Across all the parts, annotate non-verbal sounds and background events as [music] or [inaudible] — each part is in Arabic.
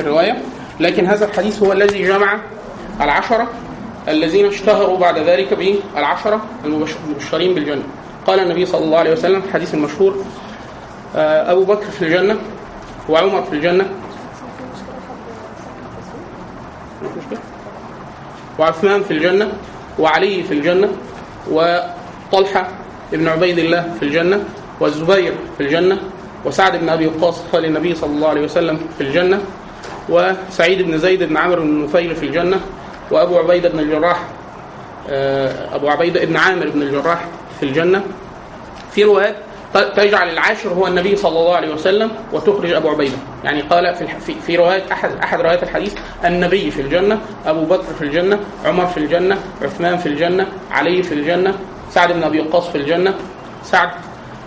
في الروايه لكن هذا الحديث هو الذي جمع العشرة الذين اشتهروا بعد ذلك بالعشرة المبشرين بالجنة. قال النبي صلى الله عليه وسلم الحديث المشهور آه، أبو بكر في الجنة وعمر في الجنة. وعثمان في الجنة وعلي في الجنة وطلحة ابن عبيد الله في الجنة والزبير في الجنة وسعد بن أبي وقاص قال النبي صلى الله عليه وسلم في الجنة. وسعيد بن زيد بن عمرو بن نفيل في الجنة وأبو عبيدة بن الجراح آه، أبو عبيدة بن عامر بن الجراح في الجنة. في روايات تجعل العاشر هو النبي صلى الله عليه وسلم وتخرج أبو عبيدة. يعني قال في في, في رواية احد أحد روايات الحديث النبي في الجنة أبو بكر في الجنة عمر في الجنة عثمان في الجنة علي في الجنة سعد بن أبي وقاص في الجنة سعد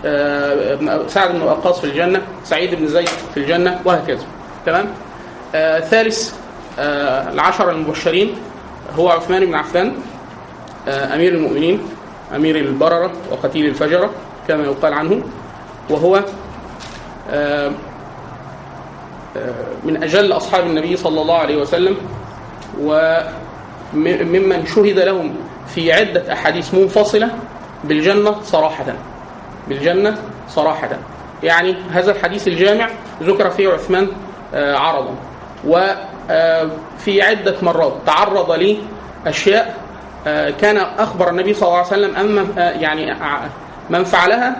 آه، سعد بن وقاص في الجنة سعيد بن زيد في الجنة وهكذا. تمام؟ ثالث آه، العشر المبشرين هو عثمان بن عفان آه، أمير المؤمنين أمير البررة وقتيل الفجرة كما يقال عنه وهو آه، آه، من أجل أصحاب النبي صلى الله عليه وسلم وممن شهد لهم في عدة أحاديث منفصلة بالجنة صراحة بالجنة صراحة. يعني هذا الحديث الجامع ذكر فيه عثمان آه، عرضا. وفي عدة مرات تعرض لي أشياء آه، كان أخبر النبي صلى الله عليه وسلم أن آه، يعني ع- من فعلها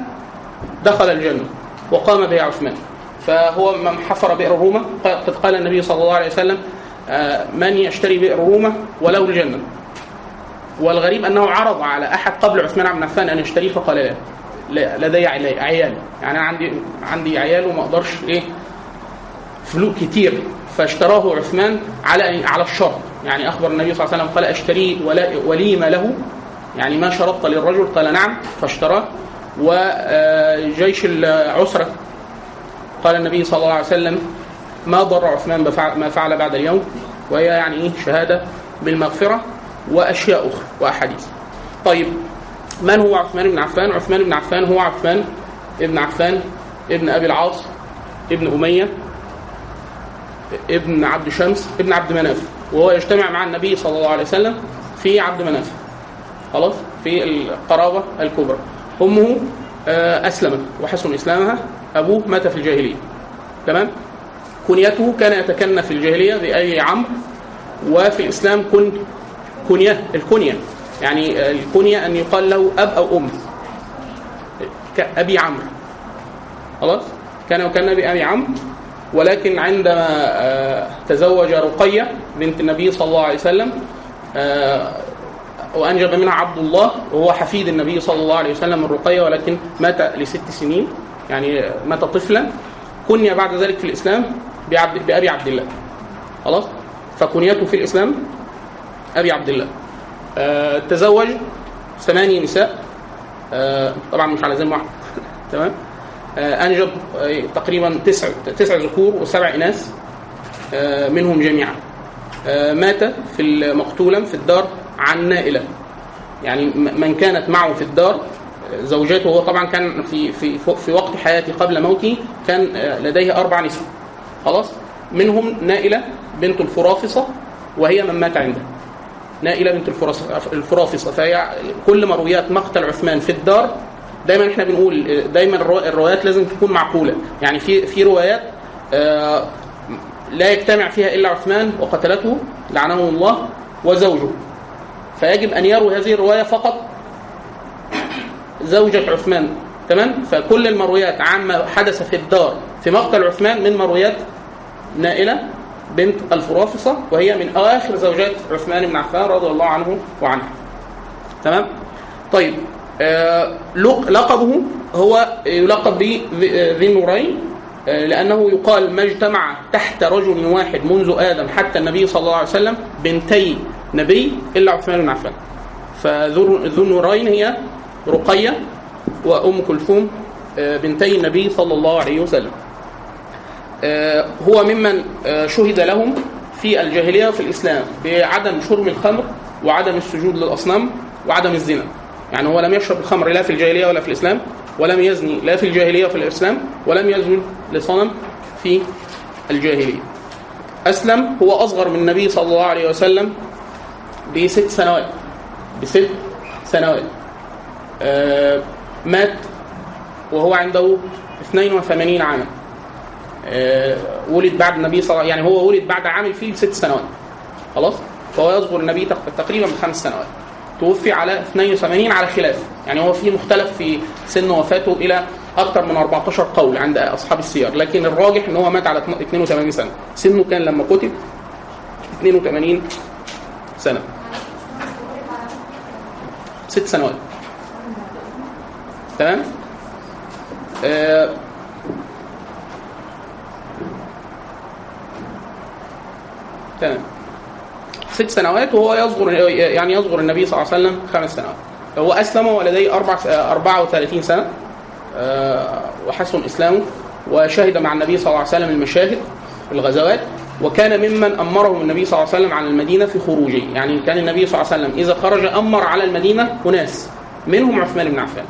دخل الجنة وقام بها عثمان. فهو من حفر بئر روما قد قال النبي صلى الله عليه وسلم آه، من يشتري بئر روما ولو الجنة. والغريب أنه عرض على أحد قبل عثمان بن عفان أن يشتريه فقال لا لدي عيال عيال. يعني أنا عندي عندي عيال وما أقدرش إيه فلوس كتير. فاشتراه عثمان على على الشرط. يعني أخبر النبي صلى الله عليه وسلم قال اشتري ولا وليمه له. يعني ما شرطت للرجل قال نعم فاشتراه. وجيش العسرة قال النبي صلى الله عليه وسلم ما ضر عثمان ما فعل بعد اليوم. وهي يعني إيه؟ شهادة بالمغفرة وأشياء أخرى وأحاديث. طيب من هو عثمان بن عفان؟ عثمان بن عفان هو عثمان ابن عفان ابن أبي العاص ابن أمية ابن عبد شمس ابن عبد مناف. وهو يجتمع مع النبي صلى الله عليه وسلم في عبد مناف. خلاص؟ في القرابة الكبرى. أمه آه، أسلمت وحسن إسلامها. أبوه مات في الجاهلية. تمام؟ كنيته كان يتكنى في الجاهلية بأي عمرو. وفي الإسلام كن كنية الكنية. يعني الكنية أن يقال له أب أو أم. كأبي عمرو. خلاص؟ كان يكنى بأبي عمرو. ولكن عندما آه، تزوج رقية بنت النبي صلى الله عليه وسلم آه، وأنجب منها عبد الله وهو حفيد النبي صلى الله عليه وسلم من رقية ولكن مات لست سنين يعني مات طفلا كني بعد ذلك في الإسلام بعبد بأبي عبد الله. خلاص؟ فكنيته في الإسلام أبي عبد الله. آه، تزوج ثمانية نساء. طبعا مش على ذمة واحد. [laughs] تمام؟ أنجب آه، تقريبا تسع تسع ذكور وسبع إناث آه، منهم جميعا. آه، مات في مقتولا في الدار عن نائلة. يعني من كانت معه في الدار آه، زوجاته هو طبعا كان في في في وقت حياته قبل موته كان آه، لديه أربع نساء. خلاص؟ منهم نائلة بنت الفرافصة وهي من مات عنده. نائلة بنت الفرافصة. فهي كل مرويات مقتل عثمان في الدار دايما إحنا بنقول دايما الرو- الروايات لازم تكون معقولة. يعني في في روايات آه، لا يجتمع فيها إلا عثمان وقتلته لعنه الله وزوجه. فيجب أن يروي هذه الرواية فقط زوجة عثمان. تمام؟ فكل المرويات عما حدث في الدار في مقتل عثمان من مرويات نائلة بنت الفرافصة وهي من آخر زوجات عثمان بن عفان رضي الله عنه وعنها. تمام؟ طيب. لقبه هو يلقب بذي النورين آه، لأنه يقال ما اجتمع تحت رجل واحد منذ آدم حتى النبي صلى الله عليه وسلم بنتي نبي إلا عثمان بن عفان. فذو ذو النورين هي رقية وأم كلثوم آه، بنتي النبي صلى الله عليه وسلم. آه، هو ممن آه، شهد لهم في الجاهلية وفي الإسلام بعدم شرب الخمر وعدم السجود للأصنام وعدم الزنا. يعني هو لم يشرب الخمر لا في الجاهلية ولا في الإسلام ولم يزني لا في الجاهلية ولا في الإسلام ولم يسجد لصنم في الجاهلية. أسلم هو أصغر من النبي صلى الله عليه وسلم بست سنوات بست سنوات. آه مات وهو عنده 82 عاما. آه ولد بعد النبي صلى الله يعني هو ولد بعد عام الفيل بست سنوات. خلاص؟ فهو يصغر النبي تق- تقريبا بخمس سنوات. توفي على 82 على خلاف. يعني هو في مختلف في سن وفاته إلى أكثر من 14 قول عند أصحاب السير. لكن الراجح إن هو مات على 82 سنة. سنه كان لما كتب 82 سنة. ست سنوات. تمام؟ آه تمام. ست سنوات وهو يصغر يعني يصغر النبي صلى الله عليه وسلم خمس سنوات. هو أسلم ولديه أربع 34 سنة آه، وحسن إسلامه وشهد مع النبي صلى الله عليه وسلم المشاهد في الغزوات وكان ممن أمرهم النبي صلى الله عليه وسلم على المدينة في خروجه. يعني كان النبي صلى الله عليه وسلم إذا خرج أمر على المدينة أناس منهم عثمان بن عفان.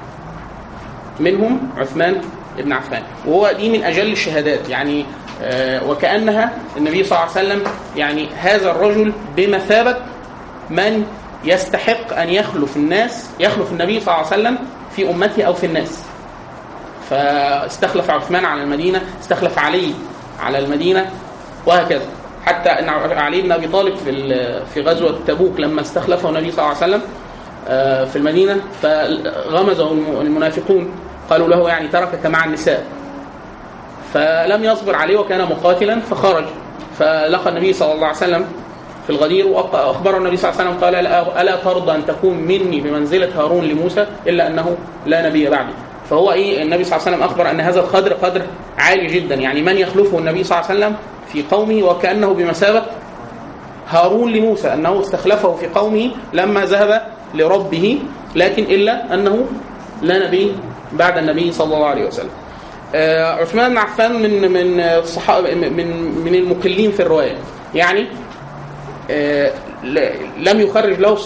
منهم عثمان بن عفان. وهو دي من أجل الشهادات. يعني آه، وكأنها النبي صلى الله عليه وسلم يعني هذا الرجل بمثابة من يستحق أن يخلف الناس يخلف النبي صلى الله عليه وسلم في أمته أو في الناس. فاستخلف عثمان على المدينة استخلف علي على المدينة وهكذا. حتى إن علي بن أبي طالب في في غزوة تبوك لما استخلفه النبي صلى الله عليه وسلم آه، في المدينة فغمزه الم- المنافقون. قالوا له يعني تركك مع النساء. فلم يصبر عليه وكان مقاتلا فخرج. فلقى النبي صلى الله عليه وسلم في الغدير واخبر النبي صلى الله عليه وسلم قال ألا ترضى أن تكون مني بمنزلة هارون لموسى إلا أنه لا نبي بعدي. فهو إيه النبي صلى الله عليه وسلم أخبر أن هذا القدر قدر عالي جدا. يعني من يخلفه النبي صلى الله عليه وسلم في قومه وكأنه بمثابة هارون لموسى أنه استخلفه في قومه لما ذهب لربه لكن إلا أنه لا نبي بعد النبي صلى الله عليه وسلم. آه، عثمان بن عفان من من الصحابه من من المقلين في الرواية. يعني آه، لم يخرج له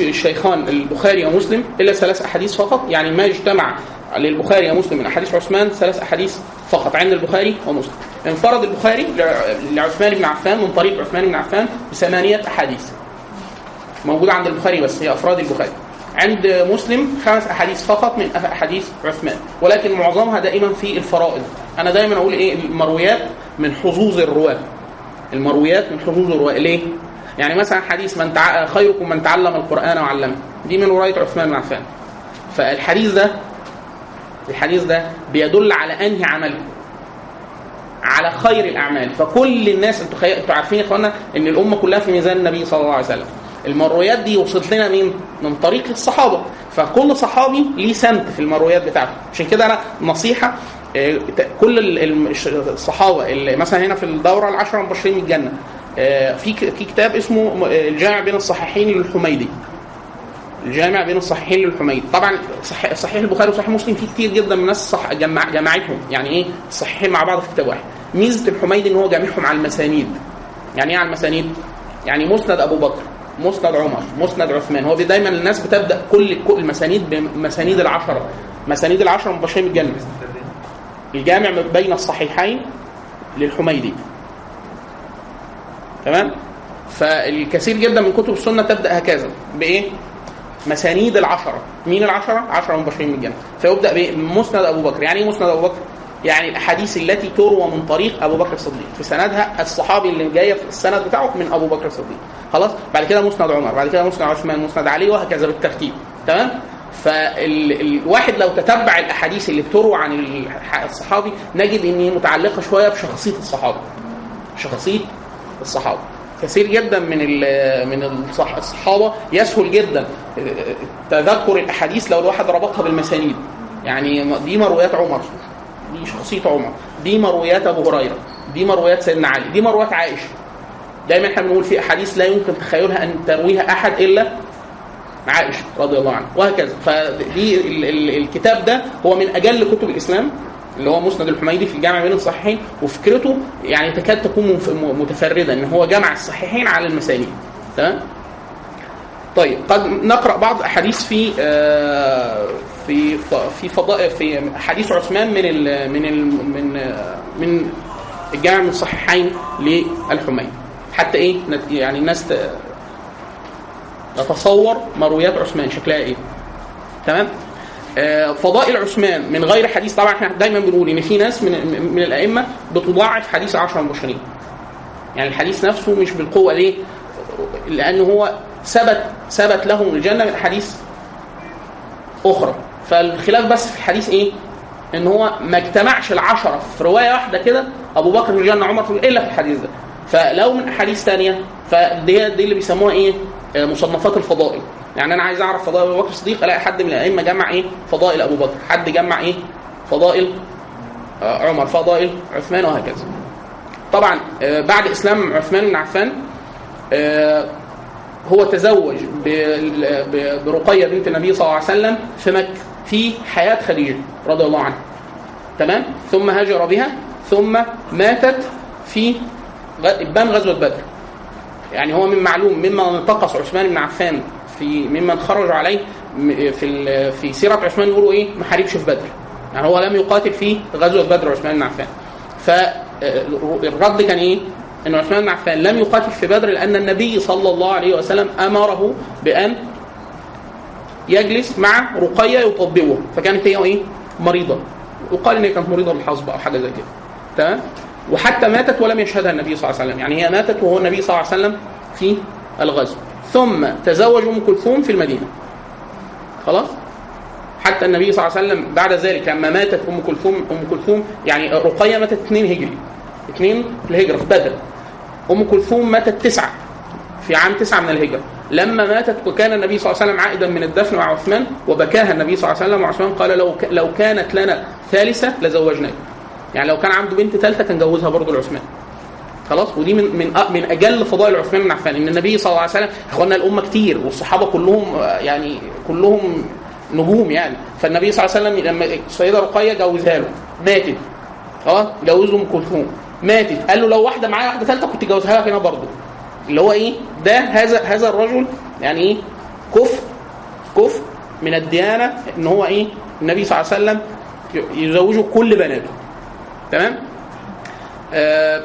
الشيخان البخاري ومسلم إلا ثلاث أحاديث فقط. يعني ما اجتمع للبخاري ومسلم من أحاديث عثمان ثلاث أحاديث فقط عند البخاري ومسلم. انفرد البخاري لع- لعثمان بن عفان من طريق عثمان بن عفان بثمانية أحاديث. موجوده عند البخاري بس هي أفراد البخاري. عند مسلم خمس أحاديث فقط من أحاديث عثمان. ولكن معظمها دائما في الفرائض. أنا دايما أقول إيه؟ المرويات من حظوظ الرواة. المرويات من حظوظ الرواة. ليه؟ يعني مثلا حديث من تع... خيركم من تعلم القرآن وعلمه. دي من رواية عثمان بن عفان. فالحديث ده الحديث ده بيدل على أنهي عمل؟ على خير الأعمال. فكل الناس أنتوا خي... أنتوا عارفين يا اخوانا إن الأمة كلها في ميزان النبي صلى الله عليه وسلم. المرويات دي وصلت لنا مين؟ من طريق الصحابة. فكل صحابي ليه سمت في المرويات بتاعته. عشان كده أنا نصيحة آه، كل ال- ال- الصحابة اللي مثلا هنا في الدورة العشرة المبشرين بالجنه آه، في في كتاب اسمه آه، الجامع بين الصحيحين للحميدي. الجامع بين الصحيحين للحميدي. طبعا صحيح, صحيح البخاري وصحيح مسلم في كتير جدا من الناس صح جمع جمعتهم يعني إيه؟ الصحيحين مع بعض في كتاب واحد. ميزة الحميدي إن هو جامعهم على المسانيد. يعني إيه على المسانيد؟ يعني مسند أبو بكر. مسند عمر مسند عثمان. هو دايما الناس بتبدأ كل المسانيد بمسانيد العشرة. مسانيد العشرة مبشرين بالجنه الجامع بين الصحيحين للحميدي. تمام؟ فالكثير جدا من كتب السنة تبدأ هكذا. بإيه؟ مسانيد العشرة. مين العشرة؟ عشرة مبشرين بالجنة فيبدأ بمسند أبو بكر. يعني إيه مسند أبو بكر؟ يعني الأحاديث التي تروى من طريق أبو بكر الصديق. في سندها الصحابي اللي جاية في السند بتاعه من أبو بكر الصديق. خلاص؟ بعد كده مسند عمر بعد كده مسند عثمان مسند علي وهكذا بالترتيب. تمام؟ فالواحد لو تتبع الأحاديث اللي بتروى عن الصحابي نجد إن هي متعلقة شوية بشخصية الصحابة. شخصية الصحابة. كثير جدا من من الصح- الصحابة يسهل جدا تذكر الأحاديث لو الواحد ربطها بالمسانيد. يعني دي مرويات عمر. دي شخصية عمر. دي مرويات أبو هريرة. دي مرويات سيدنا علي. دي مرويات عائشة. دايما إحنا بنقول في أحاديث لا يمكن تخيلها أن ترويها أحد إلا عائشة رضي الله عنها. وهكذا. فدي ال- ال- الكتاب ده هو من أجل كتب الإسلام اللي هو مسند الحميدي في الجامع بين الصحيحين وفكرته يعني تكاد تكون متفردة إن هو جمع الصحيحين على المسانيد. تمام؟ طيب قد نقرأ بعض أحاديث في آه، في في فضاء في حديث عثمان من ال من ال من من الجامع من الصحيحين للحميدي حتى إيه يعني الناس تتصور مرويات عثمان شكلها إيه. تمام؟ آه، فضائل عثمان من غير حديث طبعا إحنا دايما بنقول إن في ناس من من الأئمة بتضاعف حديث عشرة المبشرين يعني الحديث نفسه مش بالقوة ليه؟ لأن هو ثبت ثبت لهم الجنة من احاديث أخرى. فالخلاف بس في الحديث إيه؟ إن هو ما اجتمعش العشرة في رواية واحدة كده أبو بكر في الجنه عمر في إلا في الحديث ده فلو من أحاديث ثانية فدي دي اللي بيسموها إيه؟ آه، مصنفات الفضائل يعني أنا عايز أعرف فضائل أبو بكر الصديق ألاقي حد من الأئمة جمع إيه؟ فضائل أبو بكر حد جمع إيه؟ فضائل آه، عمر فضائل عثمان وهكذا طبعا آه، بعد إسلام عثمان بن عفان هو تزوج برقية بنت النبي صلى الله عليه وسلم في مكة في حياة خديجه رضي الله عنها تمام؟ ثم هاجر بها ثم ماتت في غ- ابان غزوة بدر. يعني هو من معلوم مما انتقص عثمان بن عفان في ممن خرجوا عليه في في سيرة عثمان يقولوا إيه؟ ما حاربش في بدر. يعني هو لم يقاتل في غزوة بدر عثمان بن عفان. فالرد كان إيه؟ إن عثمان بن عفان لم يقاتل في بدر لأن النبي صلى الله عليه وسلم أمره بأن يجلس مع رقية يطببها فكانت هي إيه؟ مريضة. وقال إن هي كانت مريضة بالحصبه أو حاجة زي كده. تمام؟ وحتى ماتت ولم يشهدها النبي صلى الله عليه وسلم. يعني هي ماتت وهو النبي صلى الله عليه وسلم في الغزو. ثم تزوج أم كلثوم في المدينة. خلاص؟ حتى النبي صلى الله عليه وسلم بعد ذلك لما ماتت أم كلثوم أم كلثوم يعني رقية ماتت اثنين هجري. اثنين في الهجرة في بدر. أم كلثوم ماتت تسعة. في عام تسعة من الهجرة. لما ماتت وكان النبي صلى الله عليه وسلم عائدا من الدفن مع عثمان وبكاها النبي صلى الله عليه وسلم وعثمان قال لو لو كانت لنا ثالثة لزوجناك. يعني لو كان عنده بنت ثالثة كان جوزها برضه لعثمان. خلاص؟ ودي من من من أجل فضائل عثمان بن عفان. إن النبي صلى الله عليه وسلم اخواننا الأمة كتير والصحابة كلهم يعني كلهم نجوم يعني. فالنبي صلى الله عليه وسلم لما السيدة رقية جوزها له ماتت. خلاص؟ جوزه ام كلثوم ماتت. قال له لو واحدة معايا واحدة ثالثة كنت جوزها لك هنا برضه. اللي هو إيه؟ ده هذا هذا الرجل يعني إيه؟ كفر كفر من الديانة إن هو إيه؟ النبي صلى الله عليه وسلم يزوجه كل بناته. تمام؟ آه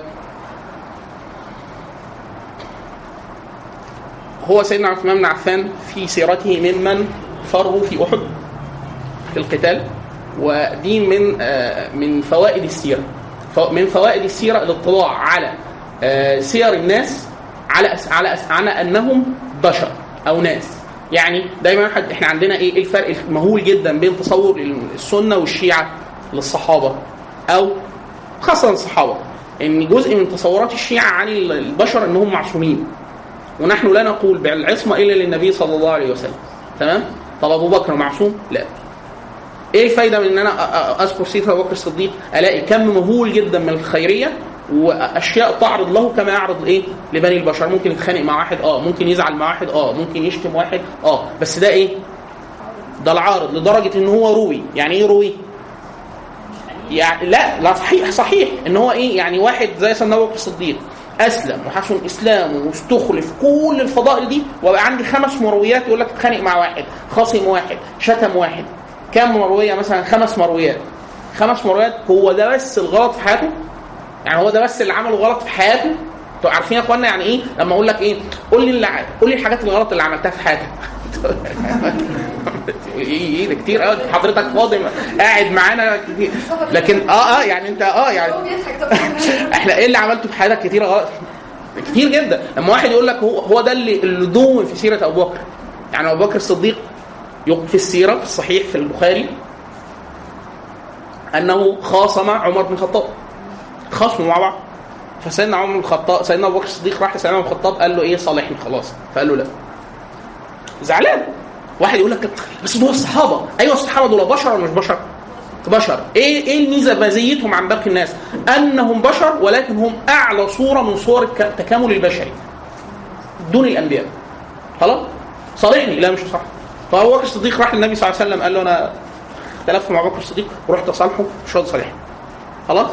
هو سيدنا عثمان بن عفان في سيرته ممن فروا في أحد في القتال ودي من آه، من فوائد السيرة. من فوائد السيرة الاطلاع على آه، سير الناس على أس- على أس- على أنهم بشر أو ناس. يعني دايما حد إحنا عندنا إيه إيه الفرق المهول جدا بين تصور السنة والشيعة للصحابة أو خاصة الصحابة. إن جزء من تصورات الشيعة عن البشر انهم معصومين. ونحن لا نقول بالعصمة إلا للنبي صلى الله عليه وسلم. تمام؟ طب أبو بكر معصوم؟ لا. إيه الفايدة من إن أنا أذكر سيره أبو بكر الصديق؟ ألاقي كم مهول جدا من الخيرية وأشياء تعرض له كما يعرض إيه؟ لبني البشر. ممكن يتخانق مع واحد آه ممكن يزعل مع واحد آه ممكن يشتم واحد آه بس ده إيه؟ ده العارض لدرجة إن هو روي. يعني إيه روي؟ يعني لا لا صحيح صحيح إن هو إيه؟ يعني واحد زي سيدنا أبو بكر الصديق أسلم وحسن اسلامه واستخلف كل الفضائل دي وبقى عندي خمس مرويات يقول لك اتخانق مع واحد خاصم واحد شتم واحد. كم مروية مثلا؟ خمس مرويات. خمس مرويات هو ده بس الغلط في حياته؟ يعني هو ده بس اللي عمله غلط في حياته؟ أنتوا عارفين يا اخوانا يعني إيه؟ لما أقول لك إيه قول لي اللي قول لي الحاجات الغلط اللي عملتها في حياتك. [laughs] إيه إيه ده كتير قوي. حضرتك فاضي؟ قاعد معانا كتير. لكن آه آه يعني انت آه يعني [laughs] إحنا إيه اللي عملته في حياتك كتير غلط؟ كتير جدا. لما واحد يقول لك هو هو ده اللي اللي دون في سيرة أبو بكر. يعني أبو بكر الصديق يق- في السيرة في الصحيح في البخاري أنه خاصم عمر بن الخطاب. خاصموا مع بعض فسيدنا عمر الخطاب سيدنا أبو بكر الصديق راح لسيدنا عمر الخطاب قال له إيه صالحني خلاص. فقال له لا. زعلان. واحد يقول لك بس دول الصحابه أيوه الصحابة دول بشر ولا مش بشر؟ بشر. إيه إيه الميزة مزيتهم عن باقي الناس؟ أنهم بشر ولكن هم أعلى صورة من صور التكامل البشري دون الأنبياء. خلاص؟ صالحني. لا مش صح. فأبو بكر الصديق راح للنبي صلى الله عليه وسلم قال له أنا اختلفت مع بكر الصديق ورحت أصالحه مش راضي صالحني خلاص؟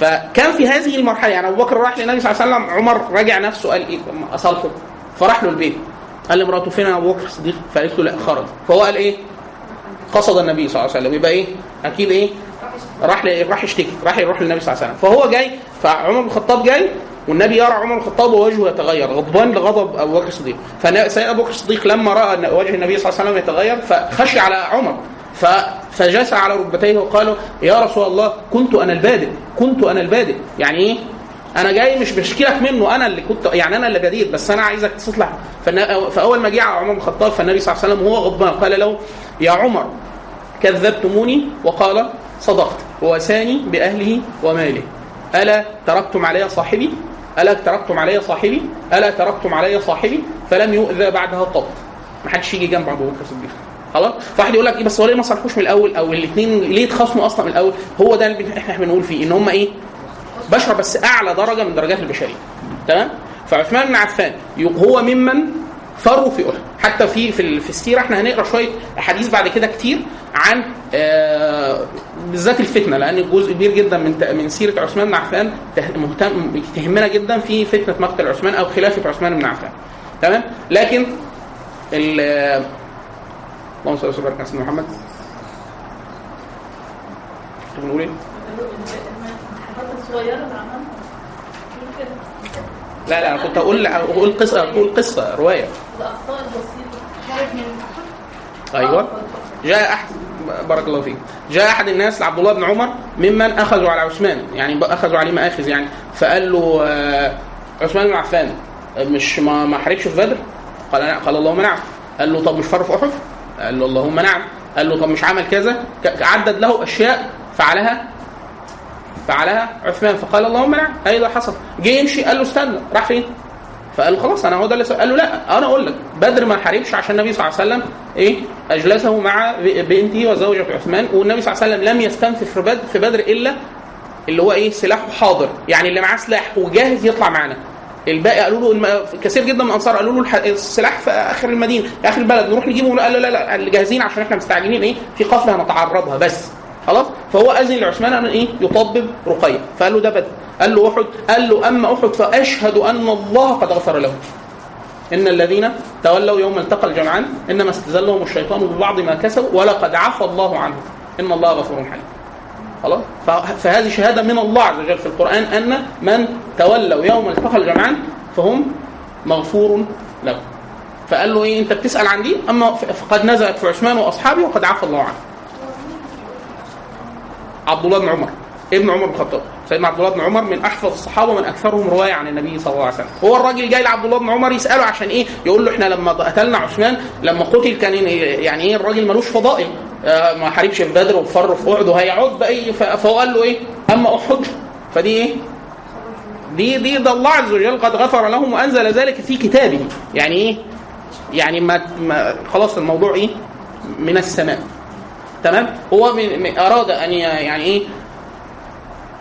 فكان في هذه المرحلة يعني أبو بكر راح للنبي صلى الله عليه وسلم عمر راجع نفسه قال إيه أما أصالحه فراح له البيت. قال لمراته فين أبو بكر الصديق؟ فقالت له لا خرج. فهو قال إيه؟ قصد النبي صلى الله عليه وسلم. يبقى إيه؟ أكيد إيه؟ راح ل- راح يشتكي راح يروح للنبي صلى الله عليه وسلم. فهو جاي فعمر بن الخطاب جاي والنبي يرى عمر بن الخطاب ووجهه يتغير غضبان لغضب أبو بكر الصديق. فسيدنا أبو بكر الصديق لما رأى وجه النبي صلى الله عليه وسلم يتغير فخشي على عمر. ف فجلس على ركبتيه وقال يا رسول الله كنت أنا البادئ كنت أنا البادئ. يعني إيه؟ أنا جاي مش بشكي لك منه أنا اللي كنت يعني أنا اللي بديت بس أنا عايزك تصلح. فاول ما جه على عمر بن الخطاب فالنبي صلى الله عليه وسلم وهو غضبان قال له يا عمر كذبتموني وقال صدقت ووساني بأهله وماله. ألا تركتم علي صاحبي؟ ألا تركتم علي صاحبي؟ ألا تركتم علي صاحبي؟ فلم يؤذى بعدها قط ما حدش يجي جنب أبو بكر الصديق. خلاص؟ فواحد يقول لك إيه بس هو ليه ما صالحوش من الأول؟ أو الاثنين ليه اتخاصموا أصلا من الأول؟ هو ده اللي إحنا بنقول فيه إن هم إيه؟ بشر بس أعلى درجة من درجات البشرية. تمام؟ فعثمان بن عفان هو ممن فروا في أحد. حتى في في, في السيرة إحنا هنقرأ شوية أحاديث بعد كده كتير عن آه، بالذات الفتنة لأن جزء كبير جدا من من سيرة عثمان بن عفان مهتم تهمنا جدا في فتنة مقتل عثمان أو خلافة عثمان بن عفان. تمام؟ لكن اللهم صل وسلم على سيدنا محمد. كنت بنقول إيه؟ لا لا أنا كنت أقول أقول قصة أقول قصة رواية. خارج من أيوه. جاء أحد بارك الله فيك. جاء أحد الناس لعبد الله بن عمر ممن أخذوا على عثمان يعني أخذوا عليه مآخذ يعني. فقال له آه، عثمان بن عفان مش ما ما في بدر؟ قال قال اللهم نعم قال له طب مش فر في أحد؟ قال له اللهم نعم. قال له طب مش عمل كذا؟ عدد له أشياء فعلها فعلها عثمان. فقال اللهم نعم. أيوه حصل. جه يمشي قال له استنى. راح فين؟ فقال له خلاص أنا هو ده اللي. قال له لا. أنا أقول لك بدر ما حاربش عشان النبي صلى الله عليه وسلم إيه؟ أجلسه مع ب- بنتي وزوجة عثمان. والنبي صلى الله عليه وسلم لم يستنفذ في بدر في بدر إلا اللي هو إيه؟ سلاحه حاضر. يعني اللي معاه سلاح وجاهز يطلع معانا الباقي قالوا له. كثير جدا من الأنصار قالوا له. السلاح في آخر المدينة في آخر البلد نروح نجيبه. قال لا لا اللي جاهزين عشان إحنا مستعجلين إيه؟ في قفلة هنتعرضها بس. خلاص؟ فهو اذن لعثمان ان إيه؟ يطبب رقية. فقال له ده بدر. قال له أحد. قال له أما أحد فأشهد أن الله قد غفر له. إن الذين تولوا يوم التقى الجمعان إنما استزلهم الشيطان ببعض ما كسبوا ولقد عفى الله عنهم. إن الله غفور حليم. خلاص؟ فهذه شهادة من الله عز وجل في القرآن أن من تولوا يوم التقى الجمعان فهم مغفور لهم. فقال له إيه أنت بتسأل عن دي؟ أما فقد نزلت في عثمان وأصحابه وقد عفى الله عنه. عبد الله بن عمر ابن عمر بن الخطاب. سيدنا عبد الله بن عمر من أحفظ الصحابة ومن أكثرهم رواية عن النبي صلى الله عليه وسلم. هو الراجل جاي لعبد الله بن عمر يسأله عشان إيه؟ يقول له إحنا لما قتلنا عثمان لما قتل كان يعني إيه؟ الراجل ملوش فضائل. آه ما حاربش في بدر وفر في أحد وهيعود باي فهو قال له إيه؟ أما أحد. فدي إيه؟ دي دي ده الله عز وجل قد غفر لهم وأنزل ذلك في كتابه. يعني إيه؟ يعني ما, ما خلاص الموضوع إيه؟ من السماء. تمام؟ هو من من- أراد أن يعني إيه؟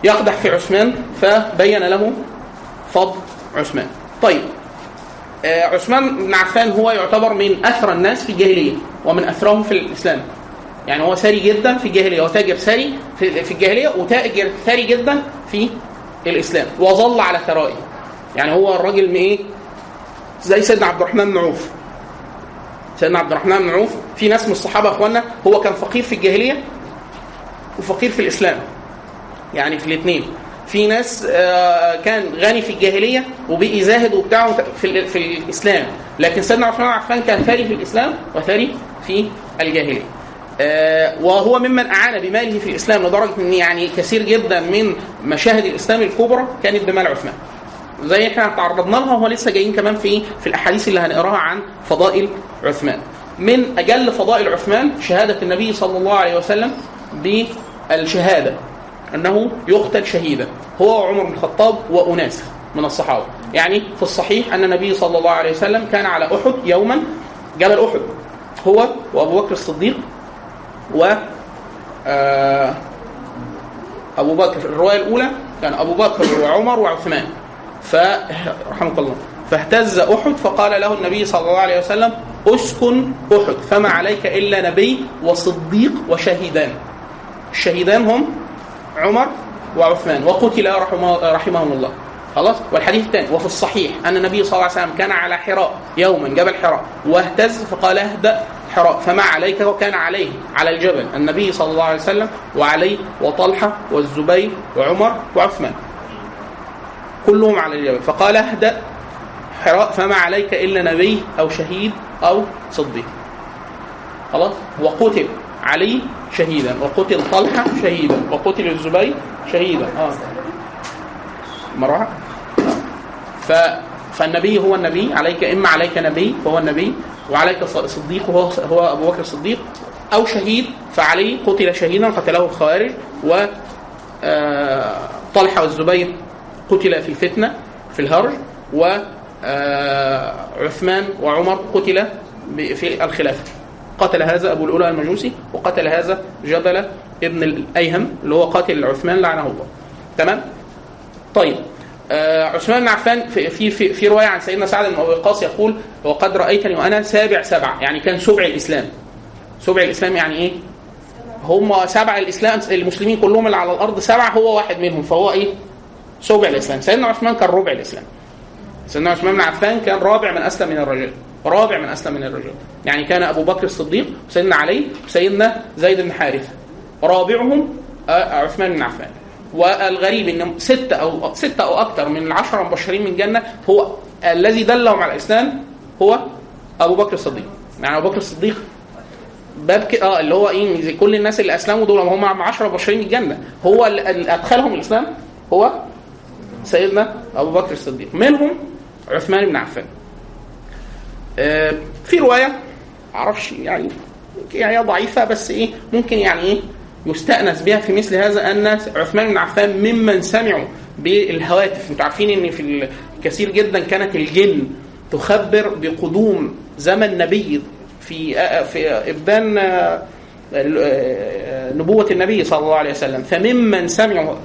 يقدح في عثمان فبين له فضل عثمان. طيب آه، عثمان بن عفان هو يعتبر من اثرى الناس في الجاهلية ومن أثرهم في الإسلام. يعني هو ثري جدا في الجاهلية وتاجر ثري في الجاهلية وتاجر ثري جدا في الإسلام. وظل على ثرائه. يعني هو الراجل من إيه؟ زي سيدنا عبد الرحمن بن عوف. سيدنا عبد الرحمن بن عوف في ناس من الصحابة يا اخوانا هو كان فقير في الجاهلية وفقير في الإسلام. يعني في الاثنين. في ناس آه، كان غني في الجاهلية وبقي زاهد وبتاع في في الإسلام. لكن سيدنا عثمان عفان كان ثري في الإسلام وثري في الجاهلية. آه، وهو ممن أعان بماله في الإسلام لدرجة إن يعني كثير جدا من مشاهد الإسلام الكبرى كانت بمال عثمان. زي إحنا تعرضنا لها وهو لسه جايين كمان في في الأحاديث اللي هنقراها عن فضائل عثمان. من أجل فضائل عثمان شهادة النبي صلى الله عليه وسلم بالشهادة. أنه يقتل شهيدا. هو وعمر بن الخطاب وأناس من الصحابة. يعني في الصحيح أن النبي صلى الله عليه وسلم كان على أحد يوما جبل أحد. هو وأبو بكر الصديق و آه، أبو بكر. الرواية الأولى كان أبو بكر وعمر وعثمان. ف رحمك الله. فاهتز أحد فقال له النبي صلى الله عليه وسلم أسكن أحد. فما عليك إلا نبي وصديق وشهيدان. الشهيدان هم عمر وعثمان. وقتل رحمه رحمهم الله. خلاص؟ والحديث الثاني وفي الصحيح أن النبي صلى الله عليه وسلم كان على حراء يوما جبل حراء واهتز فقال اهدأ حراء فما عليك وكان عليه على الجبل النبي صلى الله عليه وسلم وعلي وطلحة والزبير وعمر وعثمان. كلهم على الجبل. فقال اهدأ حراء فما عليك إلا نبي أو شهيد أو صديق. خلاص؟ وقتل. علي شهيدا وقتل طلحة شهيدا وقتل الزبير شهيدا. آه. مروحة ف فالنبي هو النبي عليك إما عليك نبي فهو النبي وعليك صديق وهو هو أبو بكر الصديق أو شهيد فعلي قتل شهيدا قتله الخوارج و آه، طلحة والزبير قتل في الفتنه في الهرج و آه، عثمان وعمر قتل في الخلافة. قتل هذا أبو الأولى المجوسي وقتل هذا جبل ابن الأيهم اللي هو قاتل عثمان لعنه الله. تمام؟ طيب آه عثمان بن عفان في في في, في رواية عن سيدنا سعد بن أبي وقاص يقول وقد رأيتني وأنا سابع سبعه يعني كان سبع الإسلام. سبع الإسلام يعني إيه؟ هم سبع الإسلام المسلمين كلهم اللي على الأرض سبعه هو واحد منهم فهو إيه؟ سبع الإسلام. سيدنا عثمان كان ربع الإسلام. سيدنا عثمان بن عفان كان رابع من أسلم من الرجال. رابع من أسلم من الرجال يعني كان أبو بكر الصديق وسيدنا علي وسيدنا زيد بن حارثة. رابعهم آه، عثمان بن عفان. والغريب إن ستة أو ستة أو أكثر من العشرة المبشرين من الجنة هو الذي دلهم على الإسلام هو أبو بكر الصديق. يعني أبو بكر الصديق باب. آه اللي هو إيه زي كل الناس اللي أسلموا دول هم 10 مبشرين الجنة. هو اللي أدخلهم الإسلام هو سيدنا أبو بكر الصديق. منهم عثمان بن عفان. آه، في رواية معرفش يعني يعني ضعيفة بس إيه ممكن يعني إيه يستأنس بها في مثل هذا أن عثمان بن عفان ممن سمعوا بالهواتف. أنتوا عارفين إن في الكثير جدا كانت الجن تخبر بقدوم زمن نبي في آه، في إبان آه، نبوة النبي صلى الله عليه وسلم. فممن سمعوا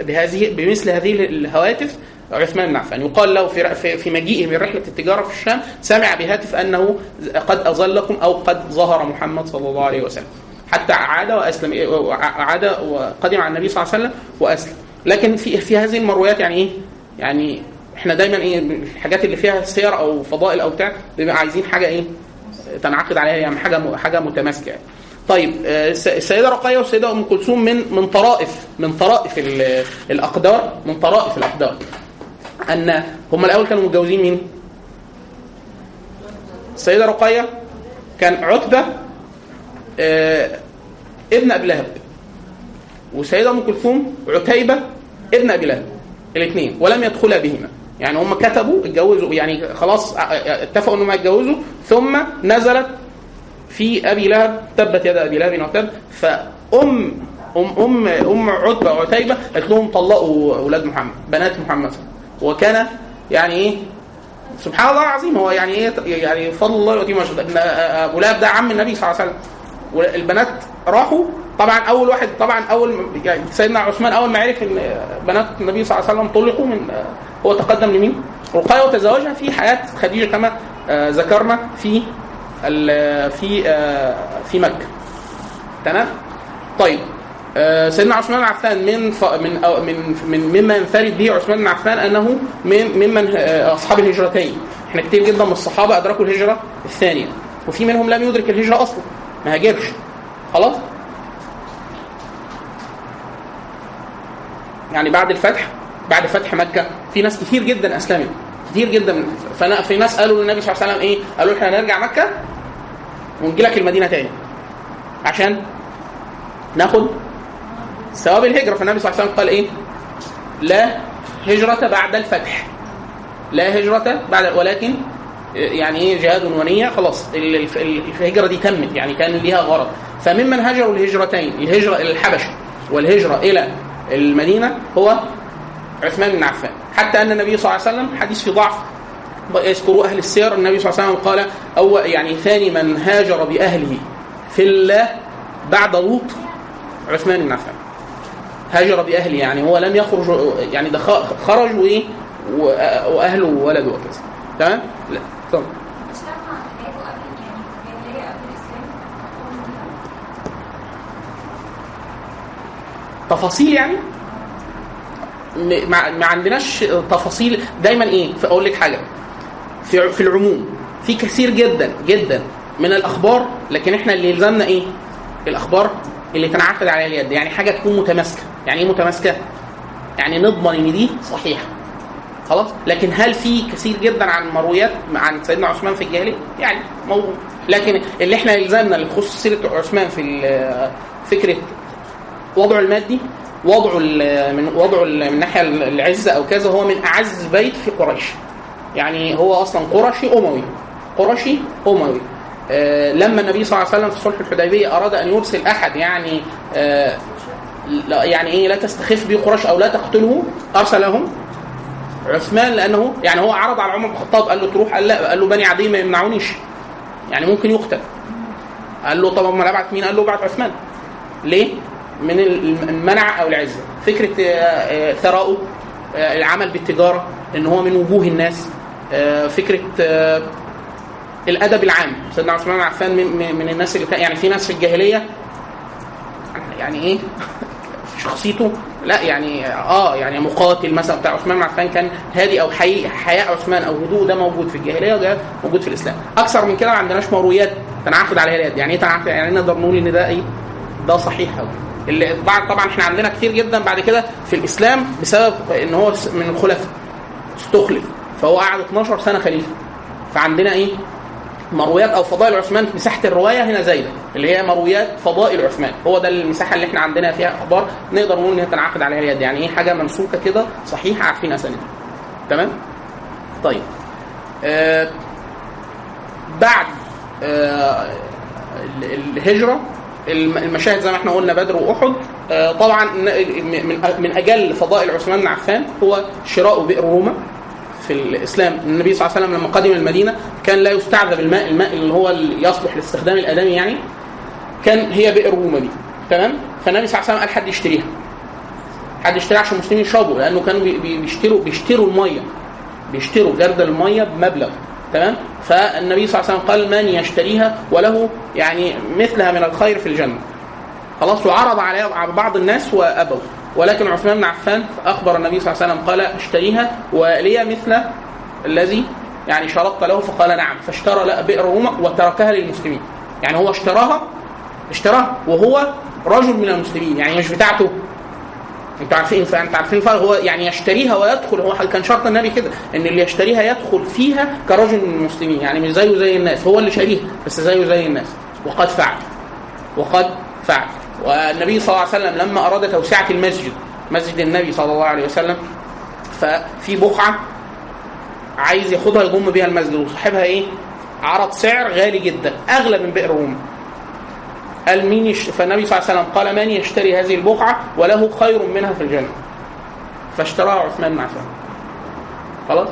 بهذه بمثل هذه الهواتف عثمان بن عفان يقال له في في- مجيئه من رحلة التجارة في الشام سمع بهاتف أنه قد أظلكم أو قد ظهر محمد صلى الله عليه وسلم. حتى عاد وأسلم عاد وقدم على النبي صلى الله عليه وسلم وأسلم. لكن في في هذه المرويات يعني إيه؟ يعني إحنا دايما إيه الحاجات اللي فيها سير أو فضائل أو بتاع بيبقى عايزين حاجة إيه؟ تنعقد عليها يعني حاجة حاجة متماسكة يعني. طيب آه، الس- السيدة رقية والسيدة أم كلثوم من من طرائف من طرائف ال- الأقدار من طرائف الأقدار. أن هم الأول كانوا متجوزين مين؟ السيدة رقية كان عتبة آه، ابن أبي لهب. والسيده أم كلثوم عتيبة ابن أبي لهب. الاثنين. ولم يدخلا بهما. يعني هم كتبوا اتجوزوا يعني خلاص ا- ا- اتفقوا إنهم هيتجوزوا. ثم نزلت في أبي لهب تبت يد أبي لهب وتب فأم أم أم أم عتبة وعتيبه قالت لهم طلقوا أولاد محمد بنات محمد. وكان يعني إيه سبحان الله العظيم هو يعني إيه يعني فضل الله يؤتيه ما يشاء. ابو لهب ده عم النبي صلى الله عليه وسلم والبنات راحوا طبعا أول واحد طبعا أول يعني سيدنا عثمان أول ما عرف إن بنات النبي صلى الله عليه وسلم طلقوا من هو تقدم لمين؟ رقية وتزوجها في حياة خديجة كما آه، ذكرنا في في آه، في مكة تمام؟ طيب آه، سيدنا عثمان عفان من ف... من من من مما ينفرد به عثمان بن عفان أنه من ممن آه، أصحاب الهجرتين. إحنا كتير جدا من الصحابة أدركوا الهجرة الثانية. وفي منهم لم يدرك الهجرة أصلا. ما هاجرش. خلاص؟ يعني بعد الفتح بعد فتح مكة في ناس كتير جدا أسلمت. كتير جدا. فانا في ناس قالوا للنبي صلى الله عليه وسلم إيه؟ قالوا إحنا هنرجع مكة ونجي لك المدينة تاني. عشان ناخد ثواب الهجرة. فالنبي صلى الله عليه وسلم قال إيه؟ لا هجرة بعد الفتح. لا هجرة بعد ولكن يعني إيه؟ جهاد ونية. خلاص الهجرة دي تمت. يعني كان ليها غرض. فممن هاجروا الهجرتين الهجرة إلى الحبشة والهجرة إلى المدينة هو عثمان بن عفان. حتى أن النبي صلى الله عليه وسلم حديث في ضعف. يذكروا أهل السير. النبي صلى الله عليه وسلم قال أو يعني ثاني من هاجر بأهله في الله بعد لوط عثمان بن عفان. هاجر بأهله يعني هو لم يخرج يعني ده خرج وإيه و- وأهله وولده وكذا. تمام؟ لا الإسلام تفاصيل يعني؟ ما عندناش تفاصيل. دايما إيه؟ أقول لك حاجة. في في العموم في كثير جدا جدا من الأخبار لكن إحنا اللي يلزمنا إيه؟ الأخبار اللي تنعقد عليها اليد يعني حاجة تكون متماسكة. يعني إيه متماسكة؟ يعني نضمن إن دي صحيحة. خلاص؟ لكن هل في كثير جدا عن مرويات عن سيدنا عثمان في الجاهلية؟ يعني موجود لكن اللي إحنا يلزمنا اللي تخص سيرة عثمان في فكرة وضعه المادي وضعه من وضعه من الناحيه العزة أو كذا هو من أعز بيت في قريش. يعني هو أصلا قرشي أموي. قرشي أموي. لما النبي صلى الله عليه وسلم في صلح الحديبية أراد أن يرسل أحد يعني آه يعني إيه لا تستخف به قريش أو لا تقتله أرسلهم؟ عثمان لأنه يعني هو عرض على عمر بن الخطاب قال له تروح؟ قال لا قال له بني عدي ما يمنعونيش. يعني ممكن يقتل. قال له طب امال ابعت مين؟ قال له ابعت عثمان. ليه؟ من المنع أو العزه فكرة آه، آه، ثراؤه آه، العمل بالتجارة إن هو من وجوه الناس. آه، فكرة آه، الأدب العام. سيدنا عثمان بن عفان من, من- الناس اللي كان يعني في ناس في الجاهلية يعني إيه؟ [laughs] شخصيته؟ لا يعني آه يعني مقاتل مثلا بتاع عثمان بن عفان كان هادي أو حي حياء عثمان أو هدوء ده موجود في الجاهلية وده موجود في الإسلام. أكثر من كده ما عندناش مرويات تنعقد عليها اليد. يعني إيه تنعقد؟ يعني نقدر نقول إن ده إيه؟ ده صحيح أوي. اللي بعد طبعا إحنا عندنا كتير جدا بعد كده في الإسلام بسبب إن هو من الخلفاء استخلف فهو قعد 12 سنة خليفة. فعندنا إيه؟ مرويات أو فضائل عثمان مساحة الرواية هنا زايدة اللي هي مرويات فضائل عثمان. هو ده المساحة اللي إحنا عندنا فيها أخبار نقدر نقول إن هي تنعقد عليها اليد يعني إيه حاجة ممسوكه كده صحيحة عارفين اسانيدها تمام؟ طيب. آه بعد آه ال- الهجرة الم- المشاهد زي ما إحنا قلنا بدر وأحد. آه طبعا من من أجل فضائل عثمان بن عفان هو شراء بئر روما. في الإسلام. النبي صلى الله عليه وسلم لما قدم المدينة كان لا يستعذب الماء الماء اللي هو اللي يصلح لاستخدام الأدمي يعني كان هي بئر روما دي تمام؟ فالنبي صلى الله عليه وسلم قال حد يشتريها. حد يشتريها عشان المسلمين يشربوا لأنه كانوا بي- بي- بيشتروا بيشتروا المية. بيشتروا جرد المية بمبلغ. تمام؟ فالنبي صلى الله عليه وسلم قال من يشتريها وله يعني مثلها من الخير في الجنة. خلاص وعرض على بعض الناس وأبوا. ولكن عثمان بن عفان أخبر النبي صلى الله عليه وسلم قال اشتريها ولي مثل الذي يعني شرطت له فقال نعم فاشترى بئر روما وتركها للمسلمين. يعني هو اشتراها اشتراها وهو رجل من المسلمين يعني مش بتاعته. أنتوا عارفين فأنتوا عارفين هو يعني يشتريها ويدخل هو كان شرط النبي كده إن اللي يشتريها يدخل فيها كرجل من المسلمين يعني مش زيه زي الناس هو اللي شاريها بس زيه زي الناس. وقد فعل وقد فعل. والنبي صلى الله عليه وسلم لما أراد توسعة المسجد مسجد النبي صلى الله عليه وسلم ففي بقعة عايز ياخدها يضم بيها المسجد وصاحبها إيه؟ عرض سعر غالي جدا أغلى من بئر روما قال مين يش... فالنبي صلى الله عليه وسلم قال من يشتري هذه البقعة؟ وله خير منها في الجنة. فاشتراها عثمان بن عفان. خلاص؟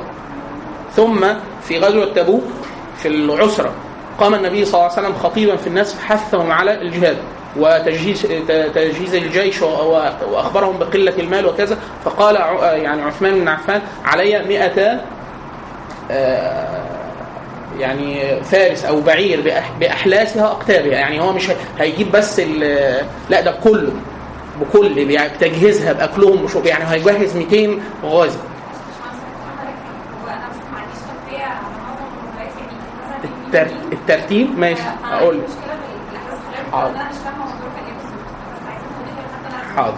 ثم في غزوة تبوك في العسرة قام النبي صلى الله عليه وسلم خطيبا في الناس حثهم على الجهاد. وتجهيز تجهيز الجيش وأخبرهم بقلة المال وكذا. فقال ع- يعني عثمان بن عفان علي 200 آه، يعني فارس أو بعير بأحلاسها أقتابها. يعني هو مش هيجيب بس لا ده كله بكل يعني بتجهيزها بأكلهم يعني هيجهز 200 غازي الترتيب؟ ماشي أقول لك المشكلة في الاحداث الغير حاضر. حاضر.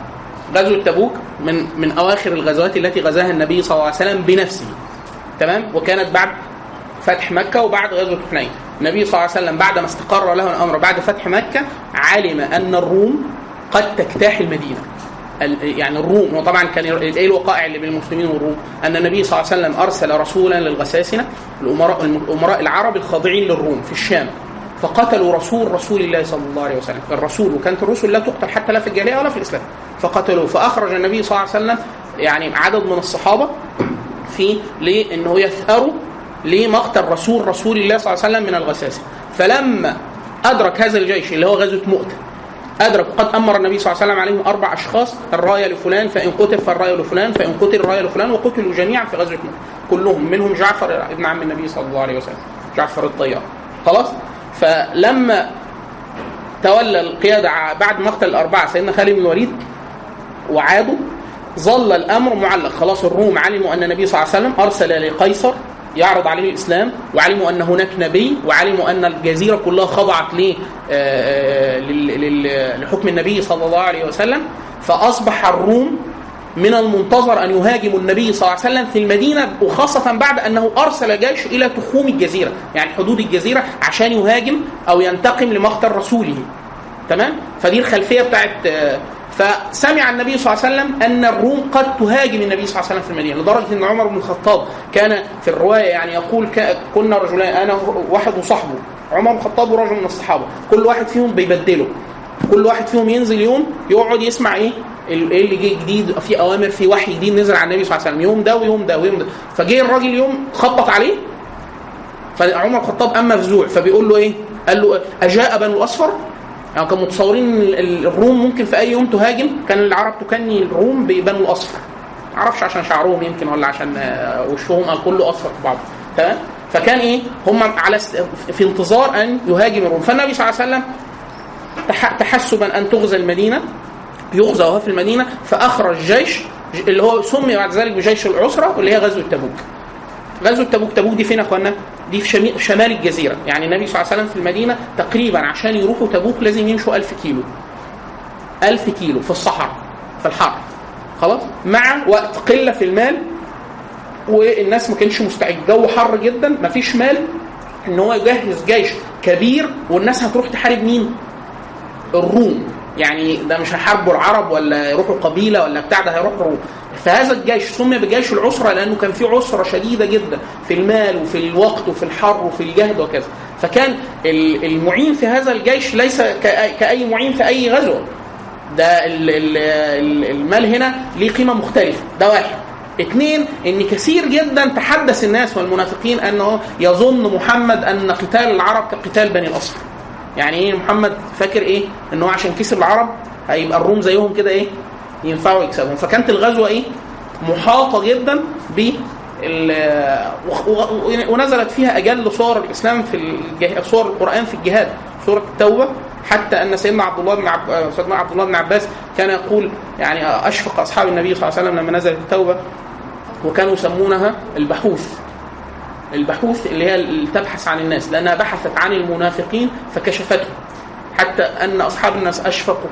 غزوة تبوك من من أواخر الغزوات التي غزاها النبي صلى الله عليه وسلم بنفسه. تمام؟ وكانت بعد فتح مكة وبعد غزوة حنين. النبي صلى الله عليه وسلم بعد ما استقر له الأمر بعد فتح مكة علم أن الروم قد تجتاح المدينة. ال- يعني الروم وطبعا كان إيه الوقائع اللي بين المسلمين والروم؟ أن النبي صلى الله عليه وسلم أرسل رسولا للغساسنة الأمراء الأمراء العرب الخاضعين للروم في الشام. فقتلوا رسول رسول الله صلى الله عليه وسلم. الرسول وكانت الرسل لا تقتل حتى لا في الجاهليه ولا في الإسلام. فقتلوه فأخرج النبي صلى الله عليه وسلم يعني عدد من الصحابة في لأنه يثأروا لمقتل رسول رسول الله صلى الله عليه وسلم من الغساسه فلما أدرك هذا الجيش اللي هو غزوة مؤتة أدرك قد أمر النبي صلى الله عليه وسلم عليهم أربع أشخاص الراية لفلان فإن قتل فالراية لفلان فإن قتل الراية لفلان وقتلوا جميعا في غزوة مؤتة. كلهم منهم جعفر ابن عم النبي صلى الله عليه وسلم جعفر الطيار. خلاص؟ فلما تولى القيادة بعد مقتل الأربعة سيدنا خالد بن الوليد وعادوا ظل الأمر معلق. خلاص الروم علموا أن النبي صلى الله عليه وسلم أرسل لقيصر يعرض عليه الإسلام وعلموا ان هناك نبي وعلموا أن الجزيرة كلها خضعت ل آه، لل- لحكم النبي صلى الله عليه وسلم. فأصبح الروم من المنتظر أن يهاجموا النبي صلى الله عليه وسلم في المدينة وخاصة بعد أنه أرسل جيش إلى تخوم الجزيرة، يعني حدود الجزيرة عشان يهاجم أو ينتقم لمقتل رسوله. تمام؟ فدي الخلفية بتاعت آه، فسمع النبي صلى الله عليه وسلم أن الروم قد تهاجم النبي صلى الله عليه وسلم في المدينة لدرجة إن عمر بن الخطاب كان في الرواية يعني يقول كنا رجلان أنا واحد وصاحبه عمر بن الخطاب ورجل من الصحابة كل واحد فيهم بيبدله كل واحد فيهم ينزل يوم يقعد يسمع إيه؟ إيه اللي جه جديد؟ في أوامر في وحي جديد نزل على النبي صلى الله عليه وسلم. يوم ده ويوم ده ويوم ده. فجه الراجل يوم خبط عليه. فعمر الخطاب قام مفزوع. فبيقول له إيه؟ قال له أجاء بنو الاصفر؟ يعني كانوا متصورين الروم ممكن في أي يوم تهاجم. كان العرب تكني الروم ببنو الاصفر معرفش عشان شعرهم يمكن ولا عشان وشهم كله أصفر في بعضه تمام؟ فكان إيه؟ هم على. في انتظار أن يهاجم الروم. فالنبي صلى الله عليه وسلم. تحسبا أن تغزى المدينة يغزى وهو في المدينة فأخرج جيش اللي هو سمي بعد ذلك بجيش العسرة واللي هي غزوة تبوك غزوة تبوك تبوك دي فين يا أخوانا؟ دي في شمال, الجزيرة، يعني النبي صلى الله عليه وسلم في المدينة تقريبا عشان يروحوا تبوك لازم يمشوا 1000 كيلو. 1000 كيلو في الصحراء في الحر. خلاص؟ مع وقت قلة في المال والناس ما كانش مستعد، الجو حر جدا ما فيش مال إن هو يجهز جيش كبير والناس هتروح تحارب مين؟ الروم. يعني ده مش هيحاربوا العرب ولا يروحوا قبيلة ولا بتاع ده هيروحوا فهذا الجيش سمي بجيش العسرة لأنه كان فيه عسرة شديدة جدا في المال وفي الوقت وفي الحر وفي الجهد وكذا. فكان ال- المعين في هذا الجيش ليس كأي- معين في أي غزوة. ده ال- ال- ال- المال هنا ليه قيمة مختلفة. ده واحد. اثنين إن كثير جدا تحدث الناس والمنافقين أنه يظن محمد أن قتال العرب كقتال بني الاصفر يعني إيه محمد فاكر إيه؟ إن هو عشان كسب العرب هيبقى الروم زيهم كده إيه؟ ينفعوا يكسبهم. فكانت الغزوة إيه؟ محاطة جدا ب ونزلت فيها أجل صور الإسلام في. صور القرآن في الجهاد سوره التوبة. حتى أن سيدنا عبد الله بن عب... سيدنا عبد الله بن عباس كان يقول يعني أشفق أصحاب النبي صلى الله عليه وسلم لما نزلت التوبة وكانوا يسمونها البحوث. البحوث اللي هي اللي تبحث عن الناس لأنها بحثت عن المنافقين فكشفتهم. حتى أن أصحاب الناس أشفقوا.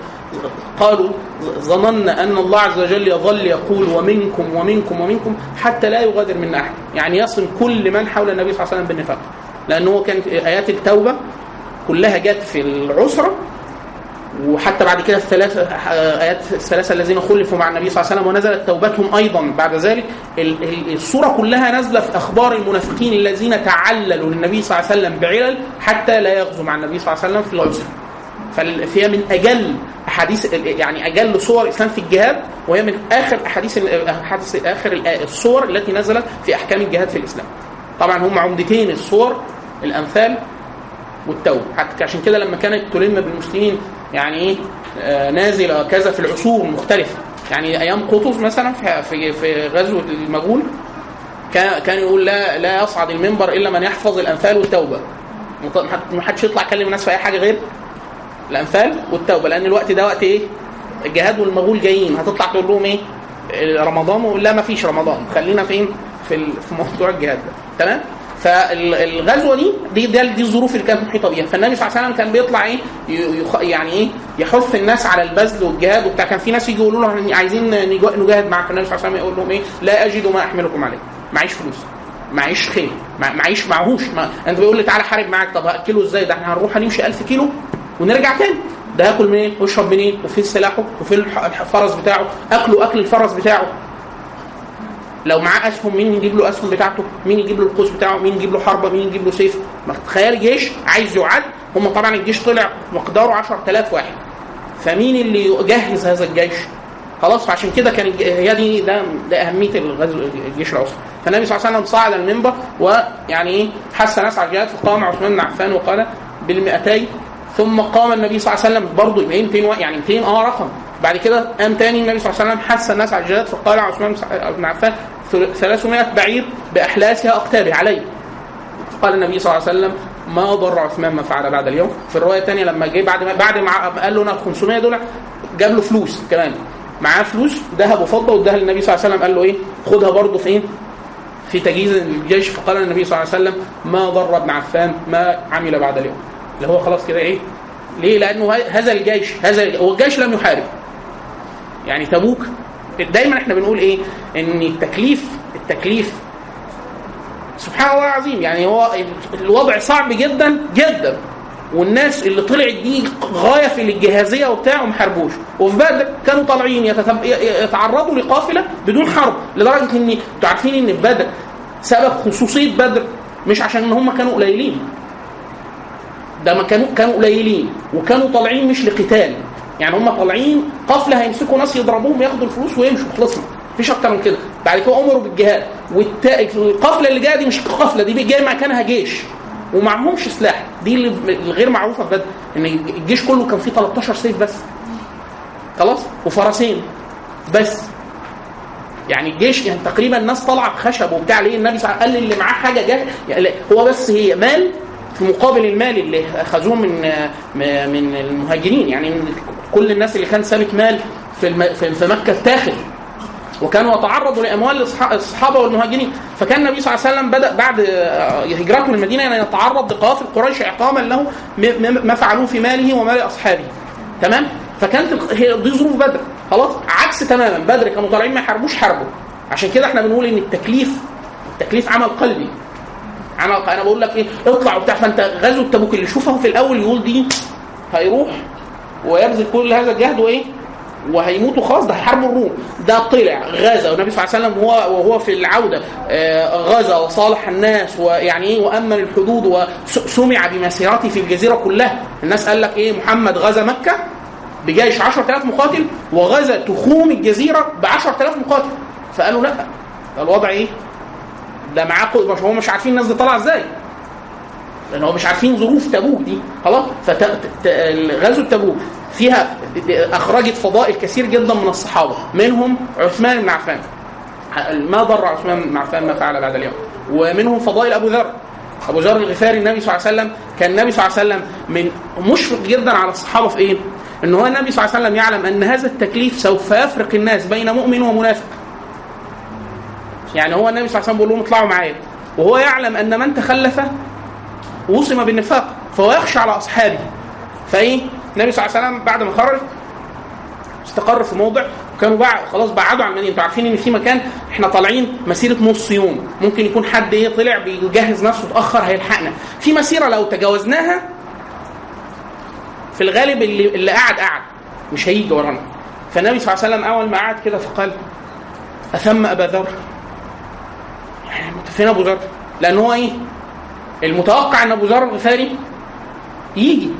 قالوا ظننا أن الله عز وجل يظل يقول ومنكم ومنكم ومنكم حتى لا يغادر منا أحد. يعني يصل كل من حول النبي صلى الله عليه وسلم بالنفاق. لأنه هو كانت آيات التوبة كلها جت في العسرة وحتى بعد كده الثلاثة آيات الثلاثة الذين خلفوا مع النبي صلى الله عليه وسلم ونزلت توبتهم أيضا بعد ذلك. ال- ال- الصورة كلها نازلة في أخبار المنافقين الذين تعللوا للنبي صلى الله عليه وسلم بعلل حتى لا يغزوا مع النبي صلى الله عليه وسلم في العسر فهي من أجل أحاديث يعني أجل صور الإسلام في الجهاد وهي من آخر أحاديث آخر الصور التي نزلت في أحكام الجهاد في الإسلام. طبعا هم عمدتين الصور الأمثال والتوبة. حتى عشان كده لما كانت تلم بالمسلمين يعني إيه؟ آه، نازله كذا في العصور المختلفه يعني أيام قطز مثلا في في, غزوة المغول كان يقول لا لا يصعد المنبر إلا من يحفظ الامثال والتوبة. ما حدش يطلع يكلم الناس في أي حاجة غير الامثال والتوبة لأن الوقت ده وقت إيه؟ الجهاد والمغول جايين. هتطلع تقول لهم إيه؟ رمضان ولا لا ما فيش رمضان. خلينا فين؟ في في موضوع الجهاد ده. تمام؟ فالغزوة دي دي دي, دي الظروف اللي كانت محيطة بيها. فالنبي صلى الله عليه وسلم كان بيطلع إيه يعني إيه يحث الناس على البذل والجهاد وبتاع. كان في ناس يجي يقولوا له عايزين نجا- نجاهد معاك النبي صلى الله عليه وسلم يقول لهم إيه لا اجد ما احملكم عليه. معيش فلوس معيش خيل مع- معيش معهوش. ما انت بيقول لي تعالى حارب معاك. طب هاكله إزاي؟ ده إحنا هنروح هنمشي 1000 كيلو ونرجع تاني. ده هاكل منين؟ ويشرب منين؟ وفين سلاحه وفين الفرس بتاعه. اكله أكل الفرس بتاعه. لو معاه أسهم مين يجيب له أسهم بتاعته؟ مين يجيب له القوس بتاعه؟ مين يجيب له حربة؟ مين يجيب له سيف؟ ما تخيل جيش عايز يعد هم طبعا الجيش طلع مقداره 10000 واحد. فمين اللي يجهز هذا الجيش؟ خلاص فعشان كده كان هي دي ده, ده أهمية الغزو الجيش العسري فالنبي صلى الله عليه وسلم صعد المنبر ويعني إيه حث الناس على الجهاد فقام عثمان بن عفان وقال بالمئتين. ثم قام النبي صلى الله عليه وسلم برضه يبقى 200 وا- يعني 200 آه رقم. بعد كده قام تاني النبي صلى الله عليه وسلم حث الناس على الجهاد فقال عثمان بن عفان 300 بعير بأحلاسها أقتابه علي قال النبي صلى الله عليه وسلم ما ضر عثمان ما فعل بعد اليوم. في الرواية الثانية لما جه بعد ما بعد ما قال له أنا ال 500 دول جاب له فلوس كمان. معاه فلوس ذهب وفضة واداها للنبي صلى الله عليه وسلم قال له إيه؟ خدها برضه فين؟ في تجهيز الجيش فقال النبي صلى الله عليه وسلم ما ضر ابن عفان ما عمل بعد اليوم. اللي هو خلاص كده إيه؟ ليه؟ لأنه هذا الجيش هذا هو الجيش لم يحارب. يعني تبوك دايما إحنا بنقول إيه؟ إن التكليف التكليف سبحان الله العظيم يعني هو الوضع صعب جدا جدا. والناس اللي طلعت دي غاية في الجهازية وبتاع وما حاربوش. وفي بدر كانوا طالعين. يتعرضوا لقافلة بدون حرب لدرجة إن أنتوا عارفين إن في بدر سبب خصوصية بدر مش عشان إن هم كانوا قليلين. ده ما كانوا كانوا قليلين وكانوا طالعين مش لقتال. يعني هم طالعين قافله هيمسكوا ناس يضربوهم ياخدوا الفلوس ويمشوا خلصنا. مفيش أكتر من كده. بعد كده امروا بالجهاد والتا... القافله اللي جاية دي مش قافله دي جاية مكانها جيش. ومعهمش سلاح. دي اللي الغير معروفة في بدر إن الجيش كله كان فيه 13 سيف بس. خلاص؟ وفرسين بس. يعني الجيش يعني تقريبا الناس طالعة بخشب وبتاع ليه النبي صلى الله عليه وسلم قال اللي معاه حاجة جاه يعني هو بس هي مال في مقابل المال اللي أخذوه من من المهاجرين. يعني كل الناس اللي كان سابت مال في في مكة اتاخد وكانوا يتعرضوا لأموال الصح- الصحابة والمهاجرين. فكان النبي صلى الله عليه وسلم بدأ بعد هجرته المدينة أن يتعرض لقوافل قريش إعقاما له ما فعلوه في ماله ومال اصحابه تمام؟ فكانت هي دي ظروف بدر. خلاص؟ عكس تماما. بدر كانوا طالعين ما يحاربوش حربوا عشان كده إحنا بنقول إن التكليف التكليف عمل قلبي. عمل أنا بقول لك إيه؟ اطلع وبتاع. فأنت غزو تبوك اللي يشوفه في الأول يقول دي هيروح ويبذل كل هذا الجهد وإيه؟ وهيموتوا خلاص ده هيحاربوا الروم. ده طلع غزا. والنبي صلى الله عليه وسلم هو وهو في العودة آه، غزا وصالح الناس ويعني إيه وأمن الحدود وسمع بمسيرته في الجزيرة كلها. الناس قال لك إيه؟ محمد غزا مكة بجيش 10000 مقاتل وغزا تخوم الجزيرة ب 10000 مقاتل. فقالوا لا. الوضع إيه؟ ده معاه مش مش عارفين الناس دي طالعة إزاي. لأن هو مش عارفين ظروف تبوك دي خلاص؟ فغزوه تبوك فيها أخرجت فضائل كثير جدا من الصحابة منهم عثمان بن عفان. ما ضر عثمان بن عفان ما فعل بعد اليوم. ومنهم فضائل أبو ذر. أبو ذر الغفاري النبي صلى الله عليه وسلم كان النبي صلى الله عليه وسلم من مشفق جدا على الصحابة في إيه؟ إن هو النبي صلى الله عليه وسلم يعلم أن هذا التكليف سوف يفرق الناس بين مؤمن ومنافق. يعني هو النبي صلى الله عليه وسلم بيقول لهم اطلعوا معايا. وهو يعلم أن من تخلف وصم بالنفاق فهو يخشى على أصحابه. فإيه؟ النبي صلى الله عليه وسلم بعد ما خرج استقر في موضع وكانوا بعد خلاص بعدوا عن المدينة. أنتوا عارفين إن في مكان إحنا طالعين مسيرة نص يوم. ممكن يكون حد إيه طلع بيجهز نفسه اتأخر هيلحقنا. في مسيرة لو تجاوزناها في الغالب اللي اللي قاعد قاعد. مش هيجي ورانا. فالنبي صلى الله عليه وسلم أول ما قعد كده فقال أثم أبا ذر؟ يعني فين أبو ذر؟ لأن هو إيه؟ المتوقع ان ابو ذر الغفاري يجي.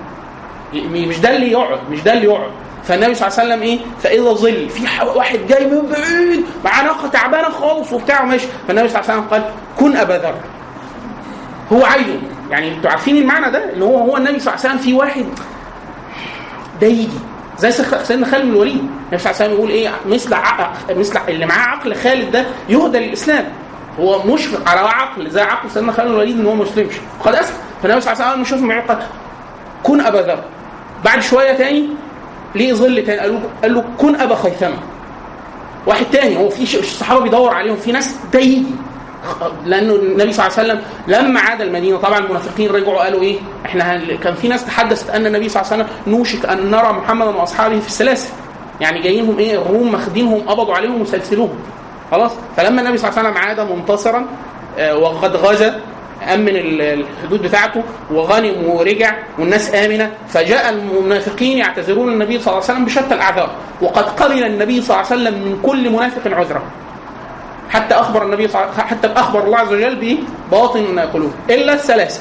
مش ده اللي يقعد مش ده اللي يقعد. فالنبي صلى الله عليه وسلم إيه؟ فإذا ظل في واحد جاي من بعيد معاه ناقه تعبانة خالص وبتاع وماشي. فالنبي صلى الله عليه وسلم قال كن أبا ذر. هو عايزه. يعني أنتوا عارفين المعنى ده؟ ان هو هو النبي صلى الله عليه وسلم في واحد ده يجي. زي سيدنا خالد بن الوليد. النبي صلى الله عليه وسلم يقول إيه؟ مثل. مثل اللي معاه عقل خالد ده يهدى للإسلام. هو مشفق على عقل زي عقل سيدنا خالد الوليد إن هو ما يسلمش قد أسلم. فالنبي صلى الله عليه وسلم مش معاه قال كن أبا ذر. بعد شوية تاني ليه ظل تاني؟ قال له كن أبا خيثمة. واحد تاني هو في الصحابة بيدور عليهم في ناس ده يجي لأنه النبي صلى الله عليه وسلم لما عاد المدينة طبعا المنافقين رجعوا قالوا إيه؟ إحنا كان في ناس تحدثت أن النبي صلى الله عليه وسلم نوشك أن نرى محمدا وأصحابه في السلاسل. يعني جايينهم إيه؟ الروم ماخدينهم قبضوا عليهم وسلسلوهم. خلاص؟ فلما النبي صلى الله عليه وسلم عاد منتصرا آه، وقد غزا امن ال- الحدود بتاعته وغنم ورجع والناس آمنة فجاء المنافقين يعتذرون النبي صلى الله عليه وسلم بشتى الأعذار. وقد قبل النبي صلى الله عليه وسلم من كل منافق عذرة. حتى أخبر النبي صلى حتى أخبر الله عز وجل بباطن قلوب إلا الثلاثة.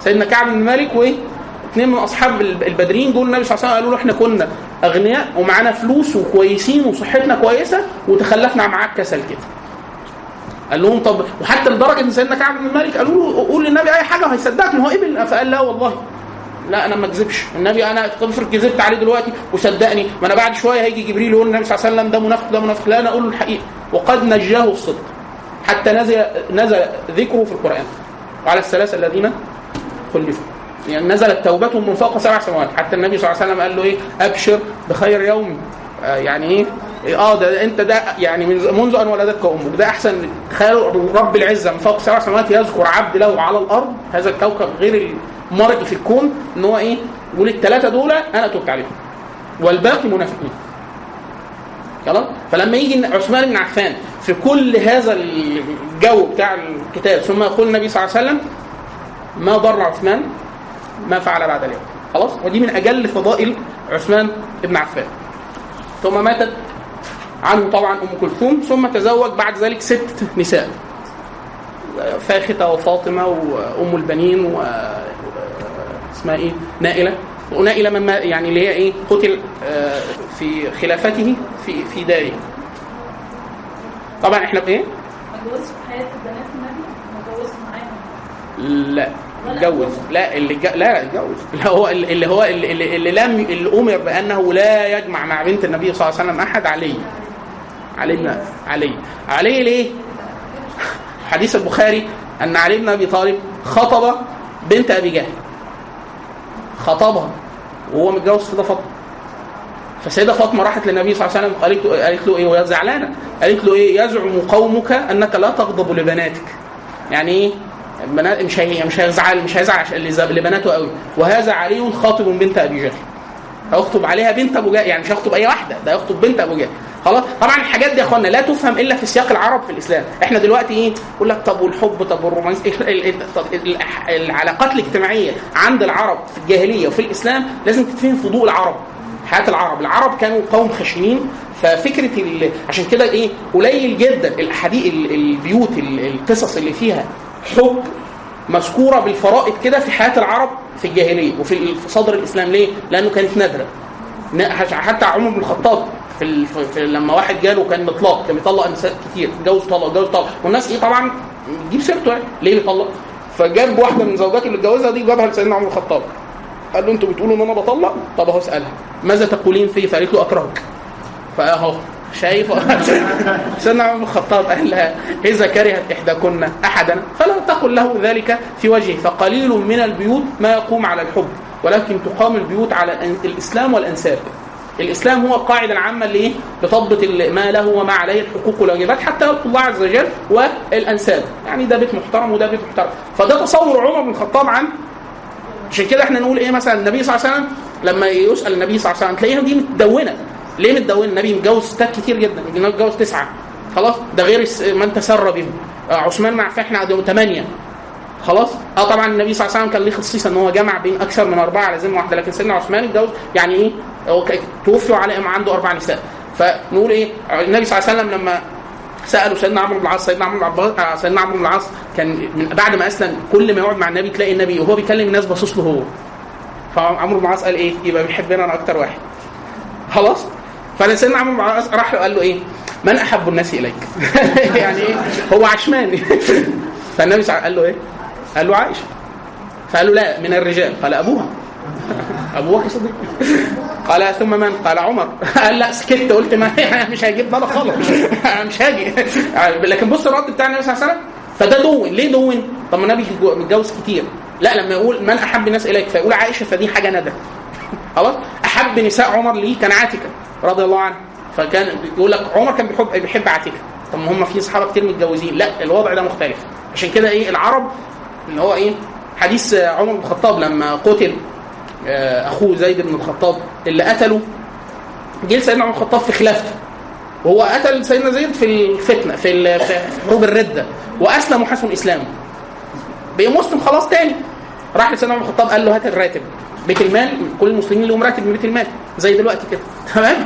سيدنا كعب بن مالك وإيه؟ اثنين من أصحاب البدرين دول النبي صلى الله عليه وسلم قالوا له إحنا كنا أغنياء ومعانا فلوس وكويسين وصحتنا كويسة وتخلفنا معاك كسل كده. قال لهم طب وحتى لدرجة إن سيدنا كعب بن مالك قالوا له قول للنبي أي حاجة هيصدقك ما هو قبل فقال لا والله. لا أنا ما اكذبش النبي أنا افرض كذبت عليه دلوقتي وصدقني. ما أنا بعد شوية هيجي جبريل يقول للنبي صلى الله عليه وسلم ده منافق ده منافق. لا أنا أقول له الحقيقة. وقد نجاه الصدق. حتى نزل نزل ذكره في القرآن. وعلى الثلاثة الذين خلفوا. يعني نزلت توبتهم من فوق سبع سماوات حتى النبي صلى الله عليه وسلم قال له إيه؟ أبشر بخير يوم. آه يعني إيه؟ آه ده أنت ده يعني من منذ أن ولدتك أمك ده أحسن تخيلوا رب العزة من فوق سبع سماوات يذكر عبد له على الأرض. هذا الكوكب غير المرء في الكون إن هو إيه؟ يقول الثلاثه دول أنا تبت عليهم. والباقي منافقين. خلاص فلما يجي عثمان بن عفان في كل هذا الجو بتاع الكتاب ثم يقول النبي صلى الله عليه وسلم ما ضر عثمان؟ ما فعل بعد اليوم. خلاص؟ ودي من أجل فضائل عثمان بن عفان. ثم ماتت عنه طبعا أم كلثوم ثم تزوج بعد ذلك ست نساء. فاختة وفاطمة وأم البنين و اسمها إيه؟ نائلة. ونائلة من ما- يعني اللي هي إيه؟ قتل آه، في خلافته في في داره. طبعا إحنا بإيه؟ ما في حياة بنات النبي؟ ما معاهم؟ لا. اتجوز لا اللي جا... لا اتجوز اللي هو اللي هو اللي, اللي, لم اللي أمر بأنه لا يجمع مع بنت النبي صلى الله عليه وسلم أحد علي. علي بن علي. علي ليه؟ حديث البخاري أن علي بن أبي طالب خطب بنت أبي جهل. خطبها وهو متجوز سيدة فاطمة. فسيدة فاطمة راحت للنبي صلى الله عليه وسلم قالت له قالت له إيه؟ وهي زعلانة. قالت له إيه؟ يزعم قومك أنك لا تغضب لبناتك. يعني إيه؟ البنات مش هي مش هيزعل مش هيزعل لبناته قوي. وهذا علي خاطب بنت أبي جهل. هيخطب عليها بنت أبو جهل. يعني مش هيخطب أي واحدة ده هيخطب بنت أبو جهل. خلاص؟ طبعا الحاجات دي يا إخوانا لا تفهم إلا في سياق العرب في الإسلام. إحنا دلوقتي إيه؟ يقول لك طب والحب طب والرومانس ال- ال- ال- طب ال- العلاقات الاجتماعية عند العرب في الجاهلية وفي الإسلام لازم تتفهم في ضوء العرب حياة العرب. العرب كانوا قوم خشنين. ففكرة. عشان كده إيه؟ قليل جدا الأحاديث ال- البيوت ال- القصص اللي فيها حب مذكورة بالفرائض كده في حياة العرب في الجاهلية وفي صدر الإسلام. ليه؟ لأنه كانت نادرة. حتى عمر بن الخطاب في. في... لما واحد جاله كان مطلق كان بيطلق نساء كتير. جوز طلق جوز طلق. والناس إيه طبعا؟ تجيب سيرته يعني. ليه بيطلق؟ فجاب واحدة من زوجاته اللي اتجوزها دي جابها لسيدنا عمر الخطاب. قال له أنتوا بتقولوا إن أنا بطلق؟ طب أهو اسألها. ماذا تقولين فيه فقالت له أكرهك. فاهو شايف [laughs] سيدنا عمر بن الخطاب قال لها اذا كرهت إحداكن أحدا؟ فلا تقل له ذلك في وجهه فقليل من البيوت ما يقوم على الحب ولكن تقام البيوت على الإسلام والإنساب. الإسلام هو القاعدة العامة اللي إيه؟ بتضبط ما له وما عليه الحقوق والواجبات حتى يلقى الله عز وجل والإنساب. يعني ده بيت محترم وده بيت محترم. فده تصور عمر بن الخطاب عن عشان كده إحنا نقول إيه مثلا النبي صلى الله عليه وسلم لما يسأل النبي صلى الله عليه وسلم تلاقيها دي متدونة. ليه متدونه؟ النبي متجوز ستات كتير جدا النبي متجوز تسعة. خلاص؟ ده غير من تسرى بهم. آه، عثمان مع إحنا عندهم ثمانيه خلاص؟ آه طبعا النبي صلى الله عليه وسلم كان ليه خصيصه إن هو جمع بين أكثر من أربعة على ذمه واحدة لكن سيدنا عثمان اتجوز يعني إيه؟ هو توفي وعلى عنده أربع نساء. فنقول إيه؟ النبي صلى الله عليه وسلم لما سألوا سيدنا عمرو بن العاص سيدنا عمرو بن العباس آه، سيدنا عمرو بن العاص كان من بعد ما أسلم كل ما يقعد مع النبي تلاقي النبي وهو بيكلم الناس باصص له هو. فعمرو بن العاص قال إيه؟ يبقى بيحبنا أنا أكتر واحد. خلاص؟ فسيدنا العاص راح له قال له إيه؟ من أحب الناس إليك؟ [laughs] يعني إيه؟ هو عشماني. [laughs] فالنبي صلى قال له إيه؟ قال له عائشة. فقال له لا من الرجال. قال أبوها. ابو بكر الصديق قال ثم من؟ قال عمر. [laughs] قال لا سكت قلت ما مش هيجيب بالك خالص. مش هاجي. لكن بص الرد بتاع النبي صلى الله عليه وسلم. فده دون. ليه دون؟ طب ما النبي متجوز كتير. لا لما يقول من أحب الناس إليك؟ فيقول عائشة فدي حاجة ندى خلاص؟ أحب نساء عمر ليه كان عاتكة رضي الله عنها فكان يقول لك عمر كان بيحب بيحب عاتكة. طب ما هم في صحابة كتير متجوزين. لا الوضع ده مختلف. عشان كده إيه العرب اللي هو إيه حديث عمر بن الخطاب لما قتل آه، أخوه زيد بن الخطاب اللي قتله جه سيدنا عمر بن الخطاب في خلافته. وهو قتل سيدنا زيد في الفتنة في ال- في حروب الردة. واسلم وحسن إسلامه. بقي مسلم خلاص تاني. راح لسيدنا عمر بن الخطاب قال له هات الراتب. بيت المال كل المسلمين لهم راتب من بيت المال زي دلوقتي كده. [laughs] تمام؟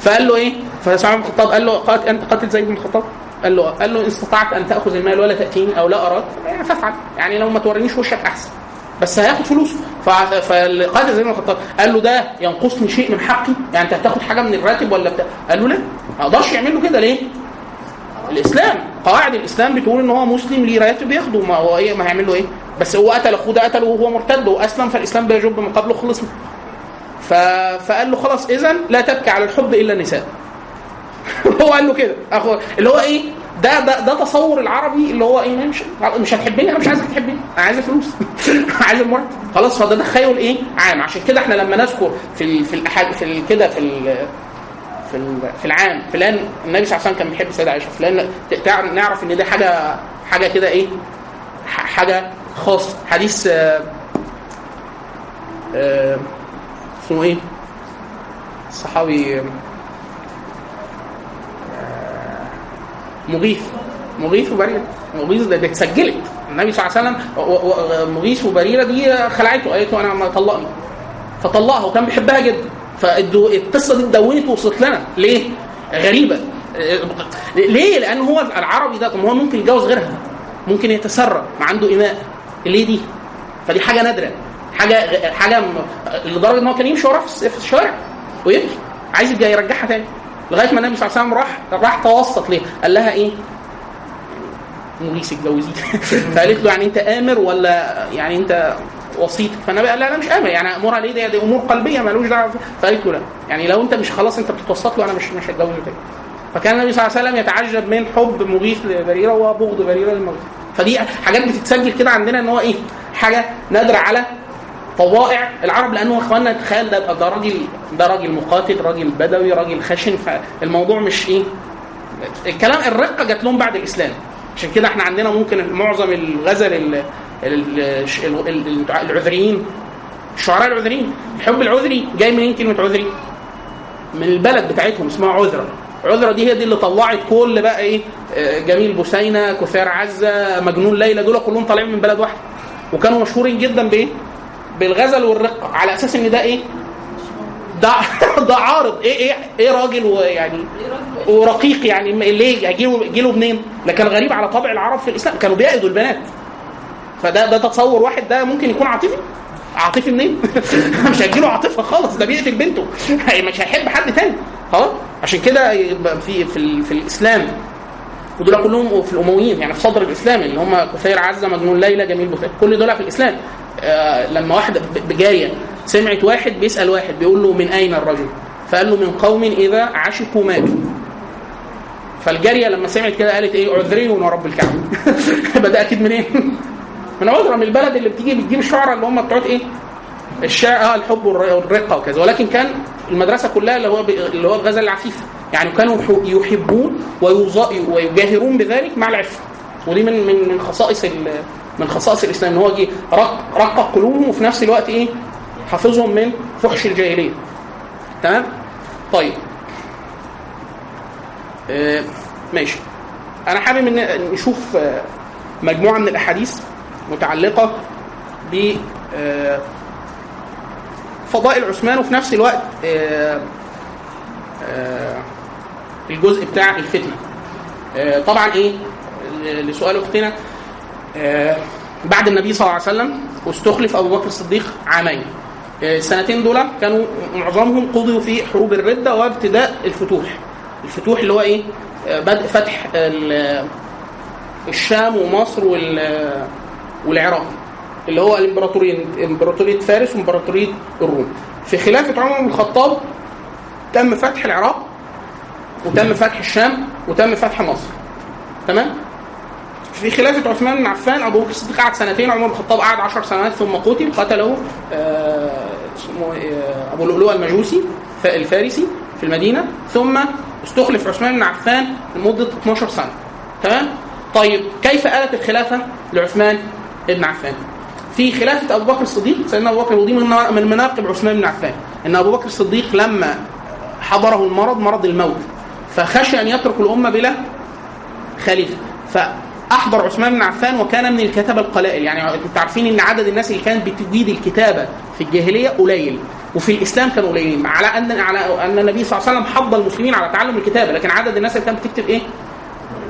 فقال له إيه؟ عمر بن الخطاب قال له قات أنت قاتل زيد بن الخطاب؟ قال له قال له ان استطعت أن تأخذ المال ولا تأتيني أو لا اراك يعني فافعل. يعني لو ما تورينيش وشك أحسن. بس هياخد فلوسه. فالقائد زي ما الخطاب قال له ده ينقصني شيء من حقي؟ يعني أنت هتاخد حاجة من الراتب ولا بتاع قال له لا. ما أقدرش يعمل له كده. ليه؟ الإسلام. قواعد الإسلام بتقول إن هو مسلم ليه راتب ياخده. ما هو إيه؟ ما هيعمل له إيه؟ بس هو قتل أخوه ده قتله وهو مرتد وأسلم فالإسلام بيجب من قبله خلصنا. ف... فقال له خلاص اذا لا تبكي على الحب إلا النساء. [laughs] هو قال له كده. اخو اللي هو إيه؟ ده ده ده تصور العربي اللي هو إيه؟ مش مش هتحبني؟ أنا مش عايزك تحبني. أنا [laughs] عايز فلوس. عايز المرتب خلاص فده تخيل إيه؟ عام. عشان كده إحنا لما نذكر في ال في الأحاد في كده في ال في ال- في العام فلان النبي صلى الله عليه وسلم كان بيحب السيدة عائشة. فلان نعرف إن ده حاجة حاجة كده إيه؟ حاجة خاصه حديث آه، آه، اسمه إيه؟ الصحابي آه، مغيث. مغيث وبريرة. مغيث ده, اتسجلت النبي صلى الله عليه وسلم مغيث وبريرة دي خلعته قالت له أنا ما طلقني. فطلقها وكان بيحبها جدا. فالقصة دي اتدونت وصلت لنا. ليه؟ غريبة. ليه؟ لأن هو العربي ده ما هو ممكن يتجوز غيرها. ممكن يتسرى ما عنده اماء ليه دي؟ فدي حاجة نادرة. حاجة حاجة لدرجة إن هو كان يمشي وراه في الشارع ويبكي عايز يرجع- يرجعها تاني. لغاية ما النبي صلى الله عليه وسلم راح راح توسط ليه؟ قال لها إيه؟ مغيث اتجوزيه [laughs] فقالت له يعني أنت آمر ولا يعني أنت وسيط؟ فالنبي قال لا أنا مش آمر. يعني امورها ليه دي, دي أمور قلبية مالوش دعوة فقالت له لا. يعني لو أنت مش خلاص أنت بتتوسط له أنا مش مش هتجوزه تاني. فكان النبي صلى الله عليه وسلم يتعجب من حب مغيث لبريرة وبغض بريرة لمغيث فدي حاجات بتتسجل كده عندنا إن هو إيه؟ حاجة نادرة على طوائع العرب لأنه إخواننا تخيل ده ده راجل ده راجل مقاتل راجل بدوي راجل خشن فالموضوع مش إيه؟ الكلام الرقة جات لهم بعد الإسلام. عشان كده إحنا عندنا ممكن معظم الغزل ال- ال- ال- ال- العذريين الشعراء العذريين الحب العذري جاي منين؟ كلمة عذري؟ من البلد بتاعتهم اسمها عذرة. عذرة دي هي دي اللي طلعت كل بقى إيه آه، جميل بوسينة كثار عزة مجنون ليلى دول كلهم طالعين من بلد واحدة وكانوا مشهورين جدا بإيه؟ بالغزل والرقه على أساس إن ده إيه؟ ده [laughs] ده عارض إيه إيه إيه راجل ويعني ورقيق يعني ليه هيجيله يجيله منين؟ ده كان غريب على طبع العرب في الإسلام كانوا بيعدوا البنات فده ده تصور واحد ده ممكن يكون عاطفي عاطفي منين؟ [laughs] مش هيجيله عاطفة خالص ده بيقتل بنته. مش هيحب حد تاني. خلاص عشان كده في في, في الإسلام. ودول كلهم في الأمويين يعني في صدر الإسلام اللي هم كثير عزة مجنون ليلى جميل بثير كل دول في الإسلام. آه لما واحدة بجاريه سمعت واحد بيسأل واحد بيقول له من أين الرجل؟ فقال له من قوم إذا عشقوا ماتوا. فالجارية لما سمعت كده قالت إيه؟ عذري ورب الكعبة. [laughs] يبقى ده أكيد منين؟ من من البلد اللي بتيجي بتجيب الشعراء اللي هم بتوع إيه؟ الشعر آه الحب والر- والرقة وكذا. ولكن كان المدرسة كلها اللي هو اللي هو الغزل العفيف. يعني كانوا يح- يحبون ويجاهرون بذلك مع العفة. ودي من من من خصائص من خصائص الإسلام إن هو جه رق رقق قلوبهم وفي نفس الوقت إيه؟ حافظهم من فحش الجاهلية. تمام؟ طيب. آه ماشي. أنا حابب إن نشوف آه مجموعة من الأحاديث. متعلقة ب آه فضائل عثمان وفي نفس الوقت آه آه الجزء بتاع الفتنة. آه طبعا إيه لسؤال أختنا بعد النبي صلى الله عليه وسلم واستخلف أبو بكر الصديق عامين. السنتين دول كانوا معظمهم قضوا في حروب الردة وابتداء الفتوح. الفتوح اللي هو إيه بدء فتح ال- الشام ومصر وال- والعراق اللي هو الامبراطورين إمبراطورية فارس وإمبراطورية الروم. في خلافه عمر بن الخطاب تم فتح العراق وتم فتح الشام وتم فتح مصر. تمام؟ في خلافة عثمان بن عفان أبو بكر الصديق قعد سنتين عمر بن الخطاب قعد 10 سنوات ثم قتل قتله آه، اسمه آه، أبو لؤلؤة المجوسي الفارسي في المدينة ثم استخلف عثمان بن عفان لمدة 12 سنة. تمام؟ طيب كيف آلت الخلافة لعثمان؟ بن عفان؟ في خلافة أبو بكر الصديق سيدنا أبو بكر ودي من من مناقب عثمان بن عفان إن أبو بكر الصديق لما حضره المرض مرض الموت فخشي أن يترك الأمة بلا خليفة. فأحضر عثمان بن عفان وكان من الكتبة القلائل. يعني أنتوا عارفين إن عدد الناس اللي كانت بتجيد الكتابة في الجاهلية قليل وفي الإسلام كانوا قليلين. على أن على أن النبي صلى الله عليه وسلم حض المسلمين على تعلم الكتابة لكن عدد الناس اللي كانت بتكتب إيه؟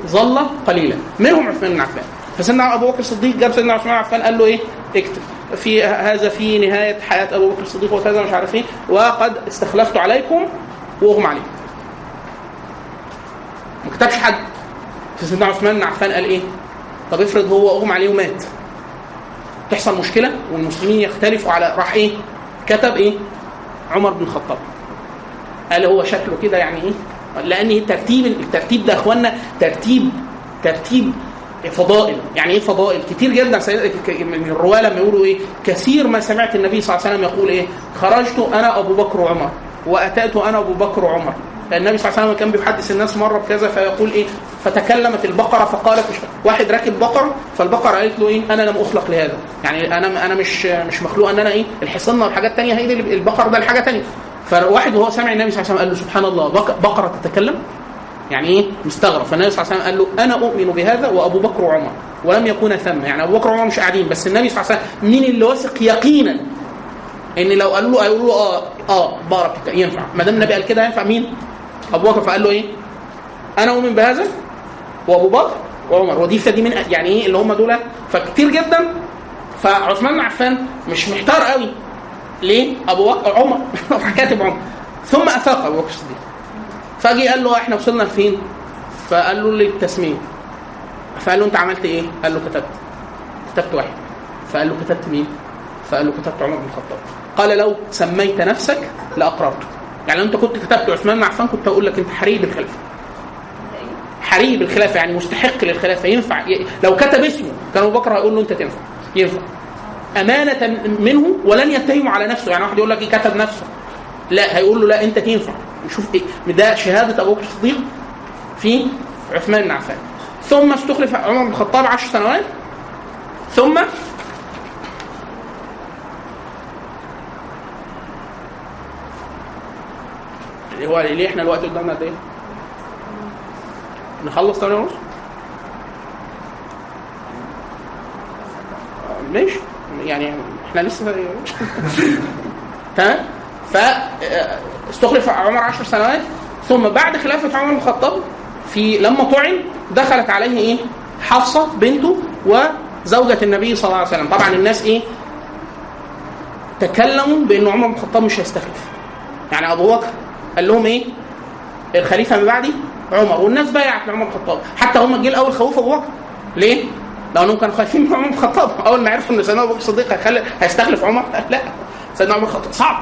ظل قليلا. منهم عثمان بن عفان. فسيدنا أبو بكر الصديق جاب سيدنا عثمان عفان قال له إيه؟ اكتب في هذا في نهاية حياة أبو بكر الصديق وكذا مش عارف إيه وقد استخلفت عليكم وأغمى عليكم ما كتبش حد فسيدنا عثمان عفان قال إيه؟ طب افرض هو أغمى عليه ومات تحصل مشكلة والمسلمين يختلفوا على راح إيه؟ كتب إيه؟ عمر بن الخطاب قال هو شكله كده يعني إيه؟ لأن الترتيب الترتيب ده اخوانا ترتيب ترتيب فضائل. يعني إيه فضائل؟ كتير جدا من الرواة لما يقولوا إيه كثير ما سمعت النبي صلى الله عليه وسلم يقول إيه خرجت أنا أبو بكر وعمر وأتيت أنا أبو بكر وعمر. النبي صلى الله عليه وسلم كان بيحدث الناس مرة بكذا فيقول إيه فتكلمت البقرة فقالت واحد راكب بقره فالبقرة قالت له إيه أنا لم أخلق لهذا. يعني أنا أنا مش مش مخلوق إن أنا إيه الحصان والحاجات الثانية هي البقر ده الحاجة ثانية فواحد وهو سامع النبي صلى الله عليه وسلم قال له سبحان الله بق- بقرة تتكلم؟ يعني إيه؟ مستغرب. فالنبي صلى الله عليه وسلم قال له أنا أؤمن بهذا وأبو بكر وعمر ولم يكونا ثم. يعني أبو بكر وعمر مش قاعدين بس النبي صلى الله عليه وسلم مين اللي واثق يقينا إن لو قالوا له هيقولوا له آه آه بارك ينفع. ما دام النبي قال كده ينفع مين؟ أبو بكر. فقال له إيه؟ أنا أؤمن بهذا وأبو بكر وعمر. ودي فدي من يعني إيه؟ اللي هم دول فكتير جدا. فعثمان بن عفان مش محتار قوي. ليه؟ أبو بكر عمر. [laughs] كاتب عمر. ثم أفاق أبو بكر الصديق. فجي قال له إحنا وصلنا لفين؟ فقال له للتسميه فقال له انت عملت إيه؟ قال له كتبت. كتبت واحد. فقال له كتبت مين؟ فقال له كتبت عمر بن الخطاب. قال لو سميت نفسك لاقررته يعني لو انت كنت كتبت عثمان بن عفان كنت أقول لك انت حري بالخلافه حري بالخلافه يعني مستحق للخلافه ينفع. لو كتب اسمه كان أبو بكر هيقول له انت تنفع. ينفع. أمانة منه ولن يتهمه على نفسه. يعني واحد يقول لك إيه كتب نفسه. لا هيقول له لا انت تنفع. شوف إيه. ده شهادة أبو بكر الصديق في عثمان بن عفان. ثم استخلف عمر بن الخطاب عشر سنوات. ثم هو ليه إحنا الوقت قدامنا قد إيه؟ نخلص 8 ونص؟ ماشي. يعني إحنا لسه [laughs] تمام ف استخلف عمر 10 سنوات ثم بعد خلافه عمر بن الخطاب في لما طعن دخلت عليه إيه؟ حفصة بنته وزوجة النبي صلى الله عليه وسلم طبعا الناس إيه؟ تكلموا بأن عمر بن الخطاب مش هيستخلف يعني أبو بكر قال لهم إيه؟ الخليفة من بعدي عمر والناس بايعت لعمر بن الخطاب حتى هم الجيل الأول خوفوا أبو بكر ليه؟ لأنهم كانوا خايفين من عمر بن الخطاب أول ما عرفوا إن سيدنا أبو بكر الصديق هيستخلف عمر لا سيدنا عمر الخطاب صعب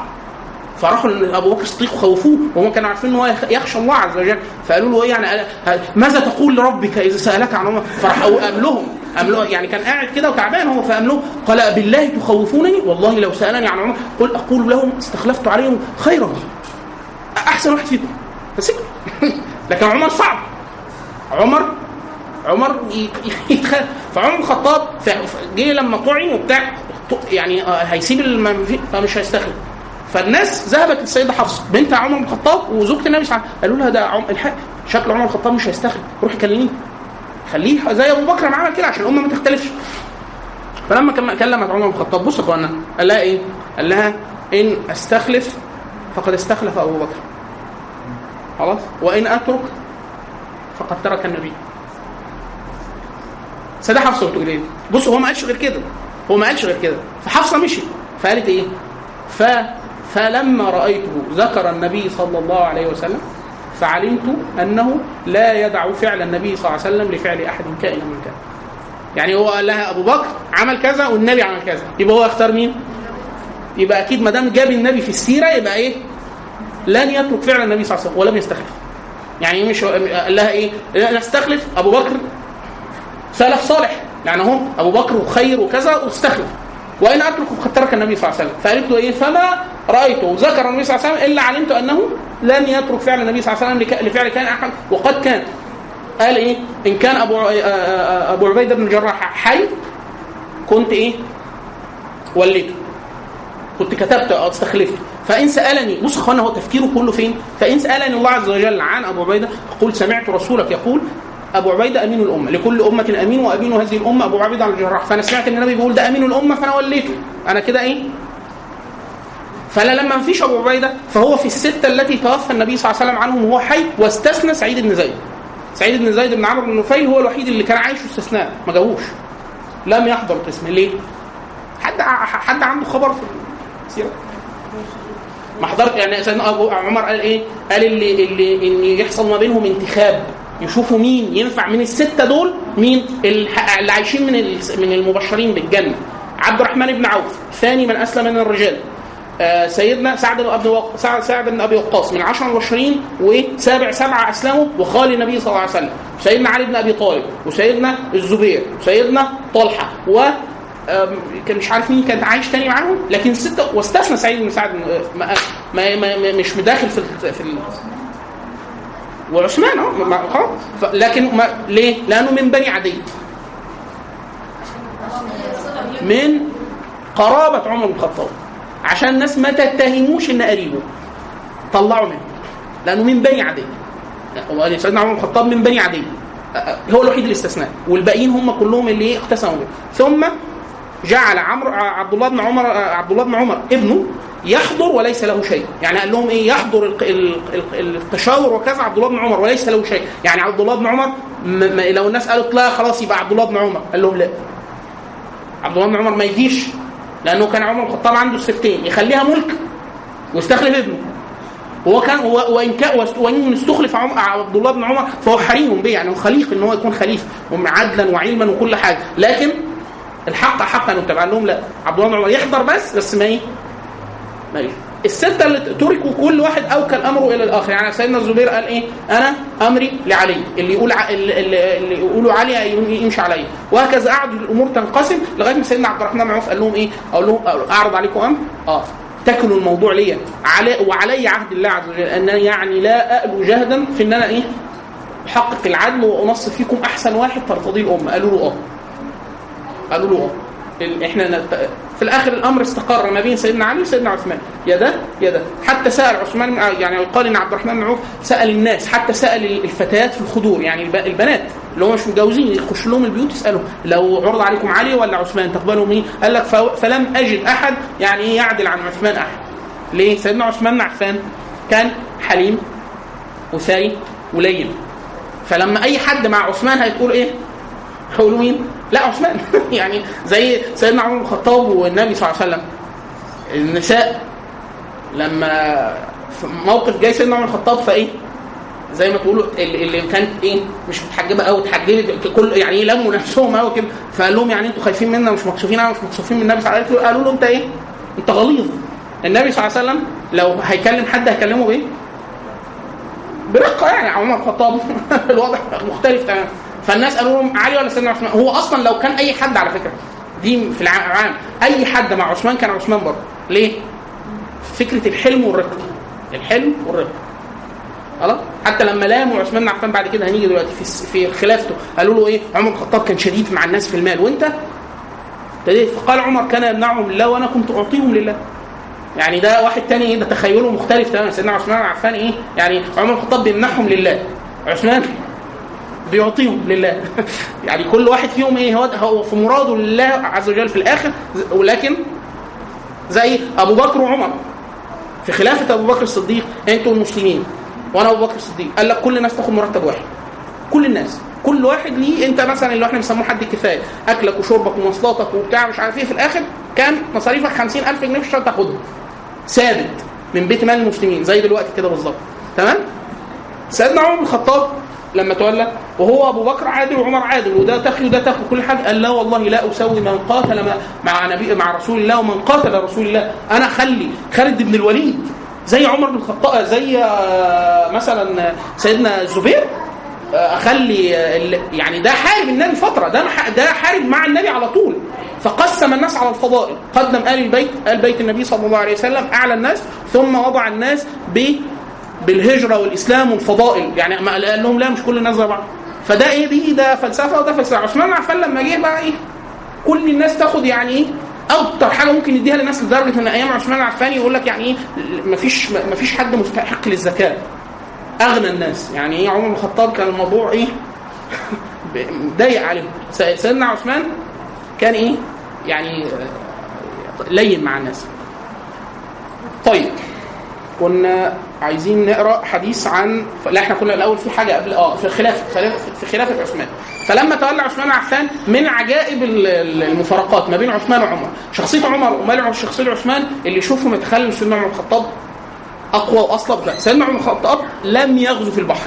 فراحوا لأبو بكر الصديق وخوفوه وهم كانوا عارفين إن هو يخ- يخشى الله عز وجل. فقالوا له إيه يعني ماذا تقول لربك إذا سألك عن عمر؟ فراح قام لهم قام يعني كان قاعد كده وتعبان هو فقام له قال بالله تخوفونني؟ والله لو سألني عن عمر. قل أقول لهم استخلفت عليهم خيرا. أحسن واحد فيكم. فسكت. [laughs] لكن عمر صعب. عمر عمر ي- يتخ... فعمر الخطاب جه لما طعن وبتاع يعني آه، هيسيب. فمش هيستخدم فالناس ذهبت للسيده حفصه بنت عمر بن الخطاب وزوجة النبي صلى قالوا لها ده عم... الحق شكل عمر بن الخطاب مش هيستخدم. روحي كلميه. خليه زي أبو بكر ما عمل كده عشان الأمة ما تختلفش. فلما كلمت عمر بن الخطاب بص يا قال لها إيه؟ قال لها إن أستخلف فقد استخلف أبو بكر. خلاص؟ وإن أترك فقد ترك النبي. سيدة حفصه بتقول إيه؟ بص هو ما قالش غير كده. هو ما قالش غير كده. فحفصة مشي فقالت إيه؟ ف فلما رأيته ذكر النبي صلى الله عليه وسلم فعلمت أنه لا يدع فعل النبي صلى الله عليه وسلم لفعل أحد كائنا من كان. يعني هو قال لها أبو بكر عمل كذا والنبي عمل كذا يبقى هو يختار مين؟ يبقى أكيد ما دام جاب النبي في السيرة يبقى إيه؟ لن يترك فعل النبي صلى الله عليه وسلم ولم يستخلف. يعني مش قال لها إيه؟ نستخلف أبو بكر سلف صالح يعني هم أبو بكر وخير وكذا واستخلف وإن اترك قد ترك النبي صلى الله عليه وسلم فقالت له إيه فما رأيته. ذكر النبي صلى الله عليه وسلم إلا علمت أنه لن يترك فعل النبي صلى الله عليه وسلم لفعل كان احد وقد كان. قال إيه؟ إن كان أبو ع- آه، آه، أبو عبيده بن الجراح حي كنت إيه؟ وليته. كنت كتبت أو استخلفت. فإن سألني بص أخوانا هو تفكيره كله فين؟ فإن سألني الله عز وجل عن أبو عبيدة أقول سمعت رسولك يقول أبو عبيدة أمين الأمة. لكل أمة أمين وأمين هذه الأمة أبو عبيدة الجراح. فأنا سمعت إن النبي بيقول ده أمين الأمة فأنا وليته. أنا كده إيه؟ فانا لما مفيش ابو عبيدة فهو في السته التي توفى النبي صلى الله عليه وسلم عنهم وهو حي واستثنى سعيد بن زيد. سعيد بن زيد بن عمرو بن نفيل هو الوحيد اللي كان عايش استثناء ما جابوش. لم يحضر القسم ليه؟ حد حد عنده خبر في السيرة؟ ما حضرت يعني سيدنا أبو عمر قال إيه؟ قال اللي اللي إن يحصل ما بينهم انتخاب يشوفوا مين ينفع من الستة دول مين اللي عايشين من من المبشرين بالجنة عبد الرحمن بن عوف ثاني من أسلم من الرجال سيدنا سعد بن أبي. سعد, بن أبي وقاص من عشر المبشرين وسابع سبعه أسلموا وخال النبي صلى الله عليه وسلم سيدنا علي بن أبي طالب وسيدنا الزبير وسيدنا طلحة و كان مش عارف مين كان عايش تاني معاهم لكن سته واستثنى سعيد بن سعد بن- ما ما ما ما- مش مداخل في في وعثمان ما- خلاص لكن ما ليه؟ لأنه من بني عدي من قرابة عمر بن الخطاب عشان الناس ما تتهموش إن قريبه. طلعوا منه. لأنه من بني عدي. هو سيدنا عمر بن الخطاب من بني عدي. هو الوحيد الاستثناء. والباقيين هم كلهم اللي اقتسموا به ثم جعل عمرو عبد الله بن عمر عبد الله بن عمر ابنه يحضر وليس له شيء. يعني قال لهم إيه يحضر التشاور وكذا عبد الله بن عمر وليس له شيء. يعني عبد الله بن عمر لو الناس قالت لا خلاص يبقى عبد الله بن عمر. قال لهم لا. عبد الله بن عمر ما يجيش. لأنه كان عمر الخطاب عنده السبتين يخليها ملك ويستخلف ابنه. هو كان وإن كان استخلف عبد الله بن عمر فهو حريم به يعني خليق إن هو يكون خليفه عدلا وعلما وكل حاجة. لكن الحق حقا وتبع لهم لا عبد الله بن عمر يحضر بس بس ما إيه ما الستة اللي تركوا كل واحد أوكل أمره إلى الآخر. يعني سيدنا الزبير قال إيه؟ أنا أمري لعلي. اللي يقول ع... اللي, يقولوا علي يمشي علي. وهكذا قعدوا الأمور تنقسم لغاية ما سيدنا عبد الرحمن بن عوف قال لهم إيه؟ أقول لهم أعرض عليكم أمر؟ آه. تكلوا الموضوع ليا. علي وعلي عهد الله عز وجل. أن يعني لا أألو جهدا في أن أنا إيه؟ أحقق العدل وأنصف فيكم أحسن واحد ترتضيه الأمة. قالوا له آه. قالوا له ال- إحنا. في الآخر الأمر استقر ما بين سيدنا علي وسيدنا عثمان يا ده يا ده حتى سأل عثمان يعني يقال ان عبد الرحمن بن عوف سأل الناس حتى سأل الفتيات في الخدور يعني الب... البنات اللي هم مش متجوزين يخش لهم البيوت يسألهم لو عرض عليكم علي ولا عثمان تقبلوا مين؟ قال لك. فلم أجد أحد يعني إيه يعدل عن عثمان أحد ليه؟ سيدنا عثمان بن عفان كان حليم وثري ولين فلما أي حد مع عثمان هيقول إيه؟ هيقولوا مين؟ لا عثمان. [laughs] يعني زي سيدنا عمر بن الخطاب والنبي صلى الله عليه وسلم. النساء لما في موقف جاي سيدنا عمر بن الخطاب فإيه؟ زي ما تقولوا اللي كانت إيه؟ مش متحجبة قوي اتحجبت كل يعني لموا نفسهم قوي كده. فقال لهم يعني أنتوا خايفين منا مش مكسوفين أنا مش مكسوفين من النبي صلى الله عليه وسلم. قالوا له أنت إيه؟ أنت غليظ. النبي صلى الله عليه وسلم لو هيكلم حد هيكلمه بإيه؟ برقة يعني عمر الخطاب. [laughs] الوضع مختلف تماما. فالناس قالوا لهم علي ولا سيدنا عثمان؟ هو أصلا لو كان أي حد على فكرة دي في العام أي حد مع عثمان كان عثمان برضه. ليه؟ فكرة الحلم والرقه الحلم والرقه خلاص؟ حتى لما لاموا عثمان بن عفان بعد كده هنيجي دلوقتي في في خلافته. قالوا له إيه؟ عمر الخطاب كان شديد مع الناس في المال. وأنت؟ ابتديت فقال عمر كان يمنعهم لله وأنا كنت أعطيهم لله. يعني ده واحد تاني إيه؟ ده تخيله مختلف تماما. سيدنا عثمان بن عفان إيه؟ يعني عمر الخطاب بيمنحهم لله. عثمان بيعطيهم لله. [laughs] يعني كل واحد فيهم إيه هو في مراده لله عز وجل في الآخر. ولكن زي أبو بكر وعمر. في خلافة أبو بكر الصديق أنتوا المسلمين. وأنا أبو بكر الصديق. قال لك كل الناس تاخد مرتب واحد. كل الناس. كل واحد ليه أنت مثلا اللي إحنا بنسموه حد كفاية. أكلك وشربك ومواصلاتك وبتاع مش عارف إيه في الآخر كان مصاريفك 50000 جنيه في الشهر تاخدهم. ثابت من بيت مال المسلمين زي دلوقتي كده بالظبط. تمام؟ سيدنا عمر بن الخطاب لما تولى وهو أبو بكر عادل وعمر عادل وده تخي وده تخي كل حاجة قال لا والله لا أسوي من قاتل مع- نبي مع رسول الله ومن قاتل رسول الله. أنا اخلي خالد بن الوليد زي عمر بن الخطاب زي آه، مثلا سيدنا الزبير آه، أخلي آه، يعني ده حارب النبي فترة ده ده حارب مع النبي على طول. فقسم الناس على الفضائل قدم آل البيت آل بيت النبي صلى الله عليه وسلم أعلى الناس ثم وضع الناس ب بالهجرة والإسلام والفضائل. يعني قال لهم لا مش كل الناس زي بعض. فده إيه؟ دي ده فلسفة وده فلسفة. عثمان عفان لما جه بقى إيه؟ كل الناس تاخد يعني إيه؟ أكتر حاجة ممكن يديها للناس لدرجه إن أيام عثمان عفان يقول لك يعني إيه؟ مفيش مفيش حد مستحق للزكاة. أغنى الناس. يعني إيه؟ عمر بن الخطاب كان الموضوع إيه؟ [laughs] ضيق عليهم. سيدنا عثمان كان إيه؟ يعني آه، لين مع الناس. طيب. كنا عايزين نقرأ حديث عن لا إحنا كنا الأول في حاجة قبل آه في خلافه في خلافه عثمان. فلما تولى عثمان عفان من عجائب ال- ال- المفارقات ما بين عثمان وعمر. شخصية عمر ومال شخصية عثمان اللي يشوفهم يتخيل سيدنا عمر الخطاب أقوى وأصلب. لا سيدنا عمر الخطاب لم يغزو في البحر.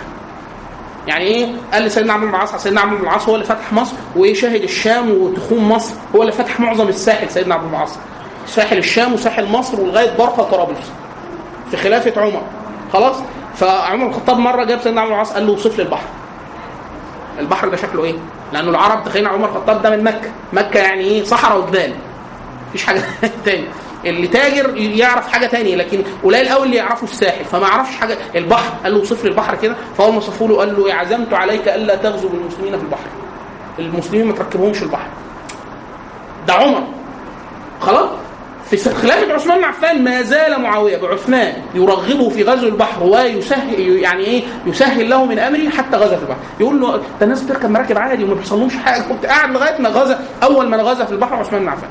يعني إيه؟ قال لسيدنا عمرو بن العاص سيدنا عمرو بن العاص هو اللي فتح مصر وشاهد الشام وتخوم مصر. هو اللي فتح معظم الساحل سيدنا عمرو بن العاص. ساحل الشام وساحل مصر ولغاية برقه وطرابلس في خلافة عمر. خلاص؟ فعمر بن الخطاب مرة جاب سيدنا عمرو العاص قال له اوصف لي البحر. البحر ده شكله إيه؟ لأنه العرب تخيل عمر الخطاب ده من مكة. مكة يعني إيه؟ صحراء وجبال. مفيش حاجة [laughs] تاني. اللي تاجر يعرف حاجة تانية لكن قليل قوي اللي يعرفه الساحل فما يعرفش حاجة. البحر قال له وصف لي البحر كده. ما صفوا له قال له إيه، عزمت عليك ألا تغزو بالمسلمين في البحر. المسلمين ما تركبهمش البحر. ده عمر. خلاص؟ في خلافة عثمان بن عفان ما زال معاوية. بعثمان يرغبه في غزو البحر ويسهل يعني إيه يسهل له من أمره حتى غزا في البحر. يقول له ده الناس بتركب مراكب عادي وما بيحصلهمش حاجة. كنت قاعد لغاية ما غزا أول ما غزا في البحر عثمان بن عفان.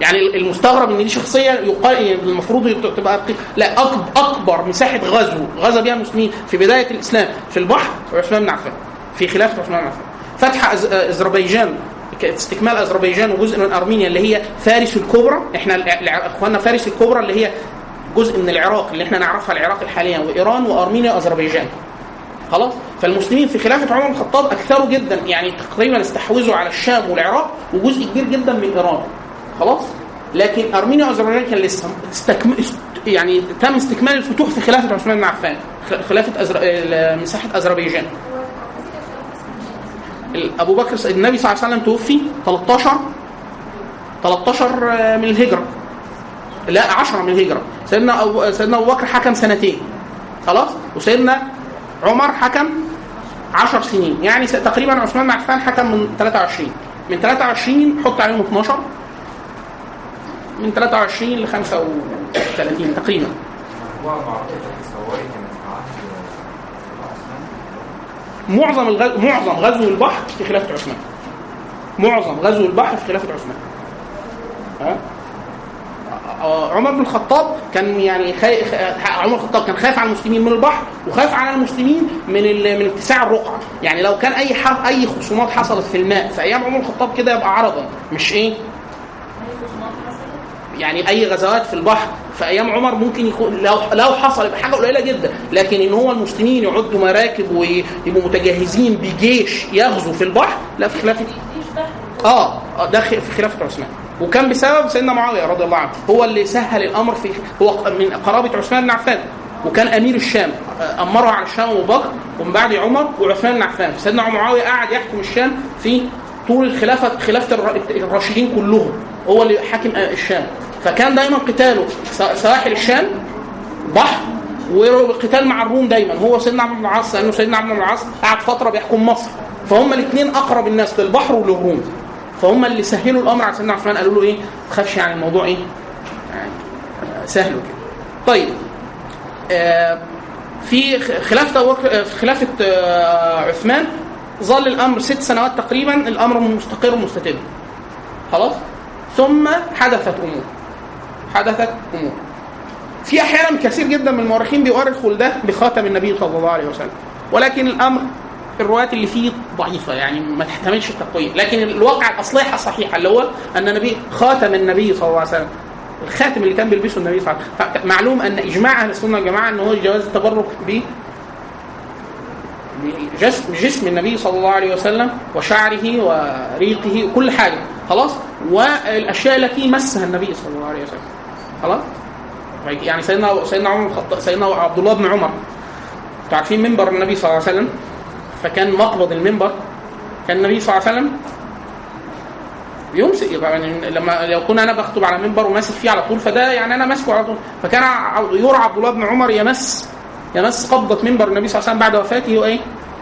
يعني المستغرب إن دي شخصية يقال المفروض تبقى لا أكبر مساحة غزو غزا بها المسلمين في بداية الإسلام في البحر عثمان بن عفان في خلافة عثمان بن عفان. فتح أز- أذربيجان استكمال أذربيجان وجزء من أرمينيا اللي هي فارس الكبرى. إحنا إخواننا فارس الكبرى اللي هي جزء من العراق اللي إحنا نعرفها العراق حاليا وإيران وأرمينيا وأذربيجان. خلاص؟ فالمسلمين في خلافة عمر بن الخطاب أكثروا جدا يعني تقريبا استحوذوا على الشام والعراق وجزء كبير جدا من إيران. خلاص؟ لكن أرمينيا وأذربيجان كان لسه استكم... است... يعني تم استكمال الفتوح في خلافة عثمان بن عفان خلافة أزر... مساحة أذربيجان. أبو بكر النبي صلى الله عليه وسلم توفي 13 13 من الهجرة. لا 10 من الهجرة. سيدنا أبو... سيدنا أبو بكر حكم سنتين. خلاص؟ وسيدنا عمر حكم 10 سنين. يعني تقريبا عثمان بن عفان حكم من 23 من 23 حط عليهم 12 من 23 ل 35 تقريبا هو معركة الصواري كانت في عهد عثمان معظم الغزو معظم غزو البحر في خلافه عثمان. معظم غزو البحر في خلافه عثمان. ها؟ آه، عمر بن الخطاب كان يعني خي... عمر الخطاب كان خايف على المسلمين من البحر وخايف على المسلمين من ال... من اتساع الرقعة. يعني لو كان أي ح... أي خصومات حصلت في الماء في أيام عمر الخطاب كده يبقى عرضا مش إيه؟ يعني أي غزوات في البحر في أيام عمر ممكن يكون لو لو حصل يبقى حاجة قليلة جدا لكن إن هو المسلمين يعدوا مراكب ويبقوا متجهزين بجيش يغزو في البحر لا في خلافه آه ده في خلافة عثمان. وكان بسبب سيدنا معاوية رضي الله عنه هو اللي سهل الأمر في هو من قرابة عثمان بن عفان وكان أمير الشام آه، أمره على الشام ابو بكر ومن بعد عمر وعثمان بن عفان. سيدنا معاوية قعد يحكم الشام في طول الخلافه خلافة الر- الراشدين كلهم هو اللي حاكم آه، الشام. فكان دايما قتاله سواحل الشام بحر وقتال مع الروم دايما. هو سيدنا عمرو بن العاص لأنه سيدنا عمرو بن العاص قعد فترة بيحكم مصر. فهم الاثنين أقرب الناس للبحر وللروم. فهم اللي سهلوا الأمر على سيدنا عثمان قالوا له إيه؟ ما تخافش يعني الموضوع إيه؟ يعني آه، سهل وكده. طيب آه في خلافة خلافة عثمان ظل الأمر ست سنوات تقريبا الأمر مستقر ومستتب خلاص؟ ثم حدثت أمور. حدثت أمور. في أحيانا كثير جدا من المؤرخين بيؤرخوا لده بخاتم النبي صلى الله عليه وسلم. ولكن الأمر الروايات اللي فيه ضعيفة يعني ما تحتملش التقويم. لكن الواقع الأصليحة صحيحة اللي هو أن النبي خاتم النبي صلى الله عليه وسلم. الخاتم اللي كان بيلبسه النبي صلى الله عليه وسلم. معلوم أن إجماع أهل السنة والجماعة ان هو جواز التبرك ب بجسم جسم النبي صلى الله عليه وسلم وشعره وريقه وكل حاجة. خلاص؟ والأشياء التي مسها النبي صلى الله عليه وسلم. خلاص؟ يعني سيدنا سيدنا عمر سيدنا عبد الله بن عمر. أنتوا عارفين منبر النبي صلى الله عليه وسلم؟ فكان مقبض المنبر. كان النبي صلى الله عليه وسلم يمسك يعني لما لو كنا أنا بخطب على منبر وماسك فيه على طول فده يعني أنا ماسكه على طول. فكان يرى عبد الله بن عمر يمس يمس قبضه منبر النبي صلى الله عليه وسلم بعد وفاته وإيه؟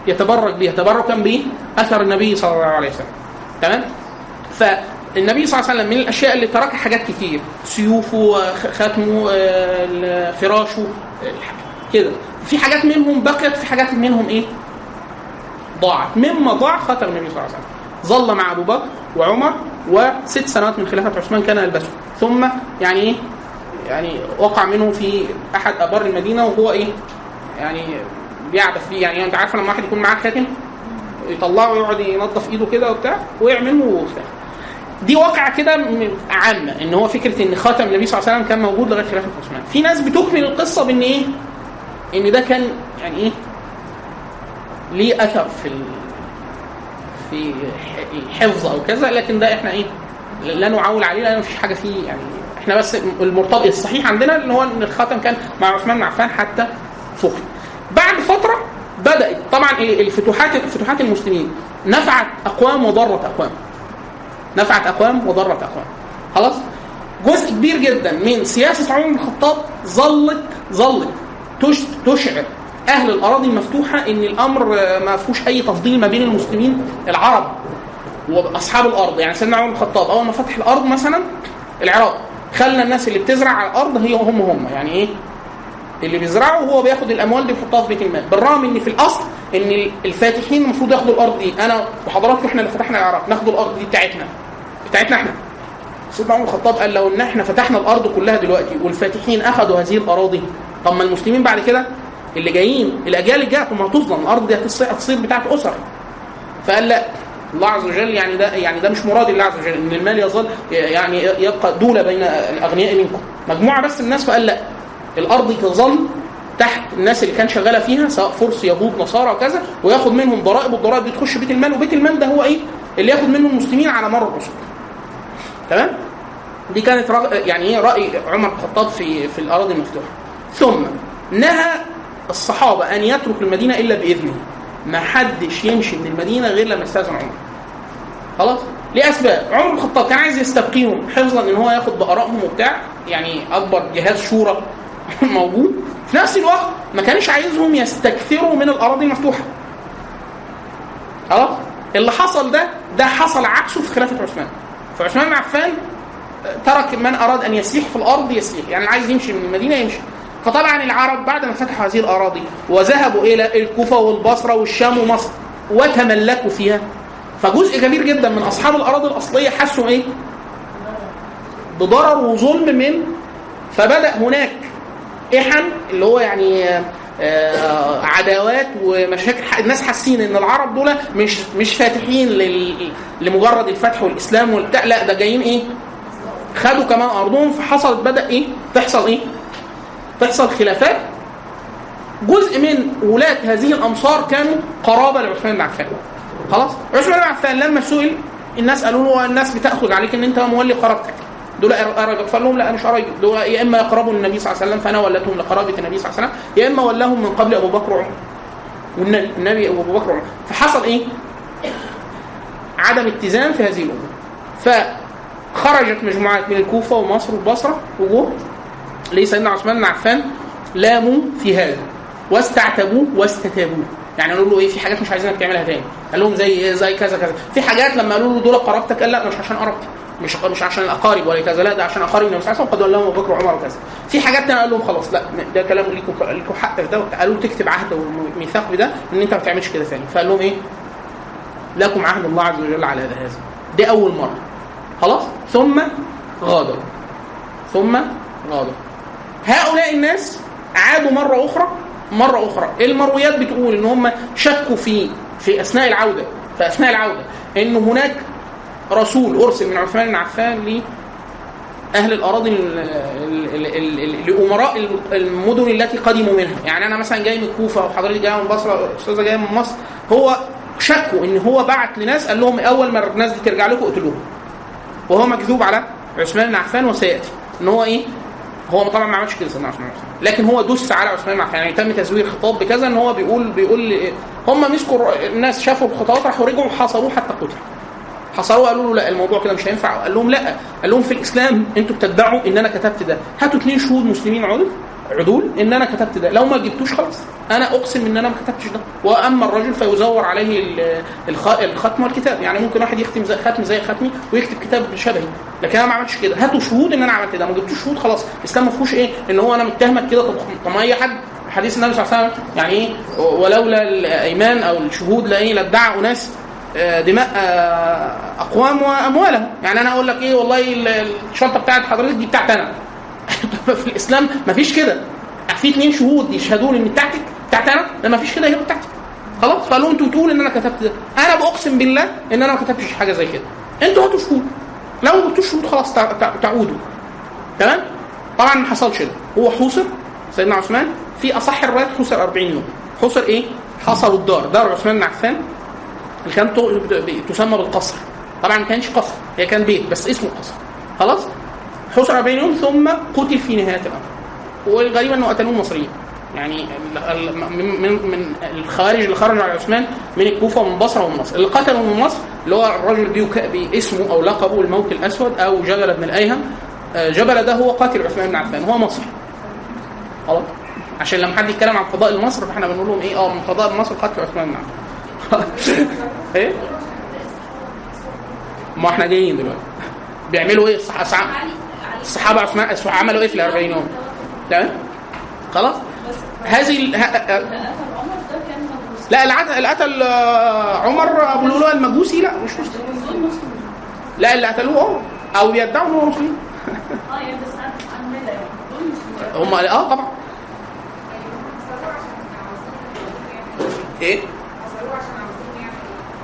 يتبرك بها تبركا باثر النبي صلى الله عليه وسلم. تمام؟ فالنبي صلى الله عليه وسلم من الأشياء اللي تركها حاجات كتير. سيوفه خ- ختمه آه، فراشه كده. في حاجات منهم بقيت في حاجات منهم إيه؟ ضاعت. مما ضاع خاتم النبي صلى الله عليه وسلم. ظل مع أبو بكر وعمر وست سنوات من خلافة عثمان كان يلبسه. ثم يعني إيه؟ يعني وقع منه في أحد أبار المدينة وهو إيه؟ يعني بيعبث فيه. يعني أنت عارف لما واحد يكون معاه خاتم يطلعه ويقعد ينظف إيده كده وبتاع وقع منه وبتاع. دي واقعة كده عامة إن هو فكرة إن خاتم النبي صلى الله عليه وسلم كان موجود لغاية خلافه عثمان في ناس بتكمل القصة بإن إيه؟ إن ده كان يعني إيه؟ ليه أثر في. في الحفظ أو كذا لكن ده إحنا إيه؟ لا نعول عليه لأن مفيش حاجة فيه. يعني إحنا بس المرتبط الصحيح عندنا إن هو إن الخاتم كان مع عثمان بن عفان حتى فقد بعد فترة بدات طبعا الفتوحات فتوحات المسلمين نفعت أقوام وضرت أقوام. نفعت أقوام وضرت أقوام. خلاص؟ جزء كبير جدا من سياسة عمر بن الخطاب ظلت ظلت تش- تشعر أهل الأراضي المفتوحه إن الأمر ما فيهوش أي تفضيل ما بين المسلمين العرب وأصحاب الأرض. يعني سيدنا عمر بن الخطاب أول ما فتح الأرض مثلا العراق. خلى الناس اللي بتزرع على الأرض هي هم هم. يعني إيه؟ اللي بيزرعوا هو بياخد الأموال دي يحطها في بيت المال. بالرغم إن في الأصل إن الفاتحين المفروض ياخدوا الأرض دي. أنا وحضراتكم إحنا اللي فتحنا العراق ناخد الأرض دي بتاعتنا. بتاعتنا إحنا. سيدنا عمر الخطاب قال لو إن إحنا فتحنا الأرض كلها دلوقتي والفاتحين أخذوا هذه الأراضي طب ما المسلمين بعد كده اللي جايين الأجيال اللي جاية ما هتظلم. الأرض دي هتصير بتاعت أسر. فقال لا الله عز وجل يعني ده يعني ده مش مراد الله عز وجل. إن المال يظل يعني يبقى دولة بين الأغنياء منكم. مجموعة بس الناس فقال لا. الأرض تظل تحت الناس اللي كان شغالة فيها سواء فرس يهود نصارى وكذا وياخد منهم ضرائب والضرائب دي تخش بيت المال وبيت المال ده هو إيه؟ اللي ياخد منه المسلمين على مر العصور تمام؟ دي كانت رأ... يعني إيه؟ رأي عمر الخطاب في في الأراضي المفتوحة. ثم نهى الصحابة أن يترك المدينة إلا بإذنه. ما حدش يمشي من المدينة غير لما يستاذن عمر. خلاص؟ لأسباب. عمر الخطاب كان عايز يستبقيهم حفظا إن هو ياخد بآرائهم وبتاع يعني أكبر جهاز شورى. [laughs] موجود. في نفس الوقت ما كانش عايزهم يستكثروا من الأراضي المفتوحة. خلاص؟ اللي حصل ده ده حصل عكسه في خلافة عثمان. فعثمان بن عفان ترك من أراد أن يسيح في الأرض يسيح. يعني عايز يمشي من المدينة يمشي. فطبعا العرب بعد ما فتحوا هذه الأراضي وذهبوا إلى الكوفة والبصرة والشام ومصر وتملكوا فيها. فجزء كبير جدا من أصحاب الأراضي الأصلية حسوا إيه؟ بضرر وظلم من فبدأ هناك إحن اللي هو يعني آه، عداوات ومشاكل. الناس حاسين إن العرب دول مش مش فاتحين لل- لمجرد الفتح والإسلام والبتاع. لا ده جايين إيه؟ خدوا كمان أرضهم. فحصلت بدأ إيه؟ تحصل إيه؟ تحصل خلافات. جزء من ولاة هذه الأمصار كانوا قرابة لعثمان بن عفان. خلاص؟ عثمان بن عفان لما سئل الناس قالوا له الناس بتأخذ عليك إن أنت مولي قرابتك. دول فقال لهم لا مش قرايب. دول يا إما يقربوا النبي صلى الله عليه وسلم فأنا ولتهم لقرابة النبي صلى الله عليه وسلم يا إما ولاهم من قبل أبو بكر وعمر. والنبي النبي أبو بكر وعمر. فحصل إيه؟ عدم اتزان في هذه الأمور فخرجت مجموعات من الكوفة ومصر والبصره وجوه. لسيدنا عثمان بن عفان لاموا في هذا. واستعتبوه واستتابوه. يعني قالوا له إيه في حاجات مش عايزينك تعملها تاني. قال لهم زي إيه زي كذا كذا. في حاجات لما قالوا له دول قرابتك قال لا مش عشان قرابتي مش مش عشان الاقارب ولا كذا لا ده عشان أقارب النبي صلى الله عليه قد ولاهم أبو بكر وعمر وكذا. في حاجات تانية قال لهم خلاص لا ده كلام ليكم ليكم حق في ده. قالوا تكتب عهد وميثاق بده إن أنت ما تعملش كده ثاني فقال لهم إيه؟ لكم عهد الله عز وجل على هذا. دي أول مرة. خلاص؟ ثم غادروا. ثم غادروا. هؤلاء الناس عادوا مرة أخرى مرة أخرى. المرويات بتقول إن هم شكوا في في أثناء العودة في أثناء العودة إن هناك رسول أرسل من عثمان بن عفان لأهل الأراضي ال- ال- ال- ال- لأمراء المدن التي قدموا منها. يعني أنا مثلا جاي من الكوفة وحضرتك جاية من البصرة أستاذة جاية من مصر هو شكوا إن هو بعت لناس قال لهم أول ما الناس دي ترجع لكم اقتلوهم. وهو مكذوب على عثمان بن عفان وسيأتي. إن هو إيه؟ هو طبعا ما عملش كده سيدنا عثمان لكن هو دس على عثمان عفان يعني تم تزوير خطاب بكذا إن هو بيقول بيقول هم مسكوا الناس شافوا الخطابات راحوا رجعوا حصروه حتى قتل حصروه قالوا له لا الموضوع كده مش هينفع. قال لهم لا. قال لهم في الإسلام أنتوا بتدعوا إن أنا كتبت ده. هاتوا اثنين شهود مسلمين عدل. عدول إن أنا كتبت ده. لو ما جبتوش خلاص. أنا أقسم إن أنا ما كتبتش ده. وأما الرجل فيزور عليه ال- الخ- الختم والكتاب. يعني ممكن واحد يختم زي ختم زي ختمي ويكتب كتاب شبهي. لكن أنا ما عملتش كده. هاتوا شهود إن أنا عملت ده. ما جبتوش شهود خلاص. الإسلام ما فيهوش إيه؟ إن هو أنا متهمك كده. طب ما أي حد. حديث النبي صلى الله عليه وسلم يعني إيه؟ ولولا الأيمان أو الشهود لا إيه؟ لادعى أناس آه، دماء آه، أقوام وأموالهم. يعني أنا أقول لك إيه؟ والله ال- الشنطة بتاعت حضرتك دي بتاعت أنا. [laughs] في الإسلام مفيش كده. في اثنين شهود يشهدوا لي ان بتاعتك بتاعت أنا؟ لا مفيش كده هي بتاعتي خلاص؟ فقالوا أنتوا بتقولوا إن أنا كتبت ده. أنا بقسم بالله إن أنا ما كتبتش حاجة زي كده. أنتوا هاتوا شهود. لو ما شهود خلاص تع- تع- تعودوا. تمام؟ طبعا ما حصلش ده. هو حوصر سيدنا عثمان في أصح الروايات حوصر 40 يوم. حوصر إيه؟ حصروا الدار. دار عثمان بن عفان اللي كانت تسمى بالقصر. طبعا ما كانش قصر هي كان بيت بس اسمه قصر. خلاص؟ حصر 40 يوم ثم قتل في نهاية الأمر. والغريب أنه قتلوه المصريين يعني من من الخوارج اللي خرجوا على عثمان من الكوفة ومن بصرة ومن مصر. اللي قتلوا من مصر اللي هو الرجل بيك- باسمه أو لقبه الموت الأسود أو جبل بن الأيهم آه، جبل ده هو قاتل عثمان بن عفان. هو مصري. خلاص. عشان لما حد يتكلم عن فضائل مصر فإحنا بنقول لهم إيه؟ آه من فضائل مصر قتل عثمان بن عفان. [laughs] إيه؟ ما إحنا جايين دلوقتي. بيعملوا إيه؟ الصح... الصح... الصحابه عثمان عملوا إيه في ال 40 يوم. تمام؟ خلاص؟ هذه ال... ه... لا اللي قتل آه، عمر أبو لؤلؤ المجوسي لا مش مسلم. لا اللي قتلوه هو. أو بيدعوا إن هو مسلم. [laughs] هم آه طبعا. إيه؟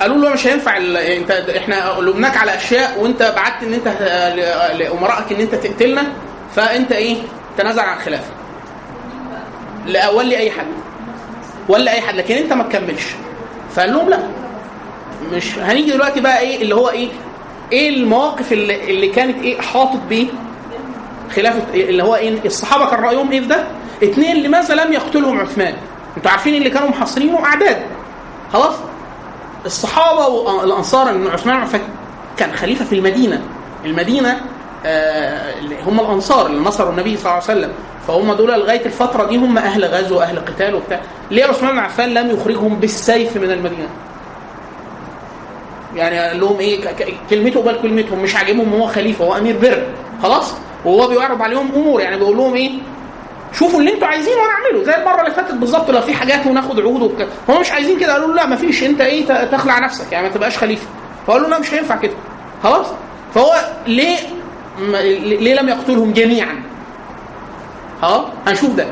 قالوا له مش هينفع ال... انت إحنا لومناك على أشياء وانت بعت إن انت لأمرائك إن انت تقتلنا فأنت إيه؟ تنازل عن الخلافه لا ولي اي حد. ولا أي حد لكن انت ما تكملش. فقال لهم لا. مش هنيجي دلوقتي بقى إيه اللي هو إيه؟ إيه المواقف اللي, اللي كانت إيه حاطط بيه خلافة اللي هو إيه الصحابة كان رأيهم إيه في ده؟ اثنين لماذا لم يقتلهم عثمان؟ أنتوا عارفين اللي كانوا محاصرينه أعداد. خلاص؟ الصحابة والأنصار ان عثمان كان خليفة في المدينة. المدينة آه اللي هم الأنصار اللي نصروا النبي صلى الله عليه وسلم. فهم دول لغاية الفترة دي هم أهل غزو وأهل قتال وبتاع. ليه عثمان بن عفان لم يخرجهم بالسيف من المدينة؟ يعني قال لهم إيه كلمته قبل كلمتهم مش عاجبهم هو خليفة هو أمير بر. خلاص؟ وهو بيعرض عليهم أمور. يعني بيقول لهم إيه؟ شوفوا اللي أنتوا عايزينه وأنا اعمله. زي المرة اللي فاتت بالظبط لو في حاجات وناخد عهود وكده هم مش عايزين كده. قالوا له لا ما فيش انت إيه؟ تخلع نفسك. يعني ما تبقاش خليفة. فقالوا له لا مش هينفع كده. خلاص. فهو ليه ليه لم يقتلهم جميعا؟ خلاص. هنشوف ده.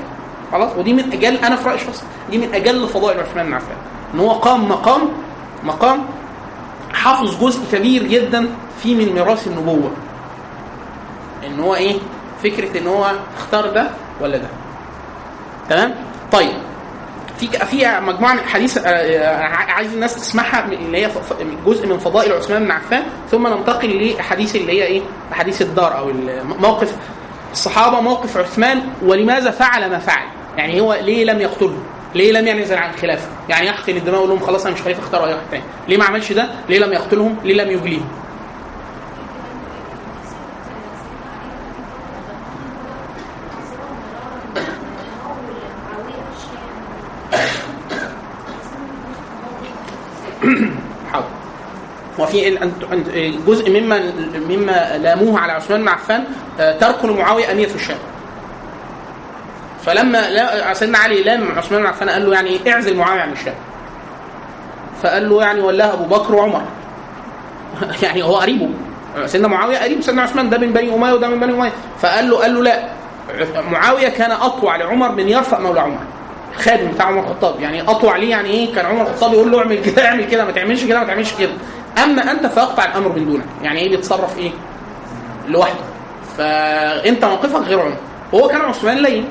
خلاص. ودي من أجل أنا في رأيي الشخصي دي من أجل فضائل عثمان بن عفان إن هو قام مقام مقام حافظ جزء كبير جدا فيه من ميراث النبوة. إن هو إيه؟ فكرة إن هو اختار ده ولا ده. تمام؟ طيب. في في مجموعة من الاحاديث آه، آه، عايز الناس تسمعها اللي هي جزء من فضائل عثمان بن عفان ثم ننتقل لأحاديث اللي هي إيه؟ أحاديث الدار أو موقف الصحابة موقف عثمان ولماذا فعل ما فعل؟ يعني هو ليه لم يقتله؟ ليه لم ينزل عن الخلافة؟ يعني يحقن الدماء ويقول لهم خلاص أنا مش خليفة اختاروا اي واحد تاني ليه ما عملش ده؟ ليه لم يقتلهم؟ ليه لم يجليهم حاضر وفي جزء مما مما لاموه على عثمان بن عفان آه، ترك لمعاويه أمير في الشام فلما لا- سيدنا علي لام عثمان بن عفان قال له يعني اعزل معاويه عن الشام؟ فقال له يعني ولاها أبو بكر وعمر. [laughs] يعني هو قريبه. سيدنا معاوية قريب سيدنا عثمان ده من بني أمية وده من بني أمية. فقال له قال له لا معاوية كان أطوع لعمر من يرفع مولى عمر. خادم بتاع عمر الخطاب يعني أطوع ليه؟ يعني إيه؟ كان عمر الخطاب يقول له اعمل كده اعمل كده ما تعملش كده ما تعملش كده. أما أنت فيقطع الأمر من دونك. يعني إيه بيتصرف إيه؟ لوحده. فأنت موقفك غير عمر وهو كان عثمان لين.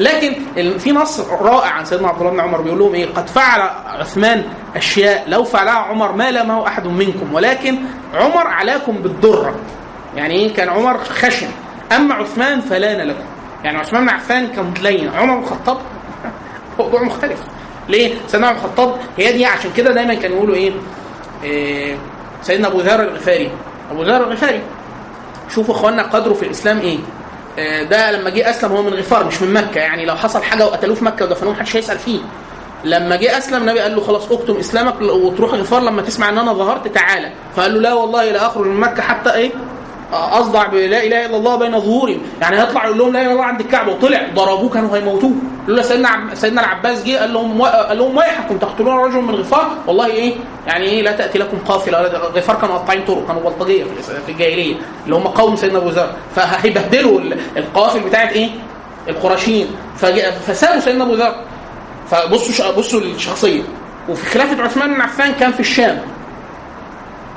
لكن في نص رائع عن سيدنا عبد الله بن عمر بيقول لهم إيه؟ قد فعل عثمان أشياء. لو فعلها عمر ما لامه أحد منكم. ولكن عمر علاكم بالضره يعني إيه؟ كان عمر خشن. أما عثمان فلان لكم. يعني عثمان بن عفان كان لين عمر بن الخطاب [laughs] موضوع مختلف. ليه؟ سيدنا عمر الخطاب هي دي عشان كده دايما كانوا يقولوا إيه, سيدنا أبو ذر الغفاري. أبو ذر الغفاري. شوفوا إخواننا قدره في الإسلام إيه؟ آه، ده لما جه أسلم هو من غفار مش من مكة. يعني لو حصل حاجة وقتلوه في مكة ودفنوه محدش هيسأل فيه. لما جه أسلم النبي قال له خلاص اكتم إسلامك وتروح غفار لما تسمع إن أنا ظهرت تعالى. فقال له لا والله لا أخرج من مكة حتى إيه؟ آه، أصدع بلا إله إلا الله بين ظهورهم. يعني هيطلع يقول لهم لا إله إلا الله عند الكعبة وطلع ضربوه كانوا هيموتوه. لولا سيدنا عب... سيدنا العباس جه قال لهم و... قال لهم ويحكم تقتلون رجل من غفار؟ والله إيه يعني إيه لا تأتي لكم قافلة ولا غفار كانوا قاطعين طرق كانوا بلطجية في الجاهلية اللي هم قوم سيدنا أبو ذر. فهيبهدلوا ال- القوافل بتاعت إيه؟ القرشيين. فج... فسابوا سيدنا أبو ذر. فبصوا ش... بصوا الشخصيه وفي خلافة عثمان بن عفان كان في الشام.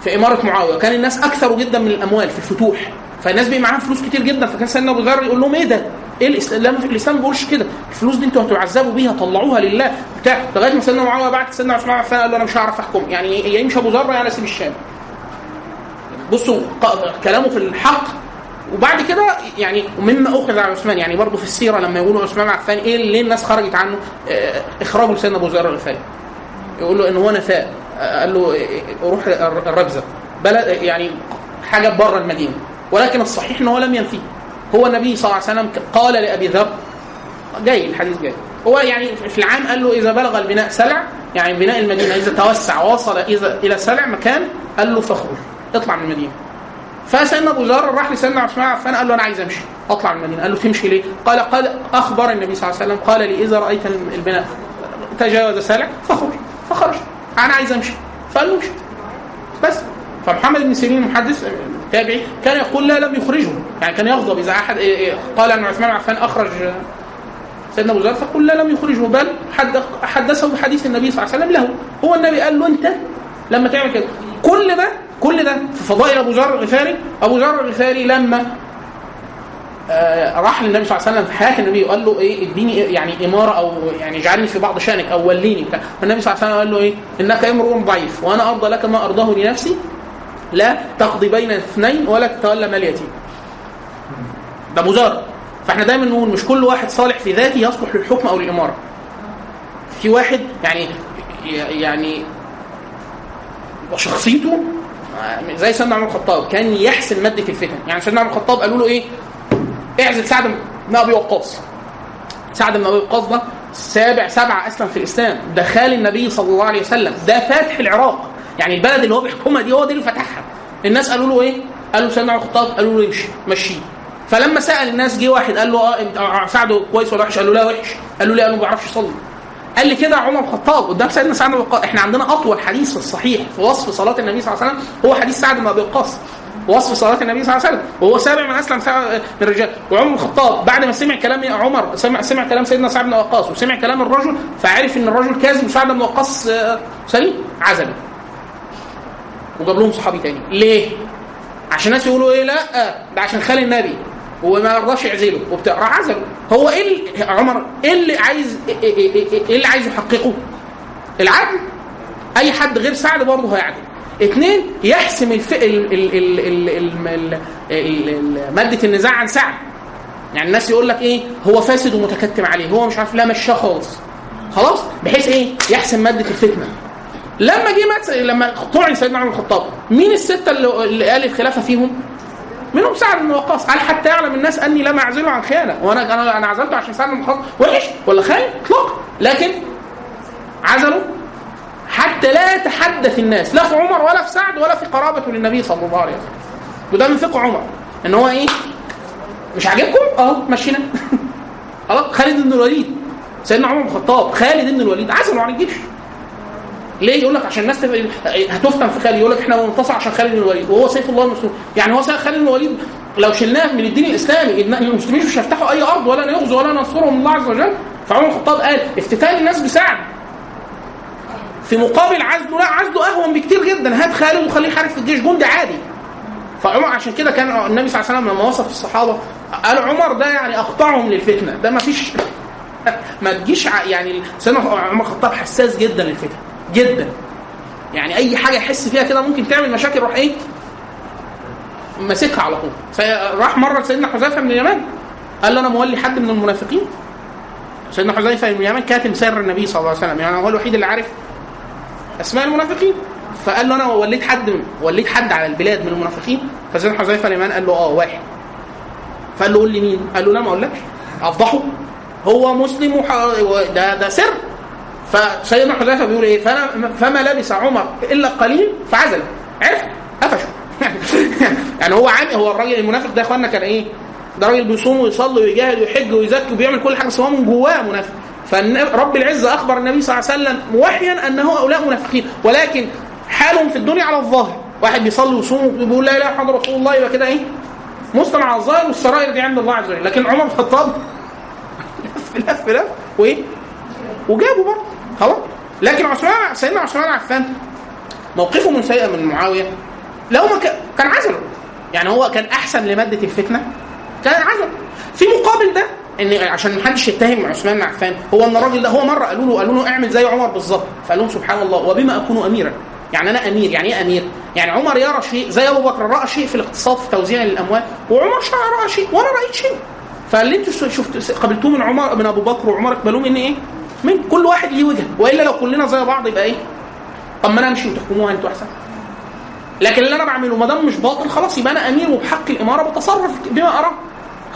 في إمارة معاوية كان الناس أكثر جدا من الأموال في الفتوح. فالناس بقى معاها فلوس كتير جدا فكان سيدنا أبو ذر يقول لهم إيه ده؟ إيه الإسلام؟ الإسلام ما بيقولش كده. الفلوس دي أنتوا هتعذبوا بيها طلعوها لله. بتاع لغاية ما سيدنا معاوية بعد سيدنا عثمان عفان قال له أنا مش هعرف أحكم. يعني يا يمشي أبو ذر يا أنا اسيب الشام. بصوا كلامه في الحق. وبعد كده يعني مما أخذ على عثمان يعني برضه في السيرة لما يقولوا عثمان عفان إيه ليه الناس خرجت عنه؟ آه، إخراجه لسيدنا أبو ذر الغفاري يقول له إن هو نفاء قال له روح الرجزه بلد يعني حاجة بره المدينة. ولكن الصحيح إن هو لم ينفيه. هو النبي صلى الله عليه وسلم قال لأبي ذر جاي الحديث جاي. هو يعني في العام قال له إذا بلغ البناء سلع يعني بناء المدينة إذا توسع وصل إذا إلى سلع مكان قال له فاخرج اطلع من المدينة. فسيدنا أبو ذر راح لسيدنا عثمان عفان قال له أنا عايز أمشي. اطلع من المدينة. قال له تمشي ليه؟ قال قال أخبر النبي صلى الله عليه وسلم قال لي إذا رأيت البناء تجاوز سلع فاخرج. فخرج. أنا عايز أمشي. فقال له امشي. بس. فمحمد بن سيرين المحدث التابعي كان يقول لا لم يخرجه. يعني كان يغضب. إذا أحد إيه إيه قال أن عثمان بن عفان أخرج سيدنا أبو ذر فقل لا لم يخرجه. بل حد حدثه بحديث النبي صلى الله عليه وسلم له. هو النبي قال له أنت لما تعمل كده. كل ده كل ده في فضائل أبو ذر الغفاري. أبو ذر الغفاري لما راح للنبي صلى الله عليه وسلم في حياة النبي وقال له إيه إديني إيه يعني إمارة أو يعني اجعلني في بعض شانك أو وليني بتاع. فالنبي صلى الله عليه وسلم قال له إيه إنك امرؤ ضعيف وأنا أرضى لك ما أرضاه لنفسي لا تقضي بين اثنين ولا تتولى مال يتيم ده ذر فإحنا دايما نقول مش كل واحد صالح في ذاته يصلح للحكم أو للإمارة. في واحد يعني يعني وشخصيته زي سيدنا عمر الخطاب كان يحسن ماده الفتن. يعني سيدنا عمر الخطاب قالوا له إيه اعزل سعد بن أبي وقاص. سعد بن أبي وقاص ده سابع سبعه أسلم في الإسلام. ده خال النبي صلى الله عليه وسلم. ده فاتح العراق. يعني البلد اللي هو بيحكمها دي هو ده اللي فتحها. الناس قالوا له إيه؟ قالوا سيدنا عمر الخطاب قالوا له امشي مشيه فلما سأل الناس جه واحد قال له آه انت سعد كويس ولا وحش؟ قال له لا وحش. قال له ليه؟ قال له ما بيعرفش يصلي. قال لي كده عمر الخطاب قدام سيدنا سعد بن إحنا عندنا أطول حديث في الصحيح في وصف صلاة النبي صلى الله عليه وسلم هو حديث سعد بن أبي وقاص. وصف صلاة النبي صلى الله عليه وسلم. وهو سابع من أسلم سبع من الرجال. وعمر الخطاب بعد ما سمع كلام عمر سمع سمع كلام سيدنا سعد بن وقاص وسمع كلام الرجل فعرف إن الرجل كاذب وسعد بن وقاص آه، سليم عزله وجاب لهم صحابي تاني. ليه؟ عشان الناس يقولوا إيه؟ لا ده عشان خال النبي. وما يرضاش يعزله وبتاع. راح عزله. هو إيه عمر إيه اللي عايز إيه, إيه, إيه, إيه اللي عايز يحققه؟ العدل. أي حد غير سعد برضه هيعدل. اثنين يحسم الف... ال... ال... ال... ال... ال... ال... ال... مادة النزاع عن سعد يعني الناس يقول لك إيه هو فاسد ومتكتم عليه هو مش عارف لا مش خالص. خلاص؟ بحيث إيه؟ يحسم مادة الفتنة. لما جه مات لما طعن سيدنا عمر بن الخطاب مين الستة اللي, اللي قال الخلافة فيهم؟ منهم سعد بن وقاص. قال حتى يعلم الناس أني لم أعزله عن خيانة؟ وأنا أنا أنا عزلته عشان سعد بن وقاص. وحش. ولا خاين اطلاقا. لكن عزله؟ حتى لا يتحدث الناس لا في عمر ولا في سعد ولا في قرابته للنبي صلى الله عليه وسلم. وده من فقه عمر. إن هو إيه؟ مش عاجبكم؟ آه مشينا. [laughs] خلاص خالد بن الوليد. سيدنا عمر بن الخطاب خالد بن الوليد. عزلوا عن الجيش. ليه؟ يقول لك عشان الناس تبقى هتفتن في خالد. يقول لك إحنا بننتصر عشان خالد بن الوليد. وهو سيف الله المسلول يعني هو سيف خالد بن الوليد لو شلناه من الدين الإسلامي المسلمين مش هيفتحوا أي أرض ولا يغزوا ولا ينصرهم الله عز وجل. فعمر الخطاب قال افتتان الناس بسعد. في مقابل عزله لا عزله أهون بكتير جدا. هات خالد وخليه يحارب في الجيش جندي عادي. فعمر عشان كده كان النبي صلى الله عليه وسلم لما وصف الصحابة قال عمر ده يعني اقطعهم للفتنة. ده ما فيش [laughs] ما تجيش يعني سيدنا عمر الخطاب حساس جدا للفتن جدا. يعني أي حاجة يحس فيها كده ممكن تعمل مشاكل يروح إيه؟ ماسكها على طول. فراح مرة لسيدنا حذيفة بن اليمان قال له أنا مولي حد من المنافقين. سيدنا حذيفة بن اليمان كاتم سر النبي صلى الله عليه وسلم. يعني هو الوحيد اللي عارف أسماء المنافقين؟ فقال له أنا وليت حد وليت حد على البلاد من المنافقين. فسيدنا حذيفة اليمان قال له آه واحد. فقال له قول لي مين؟ قال له لا ما أقولكش. أفضحه. هو مسلم وح... ده ده سر. فسيدنا حذيفة بيقول إيه؟ فانا فما لبس عمر إلا قليل فعزل. عرف؟ قفشه. [laughs] يعني هو عام هو الراجل المنافق ده يا إخوانا كان إيه؟ ده راجل بيصوم ويصلي ويجاهد ويحج ويزكي وبيعمل كل حاجة بس هو من جواه منافق. فرب العزة أخبر النبي صلى الله عليه وسلم موحيا ان هؤلاء منافقين ولكن حالهم في الدنيا على الظاهر. واحد بيصلي ويصوم وبيقول لا إله إلا الله رسول الله يبقى كده إيه؟ مسلم على الظاهر والسرائر دي عند الله عز وجل. لكن عمر بن الخطاب لف لف لف وإيه؟ وجابه برضه. خلاص. لكن عثمان سيدنا عثمان عفان موقفه من سيئة من معاوية. لو ما كان عزله يعني هو كان أحسن لمادة الفتنة. كان عزله في مقابل ده ان عشان ما حدش يتهم عثمان عفان. هو إن الراجل ده هو مرة قالوا له قالوا له اعمل زي عمر بالظبط. فقال لهم سبحان الله وبما أكون أميرا. يعني أنا أمير يعني إيه أمير؟ يعني عمر يرى شيء زي أبو بكر رأى شيء في الاقتصاد في توزيع الأموال وعمر رأى شيء وأنا رأيت شيء. فاللي أنتوا شفت قبلتوه من عمر من أبو بكر وعمر؟ اقبلوه مني إيه؟ من كل واحد ليه وجهة. وإلا لو كلنا زي بعض يبقى إيه؟ طب ما أنا أمشي وتحكموها أنتوا أحسن. لكن اللي أنا بعمله ما دام مش باطل خلاص يبقى أنا أمير وبحق الإمارة بتصرف بما أراه.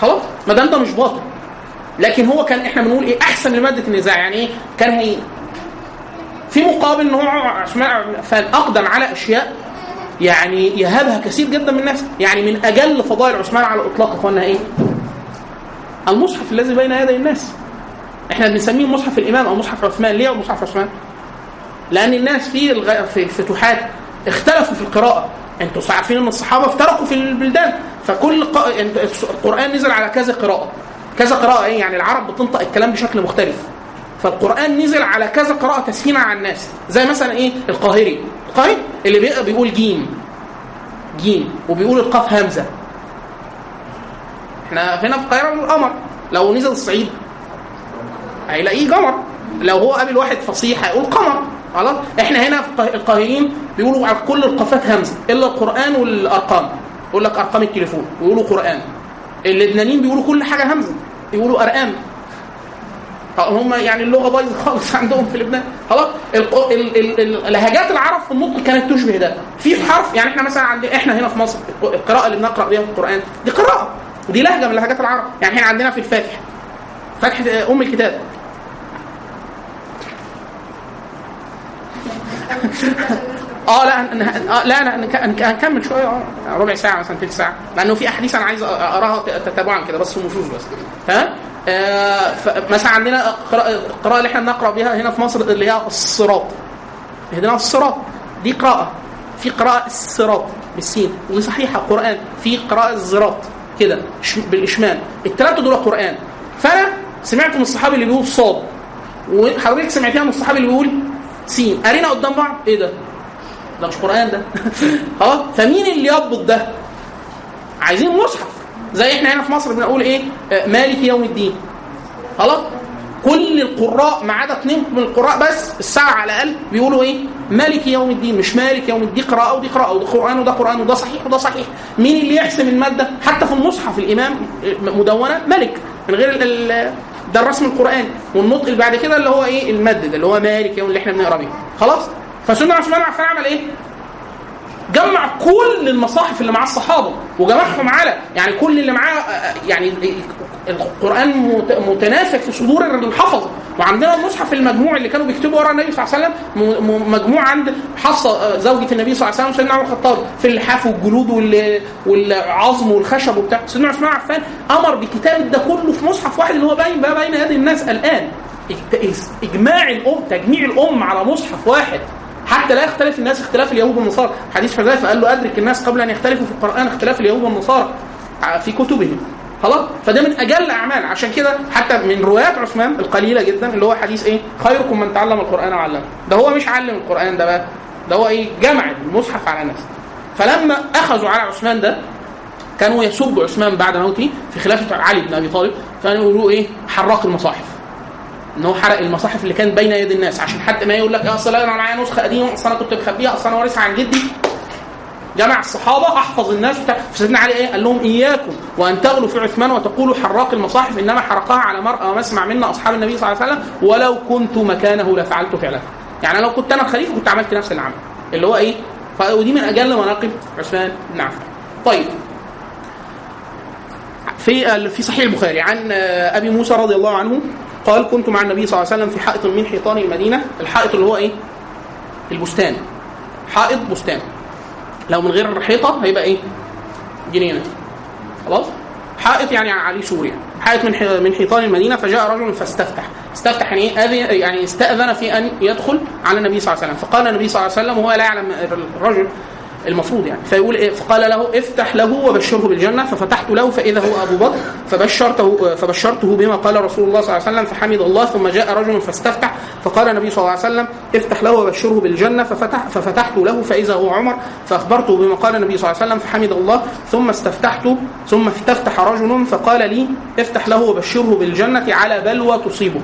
خلاص ما دام ده مش باطل. لكن هو كان إحنا بنقول إيه أحسن لمادة النزاع يعني إيه؟ كان هي في مقابل إن هو عثمان أقدم على أشياء يعني يهابها كثير جدا من الناس يعني من أجل فضائل عثمان على الإطلاق اخوانا إيه؟ المصحف الذي بين يدي الناس. إحنا بنسميه مصحف الإمام أو مصحف عثمان. ليه مصحف عثمان؟ لأن الناس في الغ... في الفتوحات اختلفوا في القراءة. أنتوا عارفين إن الصحابة افترقوا في البلدان فكل ق... القرآن نزل على كذا قراءة. كذا قراءة إيه يعني العرب بتنطق الكلام بشكل مختلف. فالقرآن نزل على كذا قراءة تسهيلا على الناس. زي مثلا إيه؟ القاهري. القاهري اللي بي- بيقول جيم. جيم. وبيقول القاف همزة. إحنا هنا في القاهرة بنقول قمر. لو نزل الصعيد هيلاقيه قمر. لو هو قابل واحد فصيح هيقول قمر. خلاص؟ إحنا هنا في القاه- القاهريين بيقولوا على كل القافات همزة. إلا القرآن والأرقام. يقول لك أرقام التليفون. ويقولوا قرآن. اللبنانيين بيقولوا كل حاجة همزه يقولوا أرقام. هم يعني اللغة بايظة خالص [laughs] عندهم في لبنان. خلاص لهجات العرب في النطق كانت تشبه ده. في حرف يعني إحنا مثلا عندنا إحنا هنا في مصر القراءة اللي بنقرأ بيها القرآن دي قراءة ودي لهجة من لهجات العرب. يعني إحنا عندنا في الفاتحه فتحه أم الكتاب. [laughs] آه لا آه لا هنكمل شوية. آه ربع ساعة مثلا ثلث ساعة. لأنه في أحاديث أنا عايز اقراها تتابعا كده بس نصوص بس. تمام آه فمثلا عندنا القراءة اللي إحنا بنقرأ بها هنا في مصر اللي هي الصراط. اهدنا الصراط. دي قراءة. في قراءة الصراط بالسين ودي صحيحة. قرآن. في قراءة الزراط كده بالاشمام الثلاثه دول قرآن. فأنا سمعت من الصحابي اللي بيقول صاد. وحضرتك سمعتيها من الصحابي اللي بيقول سين. قرينا قدام بعض إيه ده؟ ده مش قرآن ده خلاص [laughs] فمين اللي يضبط ده؟ عايزين مصحف زي إحنا هنا في مصر بنقول إيه؟ آه، مالك يوم الدين خلاص كل القراء ما عدا اثنين من القراء بس السبعه على الأقل بيقولوا إيه؟ مالك يوم الدين مش مالك يوم الدين دي قراءة ودي قراءة وده قرآن وده قرآن وده صحيح وده صحيح مين اللي يحسم المادة؟ حتى في المصحف الإمام مدونة ملك من غير ده الرسم القراني والنطق اللي بعد كده اللي هو إيه؟ المد اللي هو مالك يوم اللي إحنا بنقرأ بيه خلاص؟ فسيدنا عثمان عفان عمل إيه؟ جمع كل المصاحف اللي مع الصحابة وجمعهم على يعني كل اللي معاه يعني القرآن مت- متناثر في صدور الحفظه وعندنا المصحف المجموع اللي كانوا بيكتبوا ورا النبي صلى الله عليه وسلم مجموع عند حصه آه، زوجة النبي صلى الله عليه وسلم سيدنا عمر الخطاب في اللحاف والجلود وال- والعظم والخشب وبتاع. سيدنا عثمان عفان أمر بكتابة ده كله في مصحف واحد اللي هو باين بقى بين يدي الناس الآن. إج- إجماع الأم تجميع الأم على مصحف واحد. حتى لا يختلف الناس اختلاف اليهود والنصارى. حديث حذيفة قال له أدرك الناس قبل أن يختلفوا في القرآن اختلاف اليهود والنصارى في كتبهم. خلاص؟ فده من أجل الأعمال. عشان كده حتى من روايات عثمان القليلة جدا اللي هو حديث إيه؟ خيركم من تعلم القرآن وعلمه. ده هو مش علم القرآن ده بقى ده هو إيه؟ جمع المصحف على الناس فلما أخذوا على عثمان ده كانوا يسبوا عثمان بعد موته في خلافة علي بن أبي طالب كانوا يقولوا إيه؟ حراق المصاحف. إن هو حرق المصاحف اللي كانت بين يدي الناس. عشان حتى ما يقول لك يا أصل أنا معايا نسخة قديمة أصل أنا كنت مخبيها أصل أنا وارثها عن جدي. جمع الصحابة أحفظ الناس بتاع فسيدنا علي إيه؟ قال لهم إياكم وأن تغلوا في عثمان وتقولوا حراق المصاحف إنما حرقها على مرأى ومسمع منا أصحاب النبي صلى الله عليه وسلم ولو كنت مكانه لفعلت فعله يعني لو كنت أنا الخليفه كنت عملت نفس العمل. اللي هو إيه؟ ودي من أجل مناقب عثمان. بن عفان طيب. في في صحيح البخاري عن أبي موسى رضي الله عنه قال كنت مع النبي صلى الله عليه وسلم في حائط من حيطان المدينة. الحائط اللي هو إيه؟ البستان. حائط بستان. لو من غير حيطة هيبقى إيه؟ جنينة. خلاص؟ حائط يعني عليه سور يعني. حائط من من حيطان المدينة فجاء رجل فاستفتح. استفتح يعني إيه؟ يعني استأذن في أن يدخل على النبي صلى الله عليه وسلم. فقال النبي صلى الله عليه وسلم وهو لا يعلم الرجل المفروض يعني. فيقول إيه فقال له افتح له وبشره بالجنة ففتحت له فإذا هو أبو بكر فبشرته فبشرته بما قال رسول الله صلى الله عليه وسلم فحمد الله ثم جاء رجل فاستفتح فقال النبي صلى الله عليه وسلم افتح له وبشره بالجنة ففتح ففتحت له فإذا هو عمر فأخبرته بما قال النبي صلى الله عليه وسلم فحمد الله ثم استفتحت ثم استفتح رجل فقال لي افتح له وبشره بالجنة على بلوى تصيبه.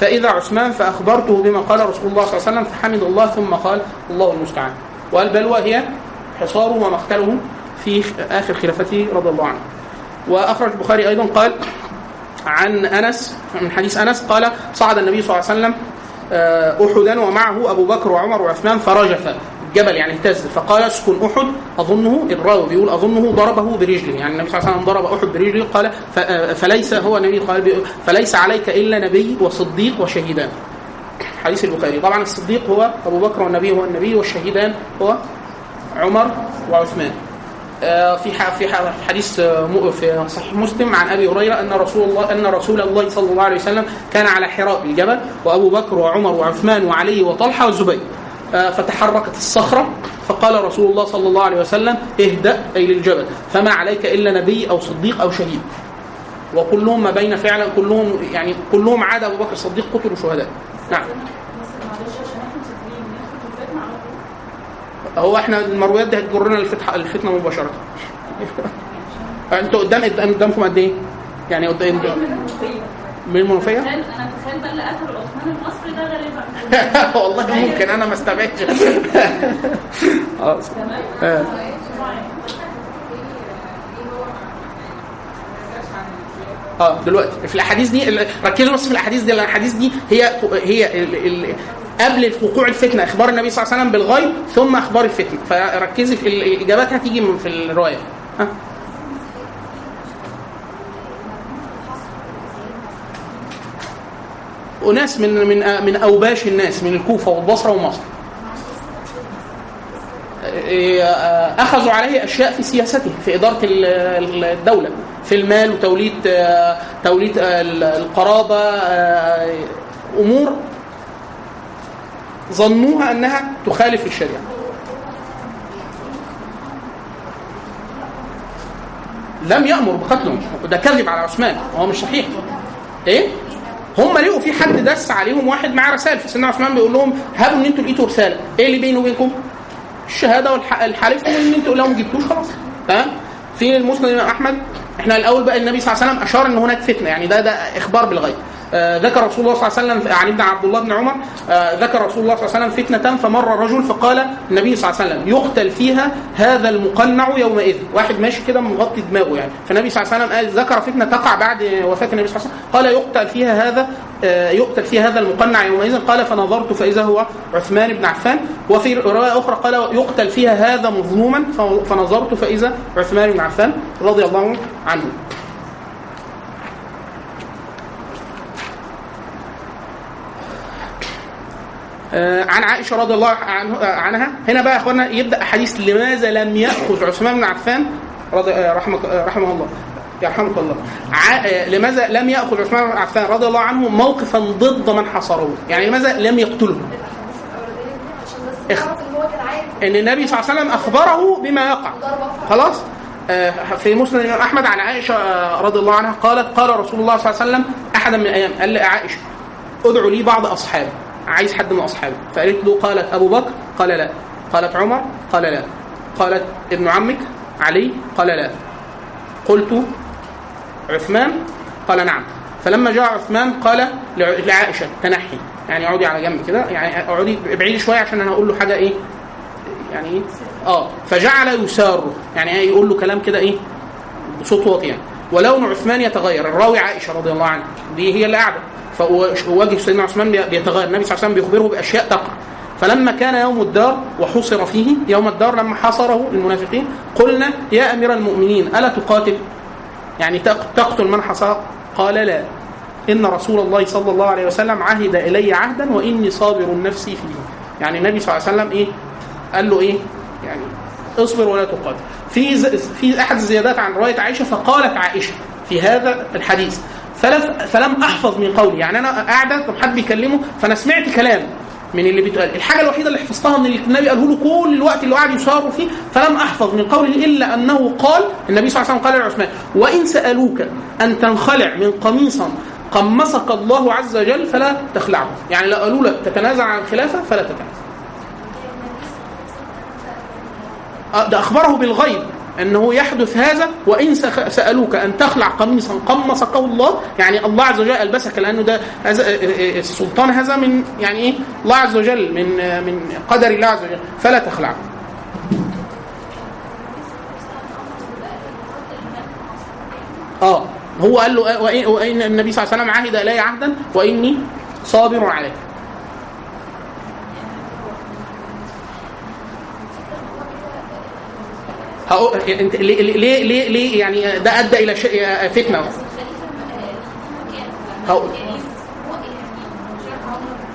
فإذا عثمان فأخبرته بما قال رسول الله صلى الله عليه وسلم فحمد الله ثم قال الله المستعان. والبلوى هي حصاره ومقتله في آخر خلافته رضي الله عنه. وأخرج البخاري أيضا قال عن أنس من حديث أنس قال صعد النبي صلى الله عليه وسلم آه، أحدا ومعه أبو بكر وعمر وعثمان فرجف الجبل يعني اهتز فقال اسكن أحد أظنه الراوي بيقول أظنه ضربه برجله يعني النبي صلى الله عليه وسلم ضرب أحد برجله قال فليس هو النبي قال فليس عليك إلا نبي وصديق وشهيدان. حديث البخاري. طبعا الصديق هو أبو بكر والنبي هو النبي والشهيدان هو عمر وعثمان. آه، في في حديث آه، في صحيح مسلم عن أبي هريرة أن رسول الله أن رسول الله صلى الله عليه وسلم كان على حراء الجبل وأبو بكر وعمر وعثمان وعلي وطلحة والزبير. آه، فتحركت الصخرة فقال رسول الله صلى الله عليه وسلم اهدأ أي للجبل. فما عليك إلا نبي أو صديق أو شهيد. وكلهم ما بين فعلا كلهم يعني كلهم عدا أبو بكر الصديق قتلوا شهداء. نعم. بس معلش عشان إحنا مسافرين ناخد الفتنة على طول هو إحنا المرويات دي هتجرنا الفتحه الفتنة مباشرة. [laughs] أنتوا قدام قدامكم قد إيه؟ يعني قدام من المنوفية. من المنوفية؟ أنا تخيل بقى اللي قتل عثمان المصري ده غالبا. [laughs] والله ممكن أنا ما استبعدش. [laughs] آه تمام آه. آه دلوقتي. في الأحاديث دي ركزوا بس في الأحاديث دي لأن الأحاديث دي هي هي ال ال قبل وقوع الفتنة إخبار النبي صلى الله عليه وسلم بالغيب ثم إخبار الفتنة. فركزي في ال- الإجابات هتيجي من في الرواية. ها؟ أناس من من من أوباش الناس من الكوفة والبصرة ومصر. أخذوا عليه أشياء في سياسته في إدارة ال- الدولة في المال وتوليد آه، توليد آه، القرابة آه، أمور ظنوها أنها تخالف الشريعة. لم يأمر بقتلهم ده كذب على عثمان وهو مش صحيح. إيه؟ هم لقوا في حد دس عليهم واحد معاه رسائل فسيدنا عثمان بيقول لهم هابوا إن أنتوا لقيتوا رسالة. إيه اللي بيني وبينكم؟ الشهادة والحلف وان أنتوا لو ما جبتوش خلاص. تمام في المسند الامام أحمد إحنا الأول بقى النبي صلى الله عليه وسلم أشار إن هناك فتنة يعني ده ده إخبار بالغيب. ذكر رسول الله صلى الله عليه وسلم عن ابن عبد الله بن عمر آه ذكر رسول الله صلى الله عليه وسلم فتنة فمر رجل فقال النبي صلى الله عليه وسلم يقتل فيها هذا المقنع يومئذ. واحد ماشي كده مغطي دماغه يعني. فالنبي صلى الله عليه وسلم قال ذكر فتنة تقع بعد وفاة النبي صلى الله عليه وسلم. قال يقتل فيها هذا آه، يقتل فيها هذا المقنع يومئذ. قال فنظرت فإذا هو عثمان بن عفان. وفي رواية أخرى قال يقتل فيها هذا مظلوما فنظرت فإذا عثمان بن عفان رضي الله عنه. عن عائشة رضي الله آه، عنها. هنا بقى يا اخوانا يبدأ حديث لماذا لم يأخذ عثمان بن عفان رضي آه، رحمه آه، رحمه الله. يرحمك الله. آه، لماذا لم يأخذ عثمان بن عفان رضي الله عنه موقفا ضد من حصروه يعني لماذا لم يقتله؟ إن النبي صلى الله عليه وسلم أخبره بما يقع. خلاص؟ آه، في الإمام أحمد عن عائشة آه، رضي الله عنها قالت قال رسول الله صلى الله عليه وسلم أحدا من الأيام. قال لعائشه ادعوا لي بعض اصحابي عايز حد من أصحابي. فقالت له قالت أبو بكر قال لا. قالت عمر قال لا. قالت ابن عمك علي قال لا. قلت عثمان قال نعم. فلما جاء عثمان قال لع- لعائشة تنحي. يعني اقعدي على جنب كده يعني اقعدي ابعدي شوية عشان أنا هقول له حاجة إيه يعني إيه؟ آه. فجعل يساره يعني إيه يقول له كلام كده إيه بصوت واطي يعني. ولون عثمان يتغير. الراوي عائشة رضي الله عنها. دي هي اللي قاعدة. فوجه سيدنا عثمان بي- بيتغير النبي صلى الله عليه وسلم بيخبره بأشياء تقع. فلما كان يوم الدار وحصر فيه يوم الدار لما حصره المنافقين قلنا يا أمير المؤمنين ألا تقاتل؟ يعني تق- تقتل من حصر؟ قال لا. إن رسول الله صلى الله عليه وسلم عهد إلي عهدا وإني صابر نفسي فيه. يعني النبي صلى الله عليه وسلم إيه؟ قال له إيه؟ يعني اصبر ولا تقاتل. في. في أحد الزيادات عن رواية عائشة فقالت عائشة في هذا الحديث. فلم أحفظ من قولي. يعني أنا قاعدة طب حد بيكلمه؟ فأنا سمعت كلام من اللي بيتقال. الحاجة الوحيدة اللي حفظتها من اللي النبي قاله له كل الوقت اللي قاعد يصاروا فيه فلم أحفظ من قوله إلا أنه قال النبي صلى الله عليه وسلم قال لعثمان وإن سألوك أن تنخلع من قميصا قمصك الله عز وجل فلا تخلعه. يعني لو قالوا لك تتنازع عن الخلافه فلا تتنازع. آه، ده أخبره بالغيب. أنه يحدث هذا وإن سألوك أن تخلع قميصا قمصك الله يعني الله عز وجل ألبسك لأنه ده هذا آه، آه، السلطان هذا من يعني إيه؟ الله عز وجل من آه، من قدر الله عز وجل. فلا تخلعه آه هو قال له آه، وإن النبي صلى الله عليه وسلم عهد الي عهدا وإني صابر عليه انت ليه ليه ليه, ليه يعني ده أدى إلى شيء فتنة؟ هقول.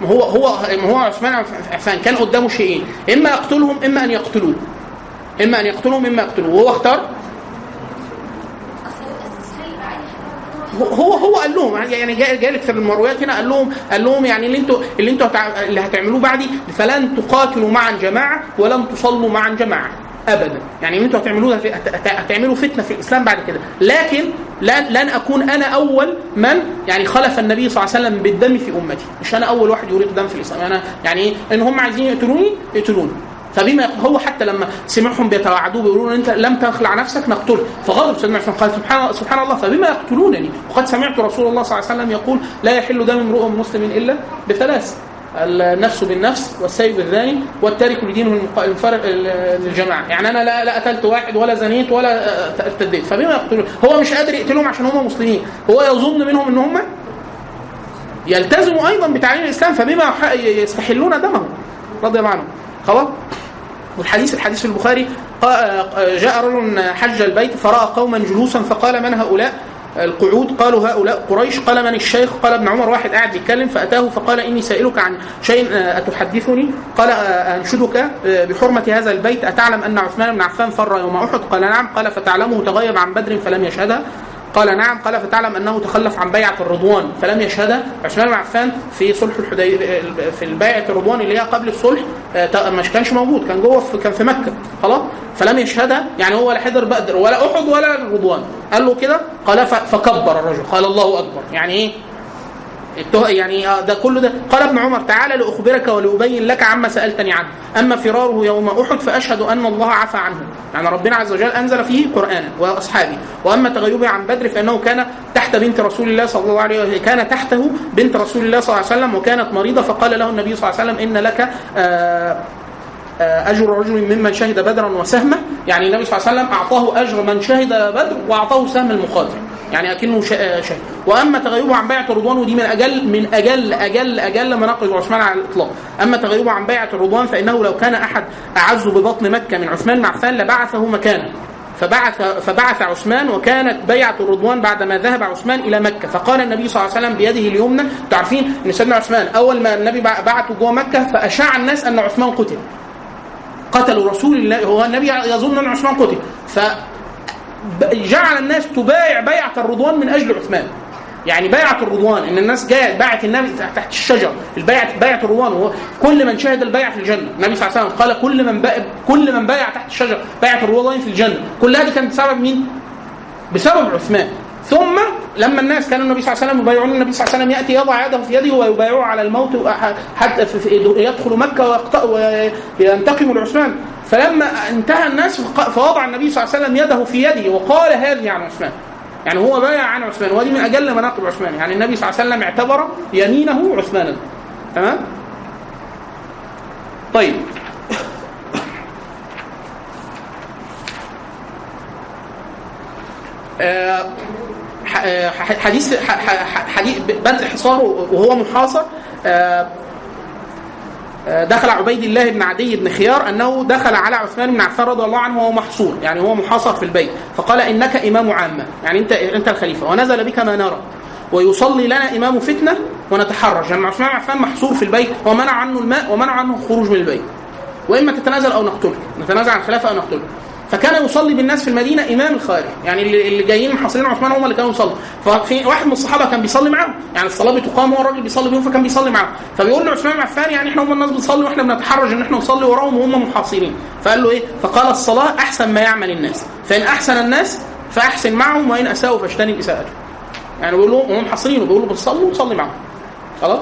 هو هو هو ما هو عثمان عفان كان قدامه شيئين. إما يقتلهم إما أن يقتلوه. إما أن يقتلهم إما يقتلوه. وهو اختار؟ هو هو قال لهم يعني جالك في المرويات هنا قال لهم قال لهم يعني اللي أنتوا اللي أنتوا اللي هتعملوه بعدي فلن تقاتلوا معا جماعة ولن تصلوا معا جماعة. ابدا. يعني أنتوا هتعملوه هت- هت- هتعملوا فتنة في الإسلام بعد كده. لكن لن أكون أنا أول من يعني خلف النبي صلى الله عليه وسلم بالدم في أمتي. مش أنا أول واحد يريق دم في الإسلام. أنا يعني إن هم عايزين يقتلوني يقتلوني. فبما هو حتى لما سمعهم بيتوعدوه بيقولوا أنت لم تخلع نفسك نقتلك فغضب سيدنا عثمان قال سبحان سبحان الله فبما يقتلونني. وقد سمعت رسول الله صلى الله عليه وسلم يقول لا يحل دم امرؤ مسلم إلا بثلاث. النفس بالنفس والسيب بالذاني والتارك لدينه المق- المفارق ال- للجماعة. يعني أنا لا لا قتلت واحد ولا زنيت ولا ارتديت فبما يقتلون. هو مش قادر يقتلهم عشان هم مسلمين. هو يظن منهم إن هم يلتزموا أيضا بتعليم الإسلام فبما يستحلون دمهم. رضي الله عنهم. خلاص؟ والحديث الحديث في البخاري جاء رجل حج البيت فرأى قوما جلوسا فقال من هؤلاء؟ القعود قالوا هؤلاء قريش قال من الشيخ؟ قال ابن عمر واحد قاعد بيتكلم فأتاه فقال إني سائلك عن شيء آه، أتحدثني؟ قال آه، أنشدك آه، بحرمة هذا البيت أتعلم أن عثمان بن عفان فر يوم أحد؟ قال نعم. قال فتعلمه تغيب عن بدر فلم يشهدها قال نعم قال فتعلم أنه تخلف عن بيعة الرضوان فلم يشهدها عثمان بن عفان في صلح الحديبيه في البيعه الرضوان اللي هي قبل الصلح آه، مش كانش موجود كان جوه في كان في مكة خلاص؟ فلم يشهدها يعني هو لا حضر بدر ولا أحد ولا الرضوان قال له كده قال فكبر الرجل قال الله أكبر. يعني إيه؟ يعني آه ده كله ده. قال ابن عمر تعالى لأخبرك ولأبين لك عما سألتني عنه. أما فراره يوم أحد فأشهد أن الله عفى عنه. يعني ربنا عز وجل أنزل فيه قرانا وأصحابه. وأما تغيبه عن بدر فإنه كان تحت بنت رسول الله صلى الله عليه وسلم كان تحته بنت رسول الله صلى الله عليه وسلم وكانت مريضة فقال له النبي صلى الله عليه وسلم إن لك آه أجر رجل ممن شهد بدرا وسهمه يعني النبي صلى الله عليه وسلم أعطاه أجر من شهد بدر وأعطاه سهم المقاتل. يعني أكنه شا- شهد. وأما تغيبه عن بيعة الرضوان ودي من أجل من أجل أجل أجل مناقب عثمان على الإطلاق. أما تغيبه عن بيعة الرضوان فإنه لو كان أحد أعز ببطن مكة من عثمان بن عفان لبعثه مكانه فبعث فبعث عثمان وكانت بيعة الرضوان بعدما ذهب عثمان إلى مكة. فقال النبي صلى الله عليه وسلم بيده اليمنى أنتوا عارفين إن سيدنا عثمان أول ما النبي بعته جوه مكة فأشاع الناس أن عثمان قتل. قتلوا رسول الله هو النبي يظن أن عثمان قتل. ف جعل الناس تبايع بيعة الرضوان من أجل عثمان. يعني بيعة الرضوان إن الناس جاءت باعت النبي تحت الشجر البيعه بيعة الرضوان كل من شهد البيعة في الجنة. النبي صلى الله عليه وسلم قال كل من كل من بايع تحت الشجر بيعة الرضوان في الجنة. كل هذه كانت بسبب مين؟ بسبب عثمان. ثم لما الناس كانوا النبي صلى الله عليه وسلم يبايعون النبي صلى الله عليه وسلم يأتي يضع يده في يده ويبايعه على الموت حتى يدخل مكة وينتقم لعثمان. فلما انتهى الناس فوضع النبي صلى الله عليه وسلم يده في يده وقال هذه عن عثمان. يعني هو بايع عن عثمان. وهذه من أجل مناقب عثمان. يعني النبي صلى الله عليه وسلم اعتبر يمينه عثمانا. تمام؟ طيب. آه، حديث حديث بدء حصاره وهو محاصر آه، دخل عبيد الله بن عدي بن خيار أنه دخل على عثمان بن عفان رضي الله عنه وهو محصور يعني هو محاصر في البيت فقال إنك إمام عامه يعني أنت أنت الخليفة ونزل بك ما نرى ويصلي لنا إمام فتنة ونتحرج يعني عثمان بن عفان محصور في البيت ومنع عنه الماء ومنع عنه الخروج من البيت وإما تتنازل أو نقتله نتنازل عن الخلافه أو نقتله فكان يصلي بالناس في المدينة إمام الخارج. يعني اللي, جايين محاصرين عثمان هم اللي كانوا يصلوا. ففي واحد من الصحابة كان بيصلي معاهم. يعني الصلاة بتقام وهو الراجل بيصلي بيهم فكان بيصلي معاهم. فبيقول له عثمان عفان يعني إحنا هم الناس بتصلي وإحنا بنتحرج إن إحنا نصلي وراهم وهم محاصرين. فقال له إيه؟ فقال الصلاة أحسن ما يعمل الناس. فإن أحسن الناس فأحسن معهم وإن أساءوا فاجتنب إساءتهم. يعني بيقول لهم هم محاصرين وبيقولوا بتصلوا وصلي معاهم. خلاص؟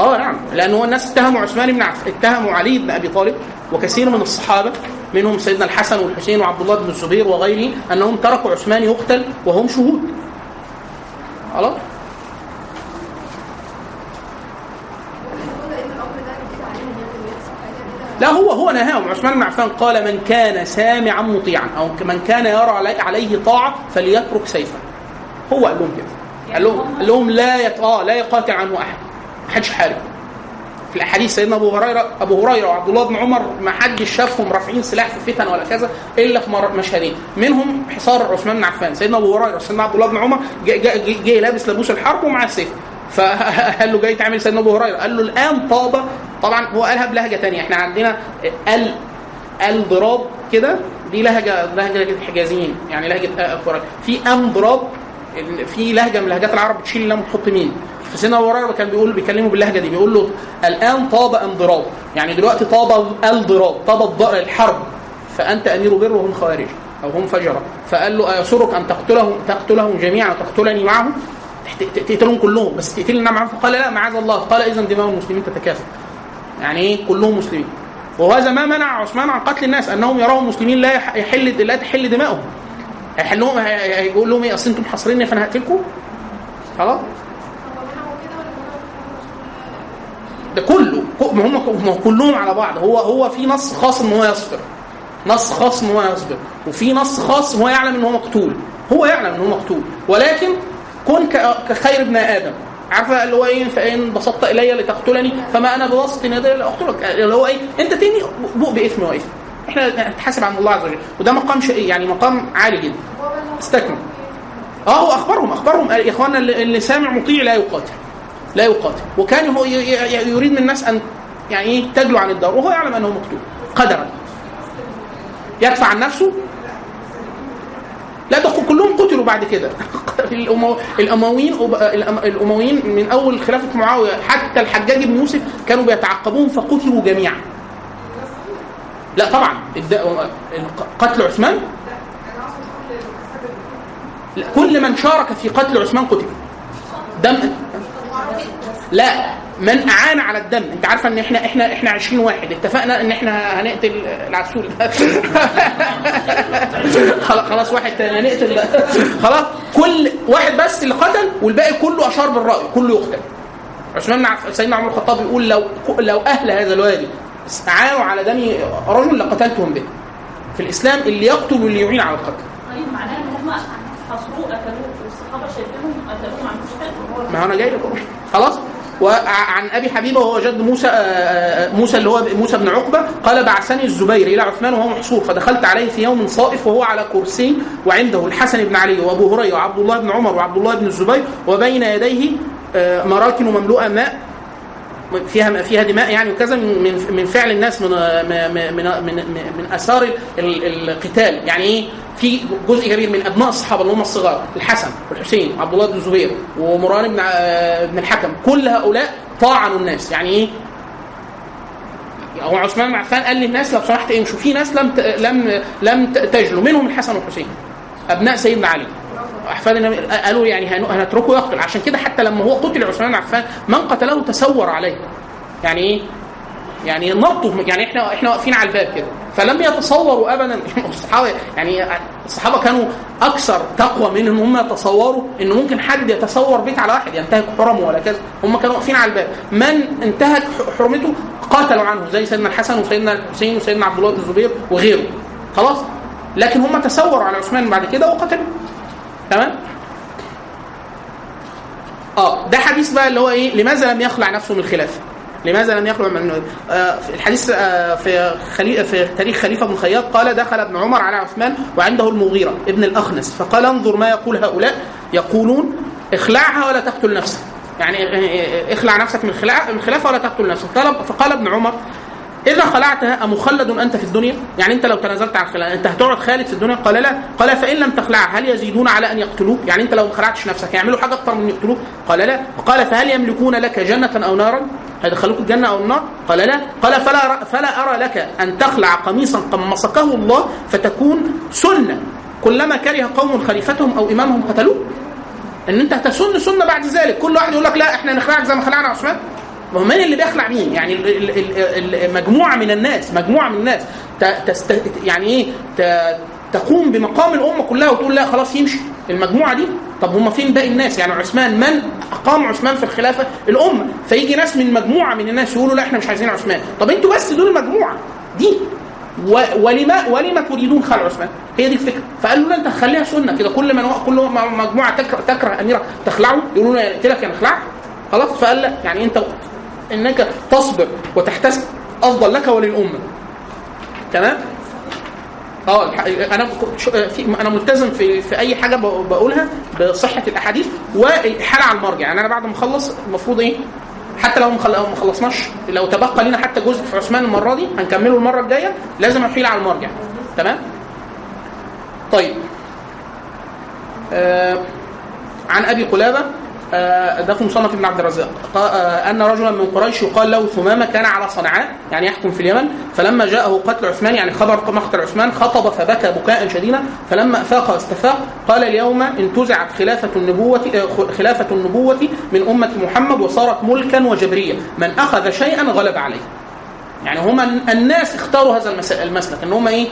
آه نعم. لأن هو الناس اتهموا عثمان بن عفان اتهموا علي بن أبي طالب وكثير من الصحابة منهم سيدنا الحسن والحسين وعبد الله بن الزبير وغيره أنهم تركوا عثمان يقتل وهم شهود. خلاص؟ لا هو هو نهاهم. عثمان بن عفان قال من كان سامعا مطيعا أو من كان يرى علي- عليه طاعة فليترك سيفه. هو قال لهم كده. قال لهم قال لهم لا يت... آه لا يقاتل عنه أحد. ما حدش حارب. في الأحاديث سيدنا أبو هريره أبو هريرة وعبد الله بن عمر ما حدش شافهم رافعين سلاح في فتن ولا كذا إلا في مشهدين. منهم حصار عثمان بن عفان. سيدنا أبو هريرة سيدنا عبد الله بن عمر جاي لابس لبوس الحرب ومعاه السيف. [laughs] فقال له جاي تعمل سيدنا أبو هريرة. قال له الآن طاب. طبعا هو قالها بلهجة تانية. إحنا عندنا ال الضراب كده. دي لهجه لهجة الحجازيين يعني لهجة في أم ضراب في لهجة من لهجات العرب بتشيل اللام وتحط مين. فسيدنا أبو هريرة كان بيقول بيكلمه باللهجة دي بيقول له الآن طاب انضراب يعني دلوقتي طاب الضراب طاب الحرب. فأنت أمير بر وهم خوارج أو هم فجره فقال له أيسرك أن تقتلهم تقتلهم جميعا وتقتلني معهم؟ تقتلهم كلهم بس تقتلنا معهم. فقال لا معاذ الله. قال اذا دماء المسلمين تتكاثر. يعني إيه؟ كلهم مسلمين. وهذا ما منع عثمان عن قتل الناس أنهم يرون المسلمين لا يح- يحل لا تحل دماؤهم هيحلهم هي- هي- هيقول لهم إيه أصل أنتم محاصريني فأنا هقتلكم. خلاص. ده كله ما هم كلهم على بعض. هو هو في نص خاص إن هو يصبر. نص خاص إن هو يصبر. وفي نص خاص هو يعلم إن هو مقتول. هو يعلم إن هو مقتول. ولكن كن كخير ابن آدم. عارفة اللي هو إيه فإن بسطت إلي لتقتلني فما أنا بوسط يدي لاقتلك اللي هو إيه أنت تاني بؤ بإثم وإثم. إحنا نتحاسب عن الله عز وجل. وده مقام شيء يعني مقام عالي جدا. استكمل. آه أخبرهم أخبرهم. يا اخوانا اللي سامع مطيع لا يقاتل. لا يقاتل. وكان هو يريد من الناس أن يعني إيه تجلو عن الدار. وهو يعلم أنه مقتول. قدرا. يدفع عن نفسه. لا ده كلهم قتلوا بعد كده. [laughs] الأمويين الأمويين من أول خلافة معاوية حتى الحجاج بن يوسف كانوا بيتعقبون فقتلوا جميعا. لا طبعا. قتل عثمان؟ لا، كل من شارك في قتل عثمان قتل. دم. لا من أعان على الدم. أنت عارفة إن إحنا إحنا إحنا 20 واحد. اتفقنا إن إحنا هنقتل العسول. [laughs] خلاص واحد تاني هنقتل. خلاص كل واحد بس اللي قتل والباقي كله أشار بالرأي كله يقتل. عثمان سيدنا عمر الخطاب يقول لو لو أهل هذا الوادي استعانوا على دم رجل لقتلتهم به. في الإسلام اللي يقتل واللي يعين على القتل. طيب إن هم حصروه قتلوه والصحابة شايفينهم ما أنا جاي لكم. خلاص؟ وعن أبي حبيبة وهو جد موسى آه، آه، موسى اللي هو موسى بن عقبة قال بعثني الزبير إلى عثمان وهو محصور فدخلت عليه في يوم صائف وهو على كرسي وعنده الحسن بن علي وأبو هريرة وعبد الله بن عمر وعبد الله بن الزبير وبين يديه آه، مراكن مملوءة ماء فيها فيها دماء يعني وكذا من من فعل الناس من من من من, آثار ال- القتال. يعني إيه؟ في جزء كبير من أبناء الصحابة اللي هم الصغار الحسن والحسين وعبد الله بن الزبير ومروان بن بن الحكم. كل هؤلاء طاعنوا الناس. يعني إيه؟ هو عثمان بن عفان قال للناس لو سمحت امشوا في ناس لم لم لم تجلوا منهم الحسن والحسين أبناء سيدنا علي. احفاد النبي قالوا يعني هن- هنتركه يقتل. عشان كده حتى لما هو قتل عثمان عفان من قتله تسور عليه. يعني إيه؟ يعني نطوا يعني إحنا إحنا واقفين على الباب كده. فلم يتصوروا ابدا. [laughs] الصحابه يعني الصحابة كانوا أكثر تقوى من إن هم يتصوروا إن ممكن حد يتصور بيت على واحد ينتهك حرمه ولا كذا. هم كانوا واقفين على الباب. من انتهك حرمته قاتلوا عنه زي سيدنا الحسن وسيدنا الحسين وسيدنا عبد الله بن الزبير وغيره. خلاص؟ لكن هم تسوروا على عثمان بعد كده وقتلوه. تمام؟ آه ده حديث بقى اللي هو إيه؟ لماذا لم يخلع نفسه من الخلافه لماذا لم يخلع من آه الحديث آه في خلي في تاريخ خليفة بن خياط قال دخل ابن عمر على عثمان وعنده المغيرة ابن الأخنس. فقال انظر ما يقول هؤلاء يقولون اخلعها ولا تقتل نفسك. يعني آه، آه، اخلع نفسك من الخلاف من الخلافه ولا تقتل نفسك. قال فقال ابن عمر إذا خلعتها أمخلد أنت في الدنيا؟ يعني أنت لو تنازلت عن خلع أنت هتقعد خالد في الدنيا؟ قال لا، قال فإن لم تخلعها هل يزيدون على أن يقتلوك؟ يعني أنت لو ما خلعتش نفسك هيعملوا حاجة أكتر من يقتلوك؟ قال لا، وقال فهل يملكون لك جنة أو نارا؟ هيدخلوك الجنة أو النار؟ قال لا، قال فلا فلا أرى لك أن تخلع قميصا قمصكه الله فتكون سنة كلما كره قوم خليفتهم أو إمامهم قتلوه إن أنت هتسن سنة بعد ذلك كل واحد يقول لك لا إحنا نخلعك زي ما خلعنا عثمان ما هو مين اللي بيخلع مين؟ يعني مجموعة من الناس مجموعة من الناس يعني إيه؟ تقوم بمقام الأمة كلها وتقول لا خلاص يمشي. المجموعة دي طب هم فين باقي الناس؟ يعني عثمان من؟ أقام عثمان في الخلافة الأمة. فيجي ناس من مجموعة من الناس يقولوا لا إحنا مش عايزين عثمان. طب أنتوا بس دول المجموعة. دي. ولما ولما تريدون خلع عثمان؟ هي دي الفكرة، فقالوا لا أنت خليها سنة كده. كل من كل مجموعة تكره, تكره أميرة تخلعه يقولوا له نقتلك يا نخلعك خلاص؟ فقال لا. يعني أنت إنك تصبر وتحتسب. أفضل لك وللأمة. تمام؟ آه أنا شو- في أنا ملتزم في في أي حاجة بقولها بصحة الأحاديث والاحاله على المرجع. يعني أنا بعد ما أخلص المفروض إيه؟ حتى لو ما خلصناش لو تبقى لنا حتى جزء في عثمان المرة دي هنكمله المرة الجاية لازم أحيل على المرجع. تمام؟ طيب. آه عن أبي قلابة آه، ده في مصنف ابن عبد الرزاق. آه، أن رجلا من قريش يقال له ثمامة كان على صنعاء يعني يحكم في اليمن. فلما جاءه قتل عثمان يعني خبر مقتل عثمان خطب فبكى بكاء شديدا. فلما أفاق واستفاق قال اليوم انتزعت خلافة النبوة آه، خلافة النبوة من أمة محمد وصارت ملكا وجبرية. من أخذ شيئا غلب عليه. يعني هم الناس اختاروا هذا المس- المسلك إن هم إيه؟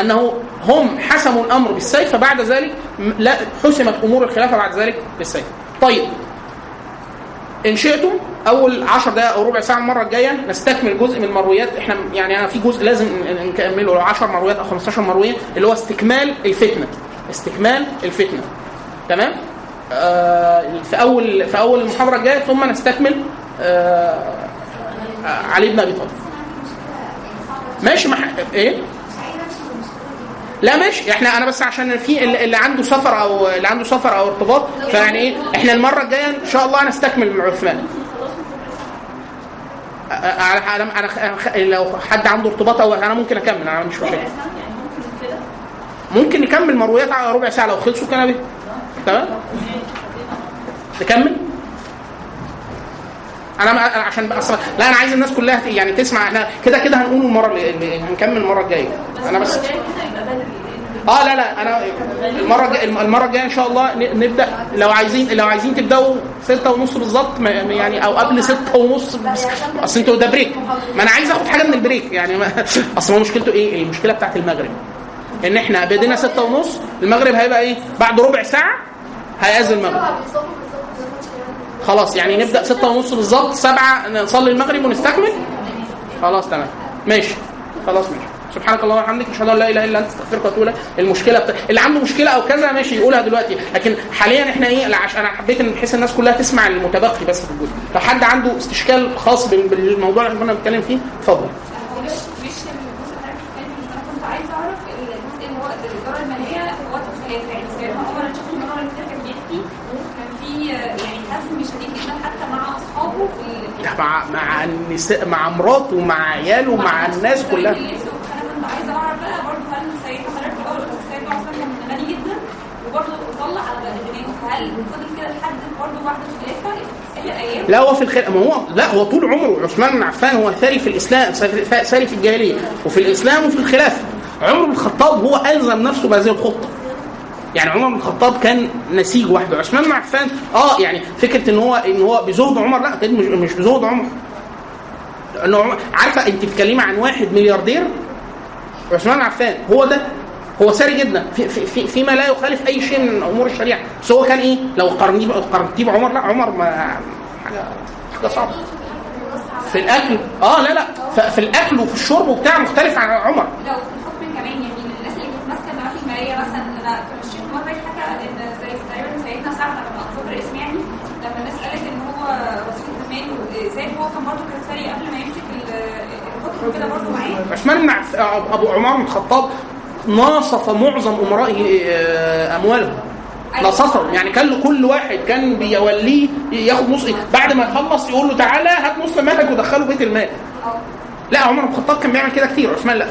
أنه هم حسموا الأمر بالسيف فبعد ذلك لا حسمت أمور الخلافة بعد ذلك بالسيف. طيب. إن شئتم أول 10 دقائق أو ربع ساعة المرة الجاية نستكمل جزء من المرويات. إحنا يعني أنا في جزء لازم نكمله لو 10 مرويات أو 15 مروية اللي هو استكمال الفتنة. استكمال الفتنة. تمام؟ آه في أول في أول المحاضرة الجاية ثم نستكمل آه، علي بن أبي طالب. ماشي مح... إيه؟ لا ماشي إحنا أنا بس عشان في اللي عنده سفر أو اللي عنده سفر أو ارتباط فيعني إيه إحنا المرة الجاية إن شاء الله هنستكمل مع عثمان. أنا أنا لو حد عنده ارتباط أو أنا ممكن أكمل أنا مش مشكله ممكن نكمل مرويات على ربع ساعة لو خلصوا كان به تمام؟ نكمل؟ أنا عشان أصلا لا أنا عايز الناس كلها يعني تسمع. إحنا كده كده هنقول المرة اللي هنكمل المرة الجاية. أنا بس آه لا لا أنا المرة الجايه المرة الجاية إن شاء الله نبدأ. لو عايزين لو عايزين تبدأوا ستة ونص بالظبط يعني أو قبل ستة ونص أصل أنتوا ده break ما أنا عايز آخد حاجة من ال break. يعني [laughs] أصل هو مشكلته إيه؟ المشكلة بتاعت المغرب. إن إحنا بدينا ستة ونص المغرب هيبقى إيه؟ بعد ربع ساعة هيأذن المغرب. خلاص يعني نبدأ ستة ونص بالظبط سبعة نصلي المغرب ونستكمل؟ خلاص تمام. ماشي. خلاص ماشي. سبحانك اللهم وبحمدك أشهد أن لا إله إلا أنت أستغفرك وأتوب المشكلة بت... اللي عنده مشكلة أو كذا ماشي يقولها دلوقتي. لكن حاليا إحنا إيه عشان أنا حبيت إن بحيث الناس كلها تسمع المتبقي بس في الجزء. لو حد عنده استشكال خاص بال- بالموضوع اللي كنا بنتكلم فيه اتفضل هو مش مش الجزء اللي حضرتك بتتكلم فيه أنا كنت عايزه اعرف الجزء اللي هو الاداره الماليه في وقت الخلافه يعني سيدنا عمر أنا شفت المره اللي فاتت كان بيحكي كان في يعني حزم شديد جدا حتى مع اصحابه مع مع النساء مع مراته ومع عياله ومع الناس كلها. عايزه اعرف بقى برضه هل سيدنا سيدنا عثمان كان غني جدا وبرضه طلع على غناه فهل فضل كده لحد برضه بعد الخلافه لا هو في الخير ما هو لا هو طول عمره عثمان بن عفان هو ثري في الإسلام ثري في الجاهلية وفي الإسلام وفي الخلافه عمر بن الخطاب هو ألزم نفسه بهذه الخطه يعني عمر بن الخطاب كان نسيج وحده. عثمان بن عفان آه يعني فكرة إن هو إن هو بزهد عمر لا مش مش بزهد عمر. لأنه عارفة أنت بتتكلمي عن واحد ملياردير؟ عثمان بن عفان هو ده. هو ساري جدا. في في في فيما لا يخالف أي شيء من أمور الشريعة. بس هو كان إيه؟ لو قارنتيه قارنتيه بعمر لا عمر ما حاجة حاجة صعبة. في الأكل آه لا لا. في الأكل وفي الشرب وبتاع مختلف عن عمر. لو في الحكم كمان يعني الناس اللي ماسكة النواحي الماليه مثلا أنا مره حكى إن زي تقريبا سيدنا سعد لما اتذكر اسمه يعني لما الناس قالت إن هو وزير المال زي هو كان برضه كان ثري قبل ما يمسك ال- الحكم كده برضه معاه. عثمان بن. أبو عمر بن الخطاب ناصف معظم أمرائه آه، أموالهم. نصفهم. يعني كان كل واحد كان بيوليه ياخد نص. بعد ما يخلص يقول له تعالى هات نص مالك ودخله بيت المال. لا عمر بن الخطاب كان بيعمل كده كتير عثمان لا.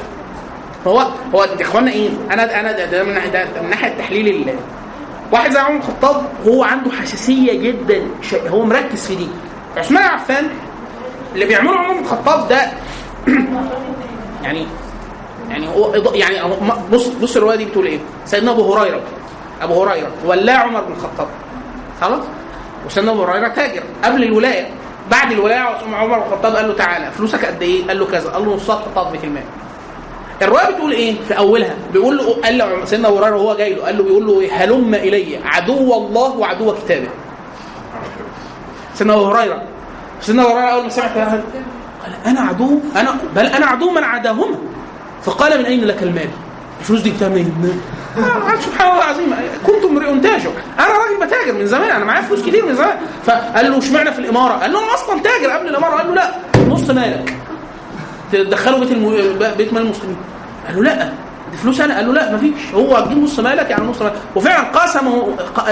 هو هو يا اخوانا إيه؟ أنا أنا ده, ده من ده ده من ناحية تحليل واحد زي عمر الخطاب هو عنده حساسية جدا هو مركز في دي. عثمان عفان اللي بيعمله عمر الخطاب ده [clears throat] يعني يعني هو يعني بص بص الرواية دي بتقول إيه؟ سيدنا أبو هريرة. أبو هريرة. ولا عمر بن الخطاب. خلاص؟ وسيدنا أبو هريرة تاجر. قبل الولاية. بعد الولاية عمر بن الخطاب قال له تعالى. فلوسك قد إيه؟ قال له كذا. قال له نصها تحطها في المال الرواية بتقول إيه؟ في أولها. بيقول له قال له سيدنا أبو هريرة وهو جاي له قال له بيقول له إيه؟ هلم إلي عدو الله وعدو كتابه. سيدنا أبو هريرة. سيدنا أبو هريرة أول ما سمع هذا قال أنا عدو؟ أنا بل أنا عدو من عاداهما فقال من أين لك المال؟ الفلوس دي جبتها منين؟ قال سبحان الله العظيم. كنت امرئ تاجر. أنا راجل بتاجر من زمان. أنا معايا فلوس كتير من زمان. فقال له اشمعنى في الإمارة؟ قال له أنا أصلا تاجر قبل الإمارة. قال له لا نص مالك. تدخله بيت الم... بيت مال المسلمين قال له لا دي فلوس أنا قال له لا مفيش هو هتجيب نص مالك يعني نص مالك وفعلا قسمه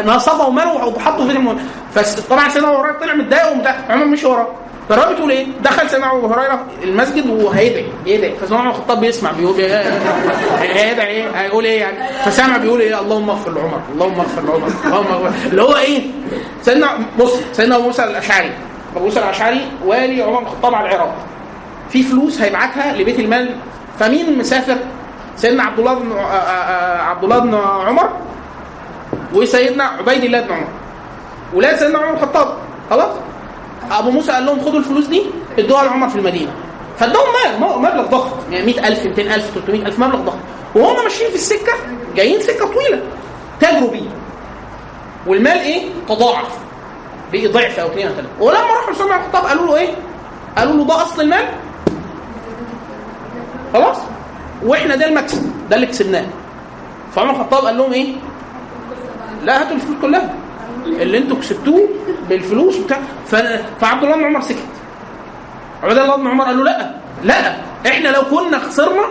نصبه ماله وحطه في بيت فطبعا سيدنا أبو هريرة طلع متضايق وبتاع عمر مشي وراه فالراجل بتقول إيه؟ دخل سيدنا أبو هريرة المسجد وهيدعي بيدعي فسيدنا عمر الخطاب بيسمع بيقول إيه؟ هيدعي إيه؟ هيقول إيه يعني؟ فسمع بيقول إيه؟ اللهم اغفر لعمر اللهم اغفر لعمر اللهم اغفر اللي هو إيه؟ سيدنا مسلم سيدنا أبو موسى الأشعري أبو موسى الأشعري والي عمر الخطاب على العراق في فلوس هيبعتها لبيت المال. فمين مسافر؟ سيدنا عبد الله بن عبد الله بن عمر وسيدنا عبيد الله بن عمر. ولاد سيدنا عمر الخطاب. خلاص؟ أبو موسى قال لهم خدوا الفلوس دي ادوها لعمر في المدينة. مو- مبلغ ضخم. يعني 100000 200000 300000 مبلغ ضخم. وهم ماشيين في السكة جايين سكة طويلة. تاجروا بيه والمال إيه؟ تضاعف. بقي ضعف أو اثنين أو ثلاثة ولما راحوا لسيدنا الخطاب قالوا له إيه؟ قالوا له ده أصل المال؟ خلاص؟ وإحنا ده المكسب ده اللي كسبناه. فعمر الخطاب قال لهم إيه؟ لا هاتوا الفلوس كلها. اللي أنتوا كسبتوه بالفلوس بتاع ف... فعبد الله بن عمر سكت. عبد الله بن عمر قال له لا لا إحنا لو كنا خسرنا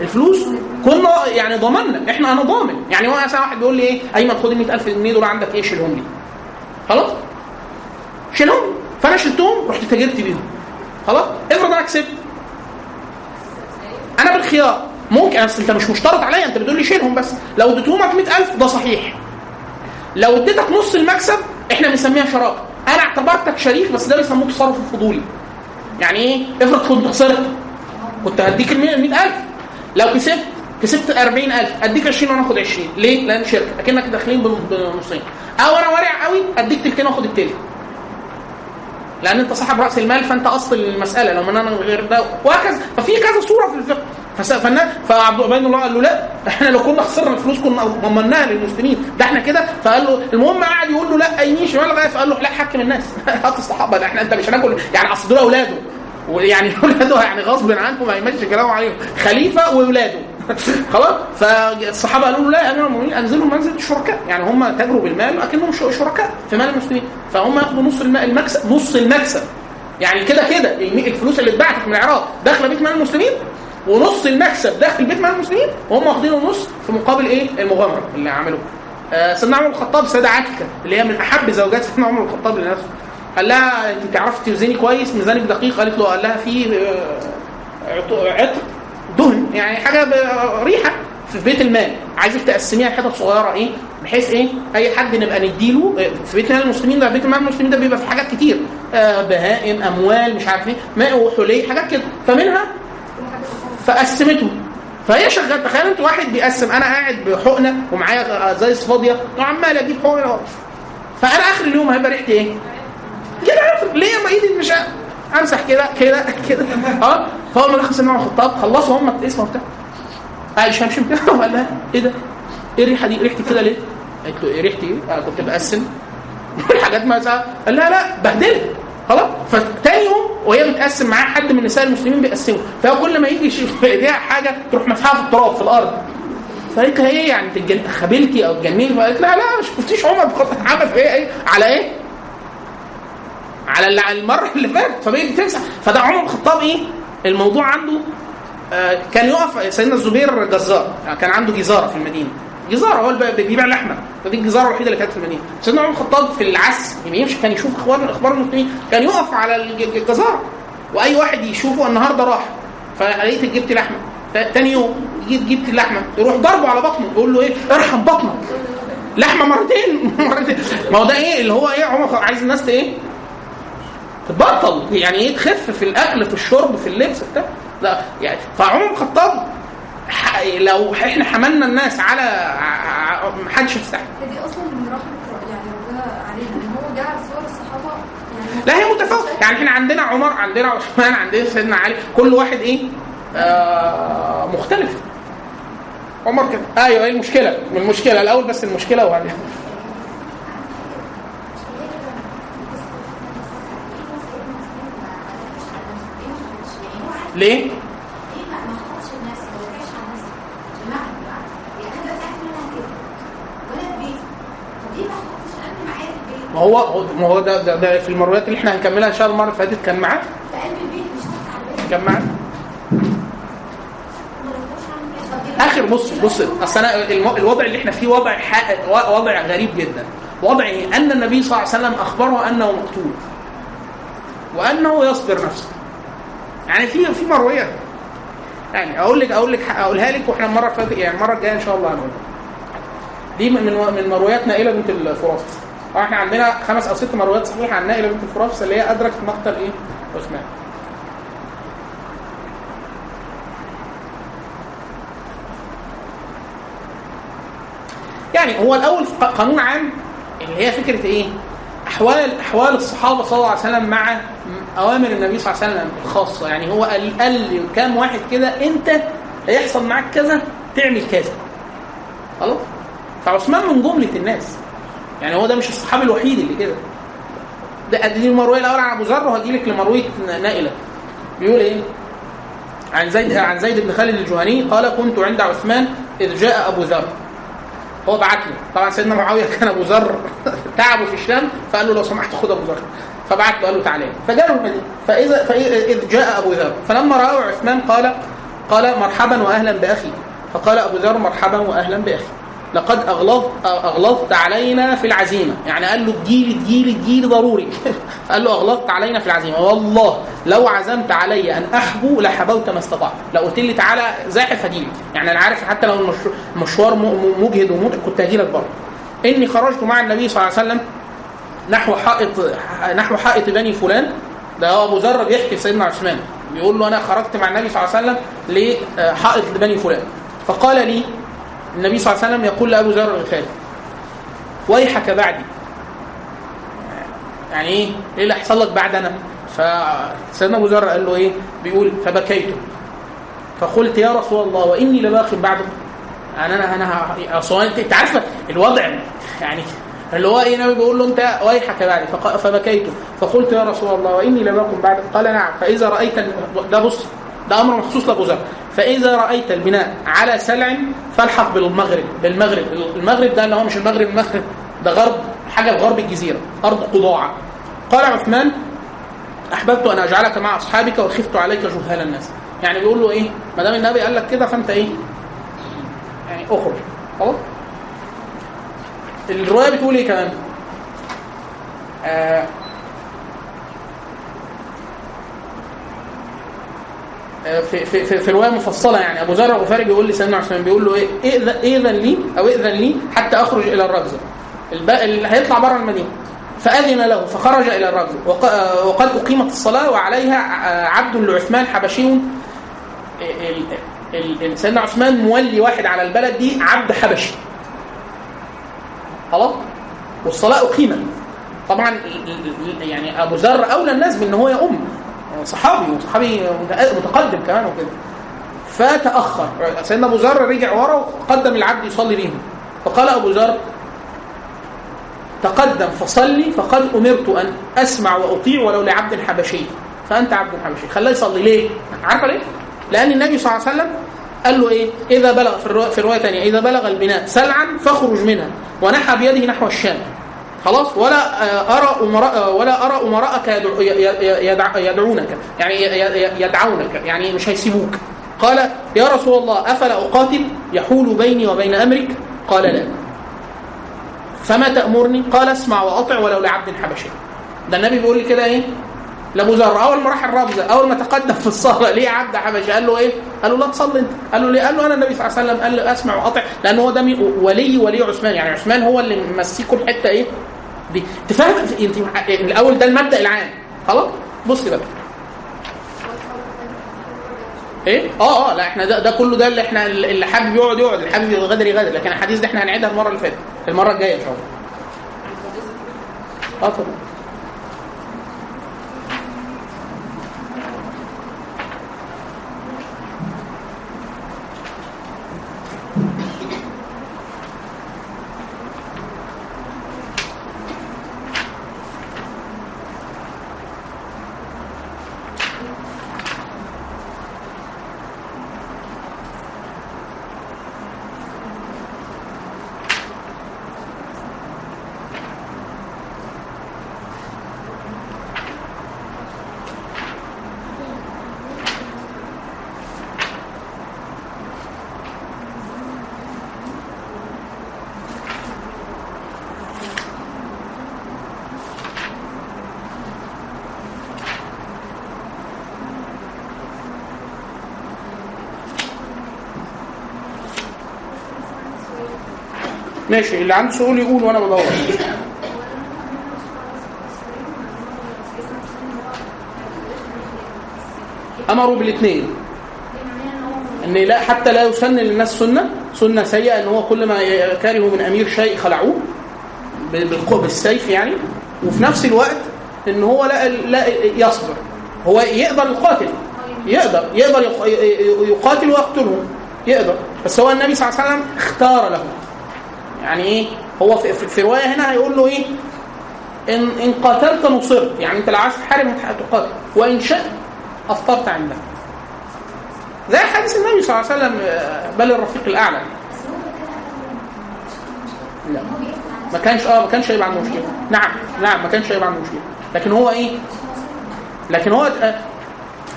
الفلوس كنا يعني ضمننا. إحنا أنا ضامن. يعني هو مثلا واحد بيقول لي إيه؟ ايمن خد ال 100000 جنيه دول عندك إيه؟ شيلهم لي. خلاص؟ شيلهم. فأنا شلتهم رحت تاجرت بيهم. خلاص؟ افرض أنا كسبت. أنا بالخيار. ممكن أصل أنت مش مشترط عليا أنت بتقول لي شيلهم بس. لو اديتهمك 100000 ده صحيح. لو اديتك نص المكسب إحنا بنسميها شراكة. أنا اعتبرتك شريك بس ده بيسموه تصرف الفضولي يعني إيه؟ افرض كنت خسرت. كنت هديك ال 100000 لو كسبت كسبت 40000 أديك 20 وأنا آخد 20 ليه؟ لأن شركة. أكنك داخلين بن- بنصين. أو أنا وارع قوي أديك تلتين وآخد التلت لأن انت صاحب رأس المال فانت أصل المسألة. لو من أنا غير ده وهكذا ففي كذا صورة في الفقه. فعبد عبيد الله قال له لا إحنا لو كنا خسرنا الفلوس كنا ضمناها للمسلمين. ده إحنا كده؟ فقال له المهم قعد يقول له لا يمين شمال لغاية فقال له لا حكم الناس. [laughs] هات الصحابة ده إحنا انت مش هناكل. يعني أصل دول أولاده. ويعني [laughs] أولاده يعني غصب عنكم ما يمشي كلامه عليهم. خليفة وأولاده. خلاص؟ فالصحابة قالوا له لا يا امير المؤمنين أنزلوا منزل الشركاء يعني هم تاجروا بالمال لكنهم شركاء في مال المسلمين. فهم ياخدوا نص الم- المكسب نص المكسب. يعني كده كده الفلوس اللي اتبعتت من العراق داخلة بيت مال المسلمين ونص المكسب داخل بيت مال المسلمين وهم واخدين النص في مقابل إيه؟ المغامرة اللي عملوها. آه، سيدنا عمر الخطاب سيدة عتكة اللي هي من أحب زوجات سيدنا عمر الخطاب لنفسه. قال لها أنت تعرفي توزني كويس؟ ميزانك دقيق قالت له قال لها في آه، عطر. دهن يعني حاجة ريحة في بيت المال. عايزك تقسميها حتت صغيرة إيه؟ بحيث إيه؟ أي حد نبقى نديله آه، في بيت المال المسلمين ده بيت المال المسلمين ده بيبقى في حاجات كتير. آه، بهائم أموال مش عارف إيه ماء وحلي حاجات كده. فمنها فقسمته. فهي شغال تخيل أنت واحد بيقسم أنا قاعد بحقنة ومعايا ازايز فاضيه وعمال أجيب حقنة. فأنا آخر اليوم هيبقى ريحتي إيه؟ كده ليه ما إيدي مش أمسح كده كده كده. أه؟ فاول ما دخل سيدنا الخطاب. خلصوا هم الاسم وبتاع. [laughs] قال شمشم. كده وقال لها إيه ده؟ إيه الريحة دي؟ ريحتي كده ليه؟ قالت له إيه ريحتي؟ إيه؟ أنا كنت بقسم. [laughs] الحاجات ما قال لها لا بهدلت. خلاص. فتاني يوم وهي بتقسم معاه حد من نساء المسلمين بيقسموا. فهو كل ما يجي يشوف [laughs] ايديها حاجة تروح مسحها في التراب في الأرض. فقالت لها إيه يعني؟ أنت خبلتي أو اتجننتي فقالت لها لا ما شفتيش عمر عمل إيه؟ إيه؟ على إيه؟ على المره اللي فاتت فبقيت تمسح فده عمر بن الخطاب إيه؟ الموضوع عنده آه، كان يقف سيدنا الزبير جزار يعني كان عنده جزارة في المدينة. جزارة هو اللي بيبيع لحمه فدي الجزارة الوحيدة اللي كانت في المدينة. سيدنا عمر الخطاب في العس يعني يمشي كان يشوف أخبار أخبار المسلمين كان يقف على الج- الجزارة. وأي واحد يشوفه النهارده راح. فلقيت جبت لحمة. تاني يوم جيت جبت اللحمة. يروح ضربه على بطنه. يقول له إيه؟ ارحم بطنك. لحمة مرتين. [laughs] مرتين. ما هو ده إيه؟ اللي هو إيه؟ عمر عايز الناس إيه؟ تبطل يعني إيه تخف في الأكل في الشرب في اللبس بتاع. لا يعني فعمر بن الخطاب لو إحنا حملنا الناس على ع- محدش يستحمل دي أصلا من رحمة يعني ربنا علينا. إن هو جعل صور الصحابة يعني لا هي متفاوتة. يعني إحنا عندنا عمر عندنا عثمان عندنا سيدنا علي كل واحد إيه؟ آه مختلف. عمر كده أيوه إيه المشكلة؟ من المشكلة الأول بس المشكلة وبعدين. ليه؟ ما هو ما هو ده, ده, ده في المرويات اللي إحنا هنكملها إن شاء الله المرة اللي فاتت كان معاه؟ كان معاه. آخر بص بص أصل أنا الوضع اللي إحنا فيه وضع وضع غريب جدا. وضع أن النبي صلى الله عليه وسلم أخبره أنه مقتول. وأنه يصبر نفسه. يعني في في مرويات يعني أقول لك أقول لك أقولها لك وإحنا المرة اللي يعني المرة الجاية إن شاء الله هنقولها دي من من مرويات نائلة بنت الفرافس طبعا إحنا عندنا خمس أو ست مرويات صحيحة عن نائلة بنت الفرافس اللي هي أدركت مقتل إيه؟ عثمان يعني هو الأول قانون عام اللي هي فكرة إيه؟ احوال أحوال الصحابة صلى الله عليه وسلم مع أوامر النبي صلى الله عليه وسلم الخاصه يعني هو قال قال لكام واحد كده أنت هيحصل معاك كذا تعمل كذا. خلاص؟ فعثمان من جملة الناس. يعني هو ده مش الصحابي الوحيد اللي كده. ده دي المروية الأول عن أبو ذر وهجي لك لمروية نائلة. بيقول إيه؟ عن زيد عن زيد بن خالد الجهني قال كنت عند عثمان إذ جاء أبو ذر. هو بعت له. طبعا سيدنا معاوية كان أبو ذر. [laughs] تعبه في الشام فقال له لو سمحت خد أبو ذر. فبعت له قال له تعالى فجاء له المدينة فاذا فاذ جاء أبو ذر. فلما راه عثمان قال قال مرحبا واهلا بأخي. فقال أبو ذر مرحبا واهلا بأخي. لقد اغلظت أغلظت علينا في العزيمة. يعني قال له تجيلي تجيلي تجيلي ضروري. [laughs] قال له أغلظت علينا في العزيمة. والله لو عزمت علي أن أحبو لحبوت ما استطعت. لو قلت لي تعالى زاحف هجيلك. يعني أنا عارف حتى لو المشو- المشوار مجهد ومتعب كنت هجيلك برضه. إني خرجت مع النبي صلى الله عليه وسلم نحو حائط نحو حائط بني فلان. ده هو أبو ذر بيحكي سيدنا عثمان بيقول له أنا خرجت مع النبي صلى الله عليه وسلم لحائط لبني فلان. فقال لي النبي صلى الله عليه وسلم يقول لأبو ذر الغفاري ويحك بعدي. يعني إيه؟ إيه اللي هيحصل لك بعد أنا؟ فسيدنا أبو ذر قال له إيه؟ بيقول فبكيت. فقلت يا رسول الله وإني لباق بعدك. يعني أنا أنا أصل أنت عارفه الوضع يعني اللي هو إيه النبي بيقول له أنت ويحك بعدي فبكيت. فقلت يا رسول الله وإني لباق بعدك قال نعم فإذا رأيت ده بص ده أمر مخصوص لأبو ذر. فإذا رأيت البناء على سلع فالحق بالمغرب بالمغرب. المغرب ده اللي هو مش المغرب المغرب ده غرب حاجة في غرب الجزيرة أرض قضاعه قال عثمان أحببت أن أجعلك مع أصحابك وخفت عليك جهال الناس. يعني بيقول له إيه؟ ما دام النبي قال لك كده فأنت إيه؟ يعني أخرج. خلاص؟ الرواية بتقول إيه كمان؟ آه آه، في في في, في رواية مفصلة يعني. أبو ذر الغفاري بيقول لسيدنا عثمان بيقول له إيه؟ إذن لي أو ائذن لي حتى أخرج إلى الرجزه الب- اللي هيطلع بره المدينة. فأذن له فخرج وق- آه، وقد أقيمت الصلاة وعليها آه، عبد لعثمان حبشي. سيدنا عثمان مولي واحد على البلد دي عبد حبشي. خلاص؟ والصلاة أقيمت. طبعا يعني أبو ذر أولى الناس بأن هو يؤم صحابي وصحابي متق- متقدم كمان وكده. فتأخر. سيدنا أبو ذر رجع ورا وقدم العبد يصلي بيهم فقال أبو ذر تقدم فصلي فقد أمرت أن أسمع وأطيع ولو لعبد حبشي. فأنت عبد حبشي. خلاه يصلي. ليه؟ عارفة ليه؟ لأن النبي صلى الله عليه وسلم قال له إيه؟ إذا بلغ في الروايه في ثانية إذا بلغ البناء سلعا فاخرج منها ونحى بيده نحو الشام خلاص ولا آه، أرى امراء آه، ولا أرى أمراءك يدعو- يدعونك يعني يدعونك يعني مش هيسيبوك قال يا رسول الله أفلا أقاتل يحول بيني وبين أمرك قال لا فما تأمرني؟ قال اسمع وأطع ولو لعبد حبشي. ده النبي بيقول لي كده إيه؟ ذر أول ما راح الرابزه أول ما تقدم في الصلاة ليه عبد حبشي؟ قال له إيه؟ قال له لا تصلي أنت. قال له ليه؟ قال له أنا النبي صلى الله عليه وسلم قال له أسمع وأطع لأن هو ده ولي ولي عثمان يعني عثمان هو اللي ممسكه الحتة إيه؟ دي تفهم أنت الأول ده المبدأ العام خلاص؟ بص بقى إيه؟ آه آه لا إحنا ده, ده كله ده اللي إحنا اللي حابب يقعد يقعد اللي حابب يغادر يغادر لكن الحديث ده إحنا هنعيدها المرة اللي فاتت المرة الجاية إن شاء الله. آه طبعا ماشي اللي عنده سؤال يقول وأنا بدور. أمروا بالاثنين إن لا حتى لا يسن للناس سنة. سنة سيئة إن هو كل ما كرهوا من أمير شيء خلعوه بالسيف يعني. وفي نفس الوقت إن هو لا لا يصبر. هو يقدر يقاتل. يقدر يقدر يق- يقاتل ويقتلهم يقدر. بس هو النبي صلى الله عليه وسلم اختار له. يعني إيه؟ هو في, في, رواية هنا هيقول له إيه؟ ان إن قاتلت نصرت يعني أنت لو عايز تحارب هتقاتل. وإن شئت أفطرت عندك. زي حديث النبي صلى الله عليه وسلم آه، بل الرفيق الأعلى. لا. ما كانش آه ما كانش هيبقى عنده مشكلة. نعم نعم ما كانش هيبقى عنده مشكلة. لكن هو إيه؟ لكن هو آه،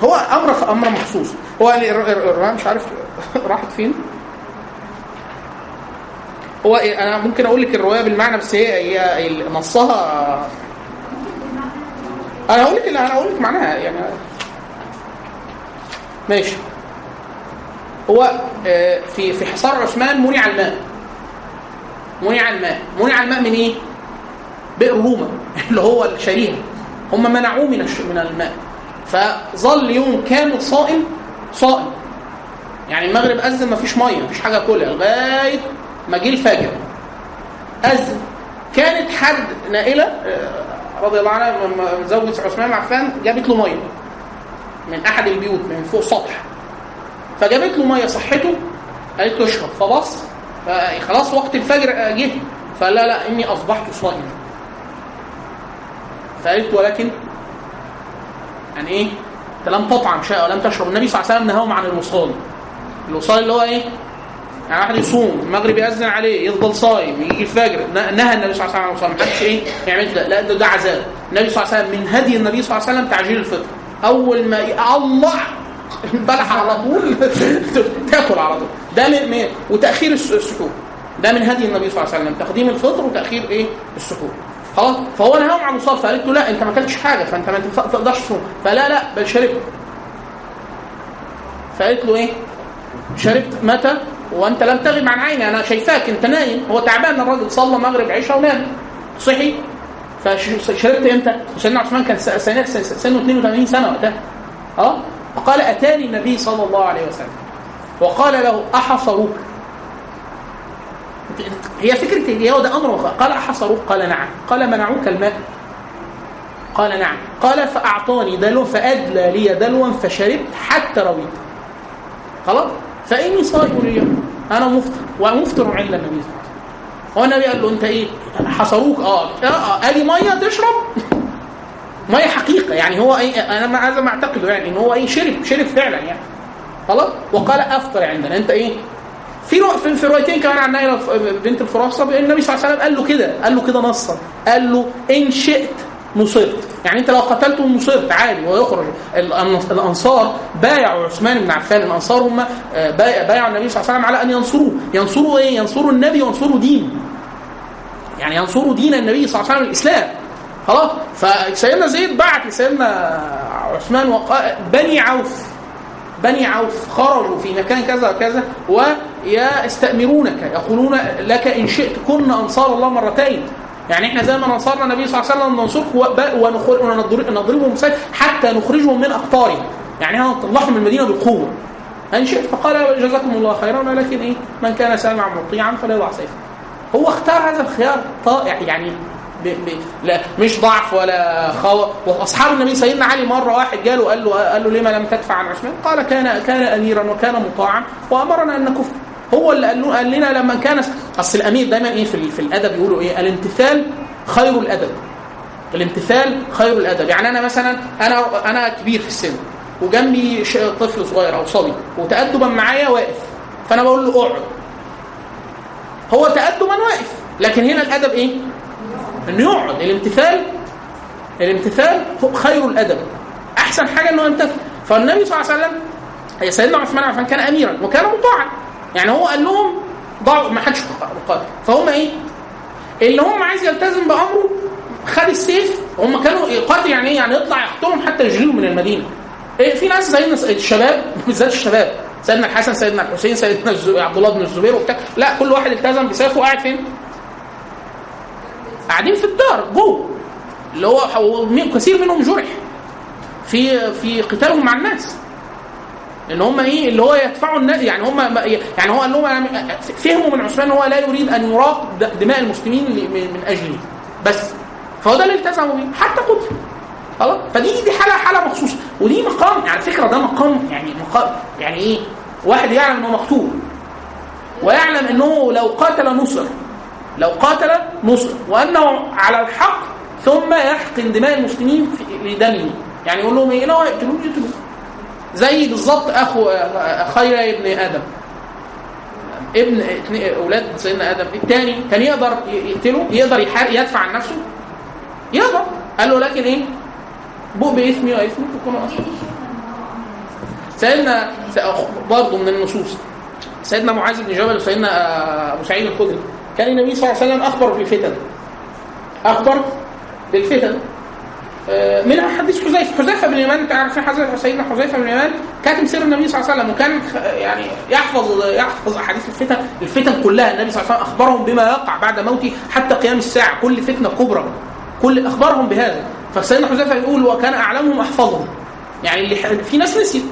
هو أمر أمر مخصوص. هو ال- الر- الر- الرواية مش عارف [laughs] راحت فين. هو إيه أنا ممكن أقول لك الرواية بالمعنى بس هي هي نصها أنا هقول لك أنا هقول لك معناها يعني ماشي. هو آه، في في حصار عثمان منع الماء. منع الماء. منع الماء من إيه؟ بئر روما [laughs] اللي هو الشريعه هم منعوه من من الماء. فظل يوم كامل صائم صائم. يعني المغرب أذن مفيش مية مفيش حاجة كلها لغاية ما جه الفجر اذن كانت حد نائلة آه، رضي الله عنها زوجة عثمان عفان جابت له مية من أحد البيوت من فوق سطح. فجابت له مية صحته قالت له اشرب فبص خلاص وقت الفجر آه، جه. فلا لا إني أصبحت صائما. فقالت ولكن يعني إيه؟ أنت لم تطعم شيئا ولم تشرب. النبي صلى الله عليه وسلم نهاهم عن الوصال. الوصال اللي هو إيه؟ يعني واحد يصوم المغرب يأذن عليه يفضل صايم يجي الفجر نهى النبي صلى الله عليه وسلم ما حدش إيه يعمل كده لا ده, ده عذاب النبي صلى الله عليه وسلم من هدي النبي صلى الله عليه وسلم تعجيل الفطر. أول ما الله! البلح على طول. [laughs] تأكل على طول. ده من وتأخير الس- السحور. ده من هدي النبي صلى الله عليه وسلم تقديم الفطر وتأخير إيه؟ السحور. خلاص؟ فهو نهاهم عن الوصال فقالت له لا أنت ما أكلتش حاجة فأنت ما تقدرش تصوم. فلا لا بل شربت. فقالت له إيه؟ شربت متى؟ وأنت لم تغب عن عيني أنا شايفاك أنت نايم. هو تعبان الراجل صلى مغرب عشاء ونام صحي؟ فشربت إمتى؟ وسيدنا عثمان كان سنه سنه سنة 82 سنة وقتها. آه؟ فقال أتاني النبي صلى الله عليه وسلم. وقال له أحصروك. هي فكرة هو ده أمر قال أحصروك؟ قال نعم. قال منعوك الماء. قال نعم. قال فأعطاني دلوا فأدلى لي دلوا فشربت حتى رويت. خلاص؟ فإني صائم اليوم. أنا مفطر ومفطر عند النبي. صلى الله عليه وسلم هو النبي قال له أنت إيه؟ حصروك. آه. آه آه، ادي مية تشرب؟ [laughs] مية حقيقة. يعني هو إيه أنا ما عايز ما اعتقده يعني إن هو إيه شرب شرب فعلا يعني. خلاص؟ وقال أفطر عندنا. أنت إيه؟ في رو... في, روايتين كمان عن نائله بنت الفراسة النبي صلى الله عليه وسلم قال له كده قال له كده نصا. قال له إن شئت نصرت يعني انت لو قتلته نصرت عادي ويخرج الأنصار بايعوا عثمان بن عفان الأنصار هم آه، بايع- بايعوا النبي صلى الله عليه وسلم على أن ينصروه. ينصروا إيه؟ ينصروا النبي وينصروا دينه. يعني ينصروا دين النبي صلى الله عليه وسلم الإسلام. خلاص؟ فسيدنا زيد بعت لسيدنا عثمان وقال بني عوف. بني عوف خرجوا في مكان كذا وكذا ويستأمرونك يقولون لك إن شئت كنا أنصار الله مرتين. يعني إحنا زي ما نصرنا النبي صلى الله عليه وسلم ونضر- ونضربهم حتى نخرجهم من أقطارهم. يعني هنطلعهم من المدينة بالقوة إن شئت فقال جزاكم الله خيرا ولكن إيه؟ من كان سامعا مطيعا فليضع سيفه. هو اختار هذا الخيار طائع يعني ب... ب... لا مش ضعف ولا خو وأصحاب النبي سيدنا علي مرة واحد جاله قال له قال له لما لم تدفع عن عثمان؟ قال كان كان اميرا وكان مطاعا وأمرنا أن نكف. هو اللي قال, قال لنا لما كان أصل الأمير دايما إيه في, في الأدب يقولوا إيه؟ الامتثال خير الأدب. الامتثال خير الأدب. يعني أنا مثلا أنا أنا كبير في السن وجنبي طفل صغير أو صبي وتادبا معايا واقف. فأنا بقول له اقعد. هو تأدبا واقف. لكن هنا الأدب إيه؟ إنه يقعد. الامتثال الامتثال خير الأدب. أحسن حاجة إنه يمتثل. فالنبي صلى الله عليه وسلم سيدنا عثمان عفان كان أميرا وكان مطاعا. يعني هو قال لهم ضعوا ما حدش قاتل فهم إيه؟ اللي هم عايز يلتزم بأمره خد السيف هم كانوا يقاتل يعني إيه؟ يعني يطلع يقتلهم حتى يجريهم من المدينة. إيه في ناس زي الناس- الشباب بالذات الشباب سيدنا الحسن سيدنا الحسين سيدنا عبد الله بن الزبير وبتاع لا كل واحد التزم بسيفه وقاعد فين؟ قاعدين في الدار جوه اللي هو كثير منهم جرح في في قتالهم مع الناس ان هم إيه اللي هو يدفعوا الناس يعني هم يعني هو قال لهم فهموا من عثمان إن هو لا يريد أن يراق دماء المسلمين من أجله. بس. فهو ده اللي التزموا بيه. حتى قتل خلاص؟ فدي دي حالة حالة مخصوصة. ودي مقام على فكره ده مقام يعني مقام يعني إيه؟ واحد يعلم إنه مقتول. ويعلم إنه لو قاتل نصر لو قاتل نصر وأنه على الحق ثم يحقن دماء المسلمين لدمه. يعني يقول لهم إيه؟ لو يقتلوه يقتلوه. زي بالظبط اخو خير ابن آدم. ابن أولاد سيدنا آدم. الثاني كان يقدر يقتله يقدر يدفع عن نفسه. يقدر. قال له لكن إيه؟ بؤ باسمي واسمك تكونوا أصلا. سيدنا برضه من النصوص. سيدنا معاذ بن جبل وسيدنا آه، أبو سعيد الخدري. كان النبي صلى الله عليه وسلم أخبر بالفتن أخبر بالفتن منها حديث حذيفة. حذيفة بن اليمان أنت عارفين حذيفة سيدنا حذيفة بن اليمان كاتب سير النبي صلى الله عليه وسلم وكان يعني يحفظ يحفظ أحاديث الفتن الفتن كلها. النبي صلى الله عليه وسلم أخبرهم بما يقع بعد موته حتى قيام الساعة. كل فتنة كبرى. كل اخبرهم بهذا. فسيدنا حذيفة يقول وكان أعلمهم أحفظهم. يعني اللي في ناس نسيت.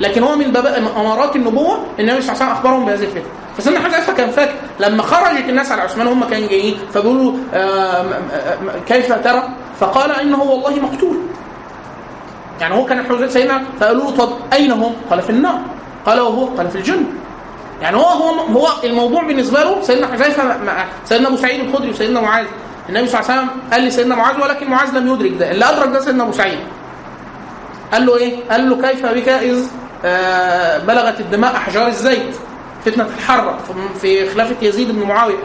لكن هو من باب أمارات النبوة النبي صلى الله عليه وسلم أخبرهم بهذه الفتنة. فسيدنا حذيفة كان فاكر. لما خرجت الناس على عثمان هم كانوا جايين. فبيقولوا آه، كيف ترى؟ فقال إنه والله مقتول. يعني هو كان حذيفه سيدنا فقالوا له طب أين هم؟ قال في النار. قال وهو قال في الجنه يعني هو هو هو الموضوع بالنسبة له سيدنا حذيفة سيدنا أبو سعيد الخدري وسيدنا معاذ. النبي صلى الله عليه وسلم قال لسيدنا معاذ ولكن معاذ لم يدرك ده. اللي أدرك ده سيدنا أبو سعيد. قال له إيه؟ قال له كيف بك إذ آه، بلغت الدماء أحجار الزيت فتنة الحره في خلافة يزيد بن معاوية.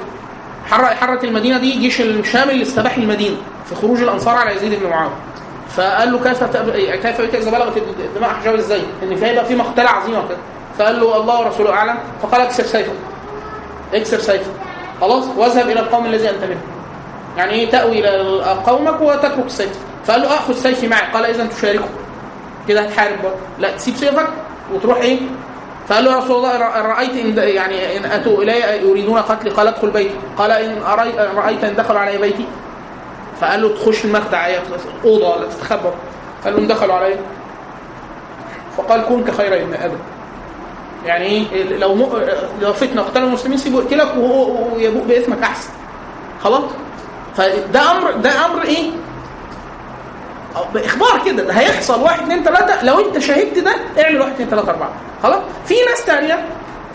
حر حرت المدينة دي جيش الشام اللي استباح المدينة في خروج الأنصار على يزيد بن معاوية. فقال له كيف تب- كيف بك إذا بلغت الدماء احجار الزيت؟ إن في هيبقى في مقتلة عظيمة كده فقال له الله ورسوله أعلم. فقال اكسر سيفك. اكسر سيفك. خلاص؟ واذهب إلى القوم الذي أنت منه يعني إيه؟ تأوي إلى قومك وتترك السيف. فقال له آخذ سيفي معي. قال اذا تشاركه. كده هتحارب برضه لا تسيب سيفك وتروح إيه؟ فقال له يا رسول الله إن رايت إن يعني إن أتوا إلي يريدون قتلي قال ادخل بيتي. قال إن رايت إن دخلوا علي بيتي؟ فقال له تخش المخدع يا أوضة ولا تستخبى قال لهم دخلوا علي. فقال كن كخير ابن آدم يعني إيه لو م... لو فتنة قتال المسلمين سيبوا يقتلك ويبوء باسمك أحسن. خلاص؟ فده أمر ده أمر إيه؟ بإخبار كده ده هيحصل واحد اثنين ثلاثة لو أنت شاهدت ده اعمل واحد اثنين ثلاثة أربعة. خلاص؟ في ناس ثانية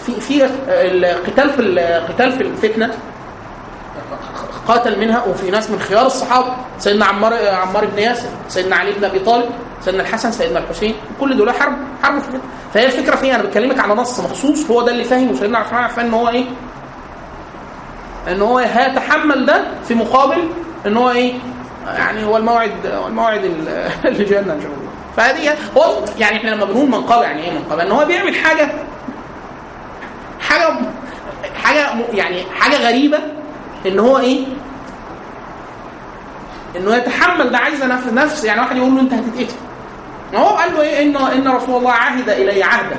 في في القتال في القتال في الفتنة قاتل منها وفي ناس من خيار الصحابة سيدنا عمار عمار بن ياسر سيدنا علي بن أبي طالب سيدنا الحسن سيدنا الحسين كل دول حرب حرب في. فهي الفكرة فيها أنا بكلمك على نص مخصوص هو ده اللي فاهم وسيدنا عثمان عارف إن هو إيه؟ إن هو هيتحمل ده في مقابل إن هو إيه؟ يعني هو الموعد هو الموعد ال- [laughs] اللي جانا إن شاء الله. فهذه هو يعني إحنا لما بنقول منقبه يعني إيه منقبه إن هو بيعمل حاجة حاجة حاجة يعني حاجة غريبة إن هو إيه؟ إنه يتحمل ده عايزة نفس نفس يعني واحد يقول له أنت هتتقتل. ما هو قال له إيه؟ إن إن رسول الله عهد إلي عهدا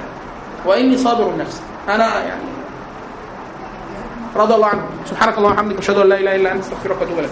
وإني صابر نفسي أنا يعني رضي الله عنه. سبحانك اللهم وبحمدك أشهد أن لا إله إلا أنت أستغفرك وأتوب إليك.